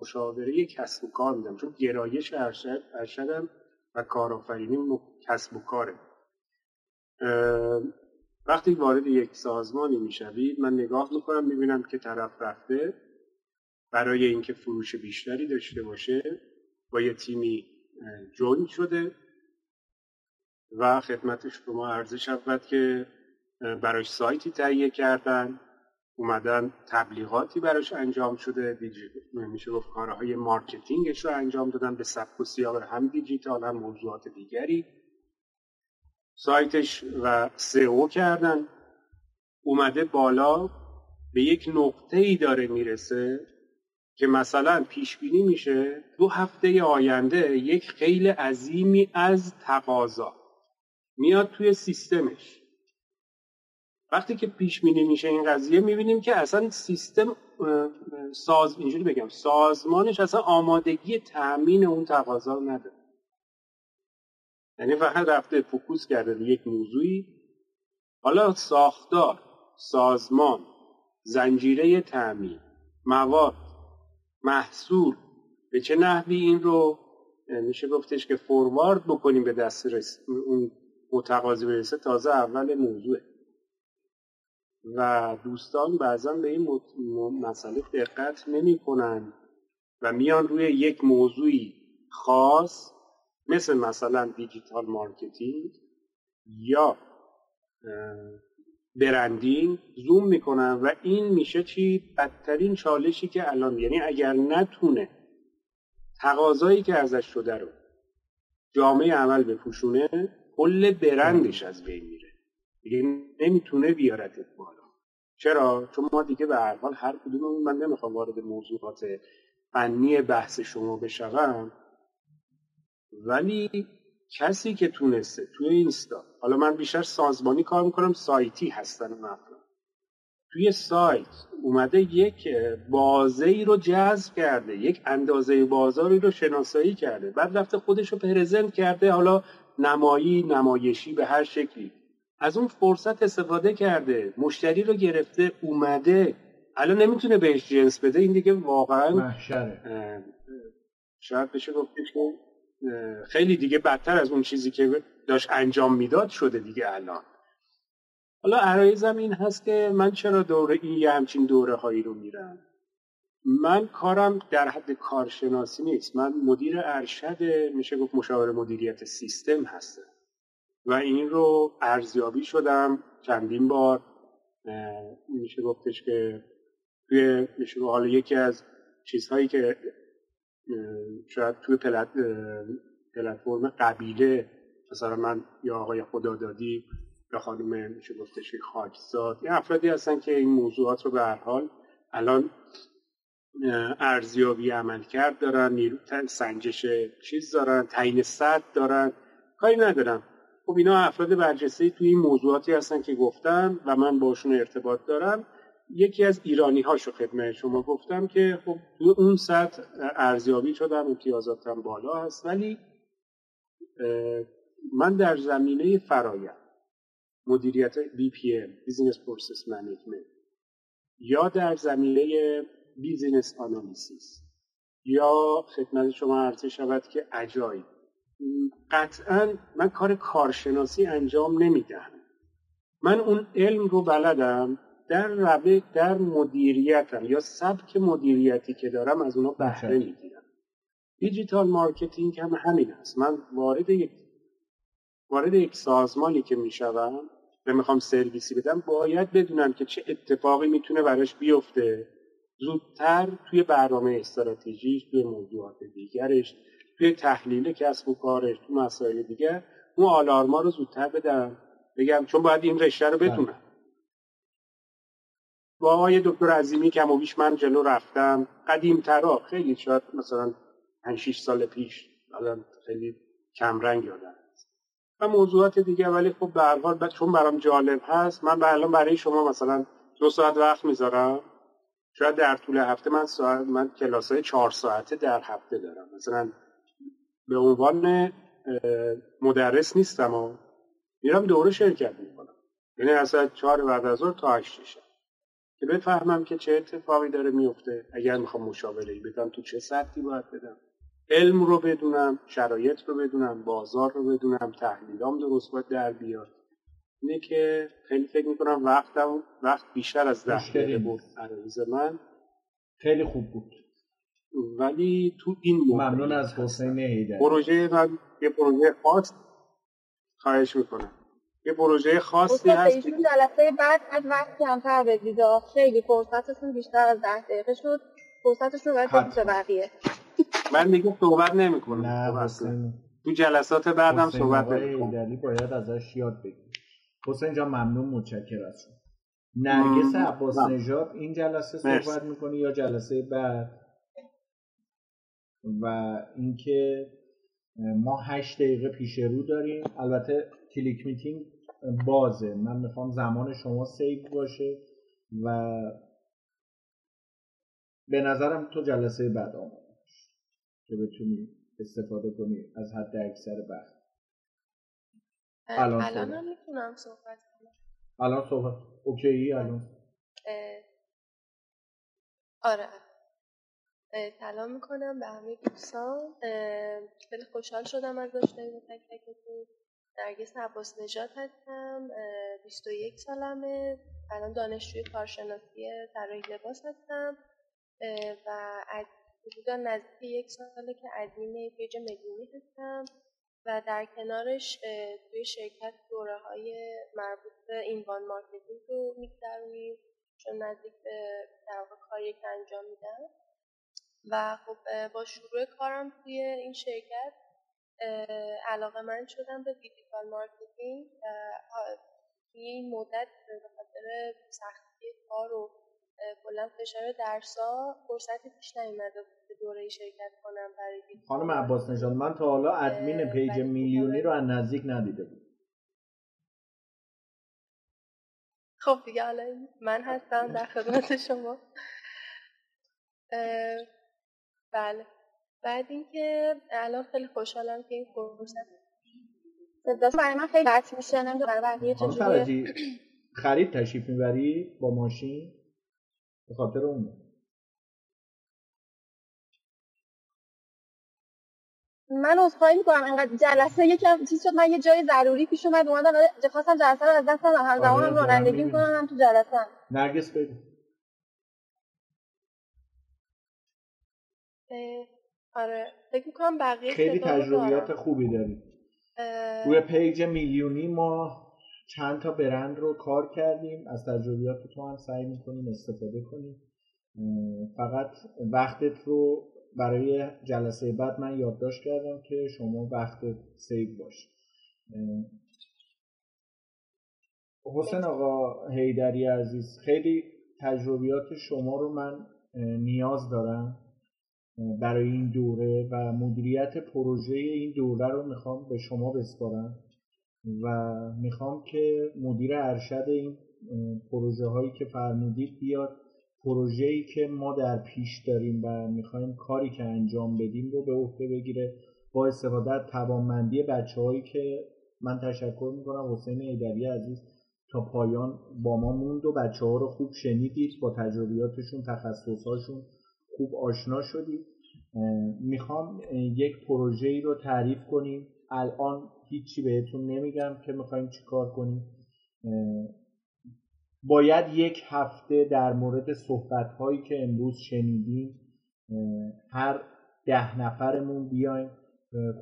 مشاوره کسب و کار میدم چون گرایش ارشد ارشدم و کارآفرینی کسب و کاره. وقتی وارد یک سازمانی می‌شوید من نگاه می‌کنم می‌بینم که طرف رفته برای اینکه فروش بیشتری داشته باشه با یه تیمی جوین شده و خدمت شما عرضه شود که براش سایتی تهیه کردن اومدن تبلیغاتی براش انجام شده میشه گفت کارهای marketing ش رو انجام دادن به سبک و سیاق هم دیجیتال هم موضوعات دیگری. سایتش و SEO کردن. اومده بالا به یک نقطه ای داره می‌رسه. که مثلا پیش بینی میشه دو هفته آینده یک خیل عظیمی از تقاضا میاد توی سیستمش. وقتی که پیش بینی میشه این قضیه می‌بینیم که اصلا سیستم ساز اینجوری بگم سازمانش اصلا آمادگی تأمین اون تقاضا رو نداره. یعنی فقط رفته فکوس کرده یک موضوعی. حالا ساختار سازمان زنجیره تأمین مواد محصول. به چه نحوی این رو میشه گفتش که forward بکنیم به دست اون متقاضی برسه تازه اول موضوعه و دوستان بعضا به این مسئله دقت نمی کنن و میان روی یک موضوعی خاص مثل مثلا digital marketing یا branding zoom می‌کنن و این میشه چی؟ بدترین چالشی که الان یعنی اگر نتونه تقاضایی که ازش شده رو جامعه عمل بپوشونه کل برندش از بین میره. دیگه نمی‌تونه بیارتت بالا. چرا؟ چون ما دیگه به هر حال هر کدوم من نمی‌خوام وارد موضوعات فنی بحث شما بشوم. ولی کسی که تونسته توی اینستا حالا من بیشتر سازمانی کار می‌کنم سایتی هستن افراد. توی سایت اومده یک بازه ای رو جذب کرده یک اندازه بازاری رو شناسایی کرده بعد رفته خودش رو پرزنت کرده حالا نمایی نمایشی به هر شکلی. از اون فرصت استفاده کرده مشتری رو گرفته اومده. الان نمی‌تونه بهش جنس بده این دیگه واقعا شاید بشه گفتش که خیلی دیگه بدتر از اون چیزی که داشت انجام می‌داد شده دیگه الان. حالا عرایزم این هست که من چرا دوره این یه همچین دوره هایی رو میرم؟ من کارم در حد کارشناسی نیست. من مدیر ارشد میشه گفت مشاور مدیریت سیستم هستم. و این رو ارزیابی شدم چندین بار. میشه گفتش که توی میشه حالا یکی از چیزهایی که شاید توی پلتفرم قبیله مثلا من یا آقای خدادادی یا خانم میشه گفتش خاکزاد یه افرادی هستن که این موضوعات رو به هر حال الان ارزیابی عمل کرد دارن نیرو سنجش چیز دارن تعیین صد دارن کاری ندارم. خب اینا افراد برجسته توی این موضوعاتی هستن که گفتم و من باشون ارتباط دارم. یکی از ایرانی هاشو خدمت شما گفتم که خب توی اون سطح ارزیابی شدم امتیازاتم بالا هست ولی من در زمینه فرایند مدیریت BPM Business Process Management یا در زمینه بیزینس آنالیسیس یا خدمت شما عرضه شود که اجای قطعا من کار کارشناسی انجام نمی‌دهم. من اون علم رو بلدم در روی در مدیریتم یا سبک مدیریتی که دارم از اونا بهره می‌گیرم. digital marketing هم همین است. من وارد یک وارد یک سازمانی که می‌شوم و می‌خوام سرویسی بدم باید بدونم که چه اتفاقی می‌تونه براش بیفته. زودتر توی برنامه استراتژیش توی موضوعات دیگرش توی تحلیل کسب و کارش توی مسائل دیگر اون آلارما رو زودتر بدم. بگم چون باید این رشته رو بله. بدونم. با آقای دکتر عظیمی که بیش من جلو رفتم. قدیمترا. خیلی شاید مثلا 5 سال پیش. الان خیلی کمرنگ یادم و موضوعات دیگه ولی خب به هر حال چون برام جالب هست من به الان برای شما مثلا دو ساعت وقت می‌ذارم. شاید در طول هفته من ساعت من کلاس های چهار ساعته در هفته دارم. مثلا به عنوان مدرس نیستم و میرم دوره شرکت می‌کنم. یعنی از چهار بعد از تا هشت شب. که بفهمم که چه اتفاقی داره میفته. اگر می‌خوام مشاوره ای بدم تو چه سطحی باید بدم؟ علم رو بدونم شرایط رو بدونم بازار رو بدونم تحلیلام درست باید در بیاد. اینه که خیلی فکر می‌کنم وقتم وقت بیشتر از ده دقیقه بود عرض من. خیلی خوب بود. ولی تو این ممنون از حسین هیدر پروژه من یه پروژه خاص خواهش می‌کنم. یه پروژه خاصی هست که جلسه بعد از وقت کمتر بدید خیلی فرصتتون بیشتر از ده دقیقه شد. فرصتش رو باید بقیه من دیگه صحبت نمی‌کنم. نه تو جلسات بعدم صحبت نمی‌کنم. باید ازش یاد بگیر حسین جان ممنون متشکر از نرگس عباس نژاد این جلسه صحبت می‌کنی یا جلسه بعد؟ و اینکه ما هشت دقیقه پیش رو داریم. البته ClickMeeting بازه. من می‌خوام زمان شما save باشه و به نظرم تو جلسه بعد آمده که بتونی استفاده کنی از حد اکثر وقت. الان الان هم می‌تونم صحبت کنم. الان صحبت. اوکی الان. آره. سلام می‌کنم به همه دوستان. خیلی خوشحال شدم از داشتنی با تک تکتون نرگس عباس نجات هستم 21 سالمه. الان دانشجوی کارشناسی طراحی لباس هستم و از حدودا نزدیک یک ساله که admin page میلیونی هستم و در کنارش توی شرکت دوره های مربوط به inbound marketing رو میگذرونیم چون نزدیک به در کاری که انجام میدم. و خب با شروع کارم توی این شرکت علاقه من شدم به digital marketing توی این مدت به خاطر سختی کار و کلا فشار درسا فرصتی پیش نیومده بود که دوره شرکت کنم برای خانم عباس نژاد من تا حالا admin page میلیونی رو از نزدیک ندیده بودم خب دیگه حالا من هستم در خدمت شما. بله. بعد اینکه الان خیلی خوشحالم که این فرصت صداش برای من خیلی قطع میشه نمی‌دونم برای بقیه چجوریه. خرید تشریف می‌بری با ماشین؟ به خاطر اون من عذرخواهی می‌کنم انقدر جلسه یکم چیز شد من یه جای ضروری پیش اومد اومدم خواستم جلسه رو از دست بدم. هر زمان هم رانندگی می‌کنم هم تو جلسه نرگس بگو. آره فکر می‌کنم بقیه خیلی تجربیات خوبی داری روی page میلیونی ما چند تا برند رو کار کردیم. از تجربیات تو هم سعی می‌کنیم استفاده کنیم. فقط وقتت رو برای جلسه بعد من یادداشت کردم که شما وقت save باشه حسین آقا هیدری عزیز خیلی تجربیات شما رو من نیاز دارم. برای این دوره و مدیریت پروژه این دوره رو می‌خوام به شما بسپارم و می‌خوام که مدیر ارشد این پروژه هایی که فرمودید بیاد. پروژه ای که ما در پیش داریم و می‌خوایم کاری که انجام بدیم رو به عهده بگیره با استفاده از توانمندی بچه که من تشکر می‌کنم. حسین ایدری عزیز تا پایان با ما موند و بچه ها رو خوب شنیدید با تجربیاتشون تخصصهاشون خوب آشنا شدید می‌خوام یک پروژه ای رو تعریف کنیم. الان هیچی بهتون نمیگم که می‌خوایم چیکار کنیم. باید یک هفته در مورد صحبت هایی که امروز شنیدیم هر ده نفرمون بیایم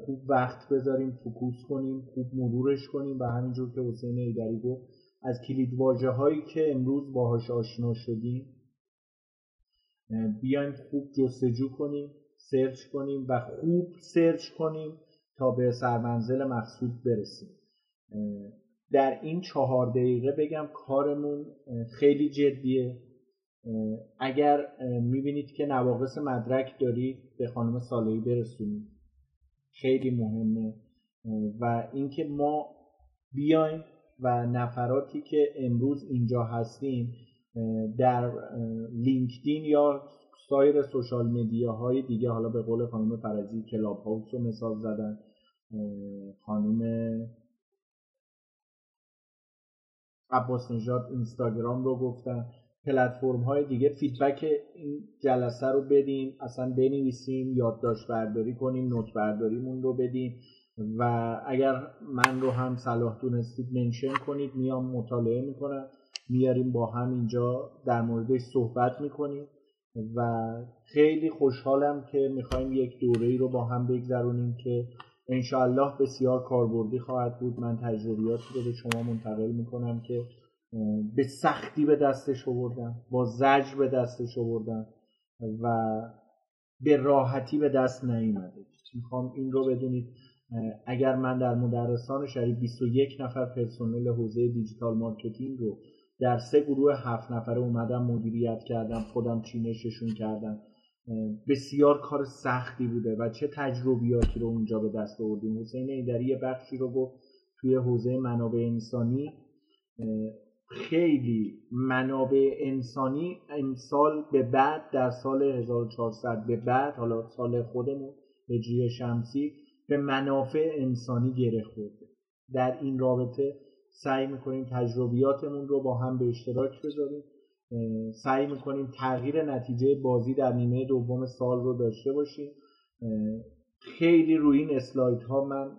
خوب وقت بذاریم فکوس کنیم خوب مرورش کنیم و همینجور که حسین ایدری گفت از کلید هایی که امروز باهاش آشنا شدیم بیایم خوب جستجو کنیم سرچ کنیم و خوب سرچ کنیم تا به سرمنزل مقصود برسیم. در این چهار دقیقه بگم کارمون خیلی جدیه. اگر می‌بینید که نواقص مدرک دارید به خانم صالحی برسونید. خیلی مهمه. و اینکه ما بیایم و نفراتی که امروز اینجا هستیم در لینکدین یا سایر سوشال های دیگه حالا به قول خانم فرزی کلاب هاوس رو مثال زدن خانم عباس نژاد اینستاگرام رو گفتن. پلتفرم های دیگه فیدبک این جلسه رو بدیم اصلا بنویسیم یادداشت برداری کنیم نوت برداریمون رو بدیم و اگر من رو هم صلاح دونستید منشن کنید میام مطالعه می‌کنم. میاریم با هم اینجا در موردش صحبت می‌کنیم و خیلی خوشحالم که می‌خوایم یک دوره ای رو با هم بگذرونیم که انشاءالله بسیار کاربردی خواهد بود. من تجربیاتی رو به شما منتقل می‌کنم که به سختی به دستش آوردم با زجر به دستش آوردم و به راحتی به دست نیومده. می‌خوام این رو بدونید اگر من در مدرسان شریف 21 نفر پرسنل حوزه digital marketing رو در سه گروه هفت نفره اومدم مدیریت کردم خودم چینششون کردم بسیار کار سختی بوده و چه تجربیاتی رو اونجا به دست آوردیم. حسین ایدری یه بخشی رو گفت توی حوزه منابع انسانی. خیلی منابع انسانی امسال به بعد در سال 1400 به بعد حالا سال خودمون هجری شمسی به منافع انسانی گره خورده. در این رابطه سعی می‌کنیم تجربیاتمون رو با هم به اشتراک بذاریم. سعی می‌کنیم تغییر نتیجه بازی در نیمه دوم سال رو داشته باشیم. خیلی روی این اسلاید ها من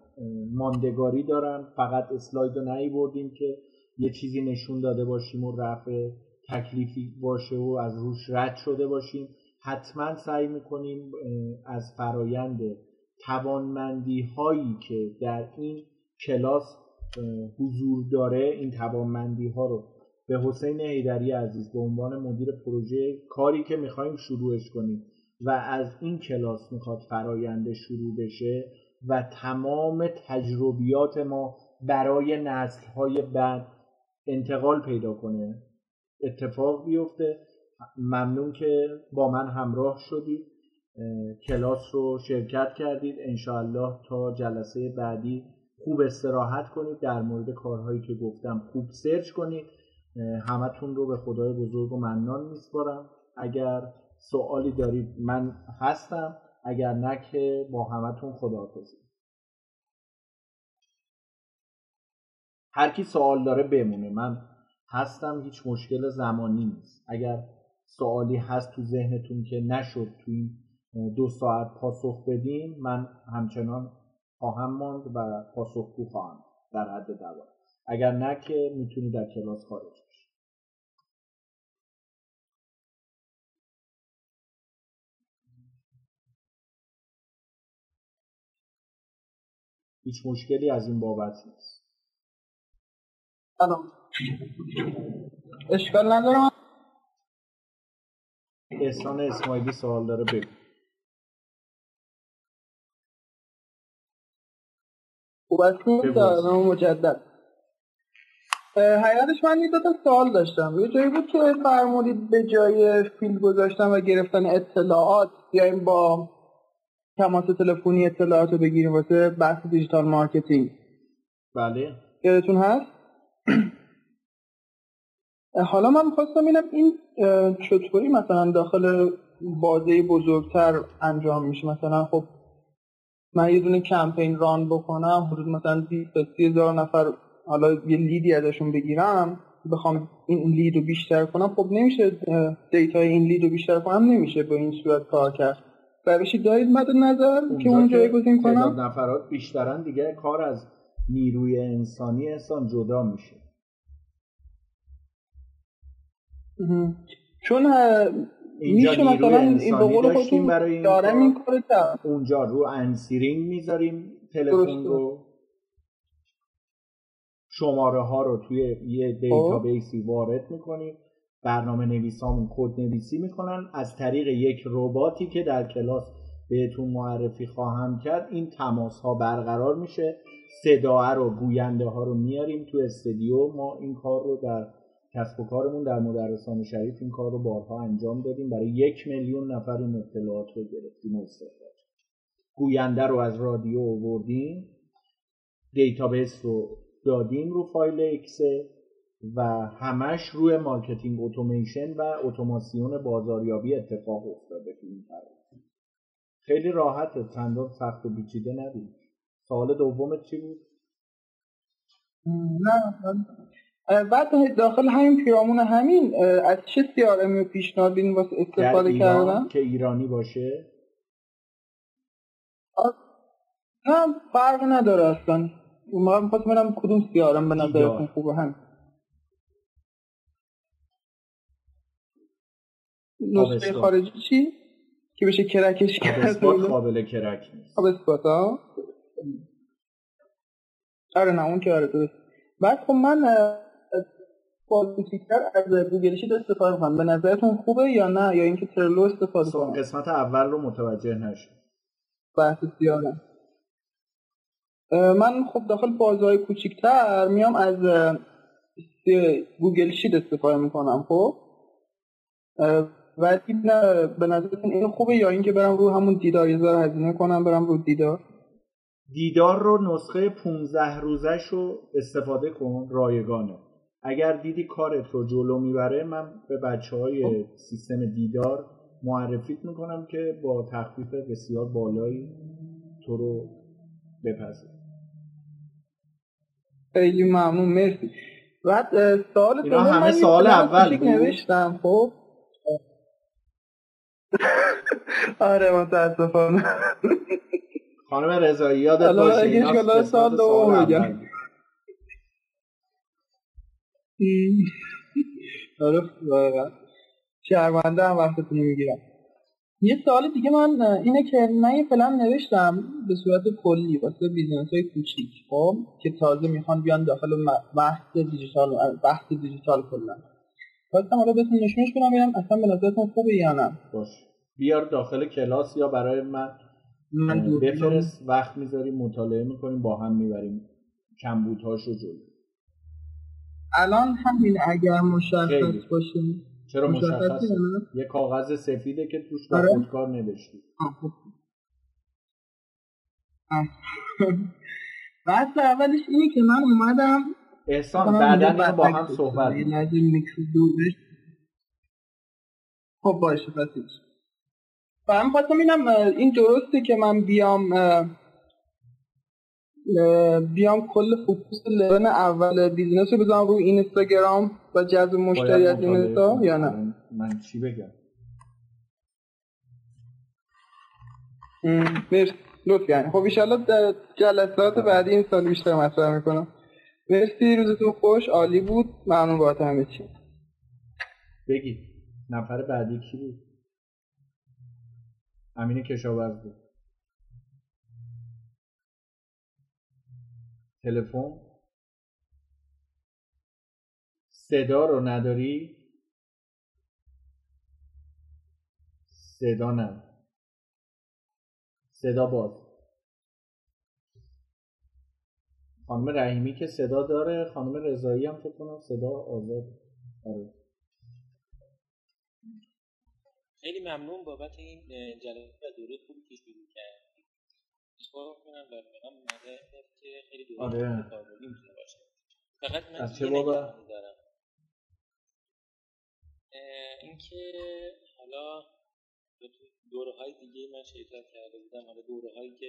ماندگاری دارم. فقط اسلاید رو نهی بردیم که یه چیزی نشون داده باشیم و رفع تکلیفی باشه و از روش رد شده باشیم. حتما سعی می‌کنیم از فرایند توانمندی هایی که در این کلاس حضور داره این توانمندی ها رو. به حسین حیدری عزیز به عنوان مدیر پروژه کاری که می‌خوایم شروعش کنیم و از این کلاس می‌خواد فراینده شروع بشه و تمام تجربیات ما برای نسل های بعد انتقال پیدا کنه. اتفاق بیفته. ممنون که با من همراه شدید. کلاس رو شرکت کردید. انشاءالله تا جلسه بعدی خوب استراحت کنید در مورد کارهایی که گفتم خوب سرچ کنید. همتون رو به خدای بزرگ و منان میسپارم. اگر سوالی دارید من هستم. اگر نه که با همتون خداحافظی. هر کی سوال داره بمونه. من هستم هیچ مشکل زمانی نیست. اگر سوالی هست تو ذهنتون که نشد تو این دو ساعت پاسخ بدین من همچنان خواهم ماند و پاسخگو خواهم در حد دوام. اگر نه که می‌تونی در کلاس خارج بشی. هیچ مشکلی از این بابت نیست. سلام. اشکال ندارم. احسان اسماعیلی سوال داره بگو. خوب هستیم مجدد. حقیقتش من یه تا سوال داشتم. یه جایی بود که فرمودید به جای field گذاشتن و گرفتن اطلاعات بیایم با تماس تلفنی اطلاعات رو بگیریم واسه بحث digital marketing. بله. یادتون هست؟ حالا من می‌خواستم ببینم این چطوری مثلا داخل بازه بزرگتر انجام میشه؟ مثلا خب من یه دونه کمپین run بکنم حدود مثلا 20 تا 30 هزار نفر حالا یه lead ی ازشون بگیرم بخوام این lead رو بیشتر کنم. خب نمیشه data ی این lead رو بیشتر کنم نمیشه با این صورت کار کرد. روشی دارید مد نظر که اون جایگزین کنم؟ نفرات بیشترن دیگه کار از نیروی انسانی انسان جدا میشه. چون میشه مثلا این به قول خودتون دارم این کار. اونجا رو answering می‌ذاریم تلفن رو شماره ها رو توی یه database ی وارد می‌کنیم. برنامه نویسامون کد نویسی می‌کنن. از طریق یک رباتی که در کلاس بهتون معرفی خواهم کرد این تماس ها برقرار میشه. صداها رو گوینده ها رو میاریم تو استودیو. ما این کار رو در کسب و کارمون در مدرسان شریف این کار رو بارها انجام دادیم. برای یک میلیون نفر این اطلاعات رو گرفتیم و استفاده گوینده رو از رادیو آوردیم database رو دادیم رو فایل Excel و همش روی marketing automation و اتوماسیون بازاریابی اتفاق افتاده تو این خیلی راحته چندان سخت و پیچیده ندید سوال دومت چی بود؟ نه بعد داخل همین پیرامون همین از چه سیارمی پیشنهاد بدین واسه استفاده کردن؟ که ایرانی باشه؟ نه فرق نداره اصلا. ما می‌خواست ببینم کدوم سیارم به نظرتون خوبه هم نسخه خارجی چی؟ که بشه کرکش کرد قابل کرک نیست. آب ها آره نه اون که آره درست. بعد خب من پالیتیکتر از گوگل شیت استفاده کنم به نظرتون خوبه یا نه؟ یا اینکه ترلو استفاده کنم قسمت اول رو متوجه نشد بحث سیارم من خب داخل بازهای کوچیکتر میام از گوگل شیت استفاده می‌کنم خب؟ و به نظرتون این خوبه یا اینکه برم رو همون دیدار؟ یه هزینه کنم برم رو دیدار؟ دیدار رو نسخه 15 روزش رو استفاده کن رایگانه. اگر دیدی کارت رو جلو می‌بره من به بچه های سیستم دیدار معرفیت می‌کنم که با تخفیف بسیار بالایی تو رو بپذیر خیلی ممنون مرسی. بعد سوال اینا همه سوال اول نوشتم خب؟ آره متاسفانه. خانم رضایی یادت باشه اینا سال دوم *laughs* آره شرمنده هم وقتتون می‌گیرم یه سوال دیگه من اینه که من یه پلن نوشتم به صورت کلی واسه business های کوچیک خب که تازه می‌خوان بیان داخل بحث دیجیتال بحث دیجیتال کلا. خواستم حالا بهتون نشونش بدم ببینم اصلا به نظرتون خوبه یا نه. باش. بیار داخل کلاس یا برای من. من بفرست وقت می‌ذاریم مطالعه می‌کنیم با هم می‌بریم کمبودهاشو جلو. الان همین اگر مشخص باشه. چرا مشخص یه کاغذ سفیده که توش با آره. خودکار نوشتی. خب. بحث اولش اینه که من اومدم. احسان بعدا با هم صحبت خب باشه پس من خواستم اینم این درسته که من بیام بیام کل focus لبن اول business رو بزنم روی اینستاگرام و جذب مشتری از اینستا یا نه؟ من چی بگم؟ مرسی. لطف یعنی خب ایشالله در جلسات بعدی این سال بیشتر مطرح می‌کنم. مرسی روزتون خوش. عالی بود. ممنون بابت همه چی. بگی نفر بعدی کی بود؟ امین کشاورز بود تلفن. صدا رو نداری؟ صدا نه. صدا باز. خانم رحیمی که صدا داره خانم رضایی هم فکر کنم صدا آزاد. آره. خیلی ممنون بابت این جلسه و دوره خوبی که شروع کردید اشتباه کنم و من اومده که خیلی دوره آره. کاربردی می‌تونه باشه فقط من یه؟ نگاهی دارم اینکه حالا دوره های دیگه من شرکت کرده بودم حالا دوره هایی که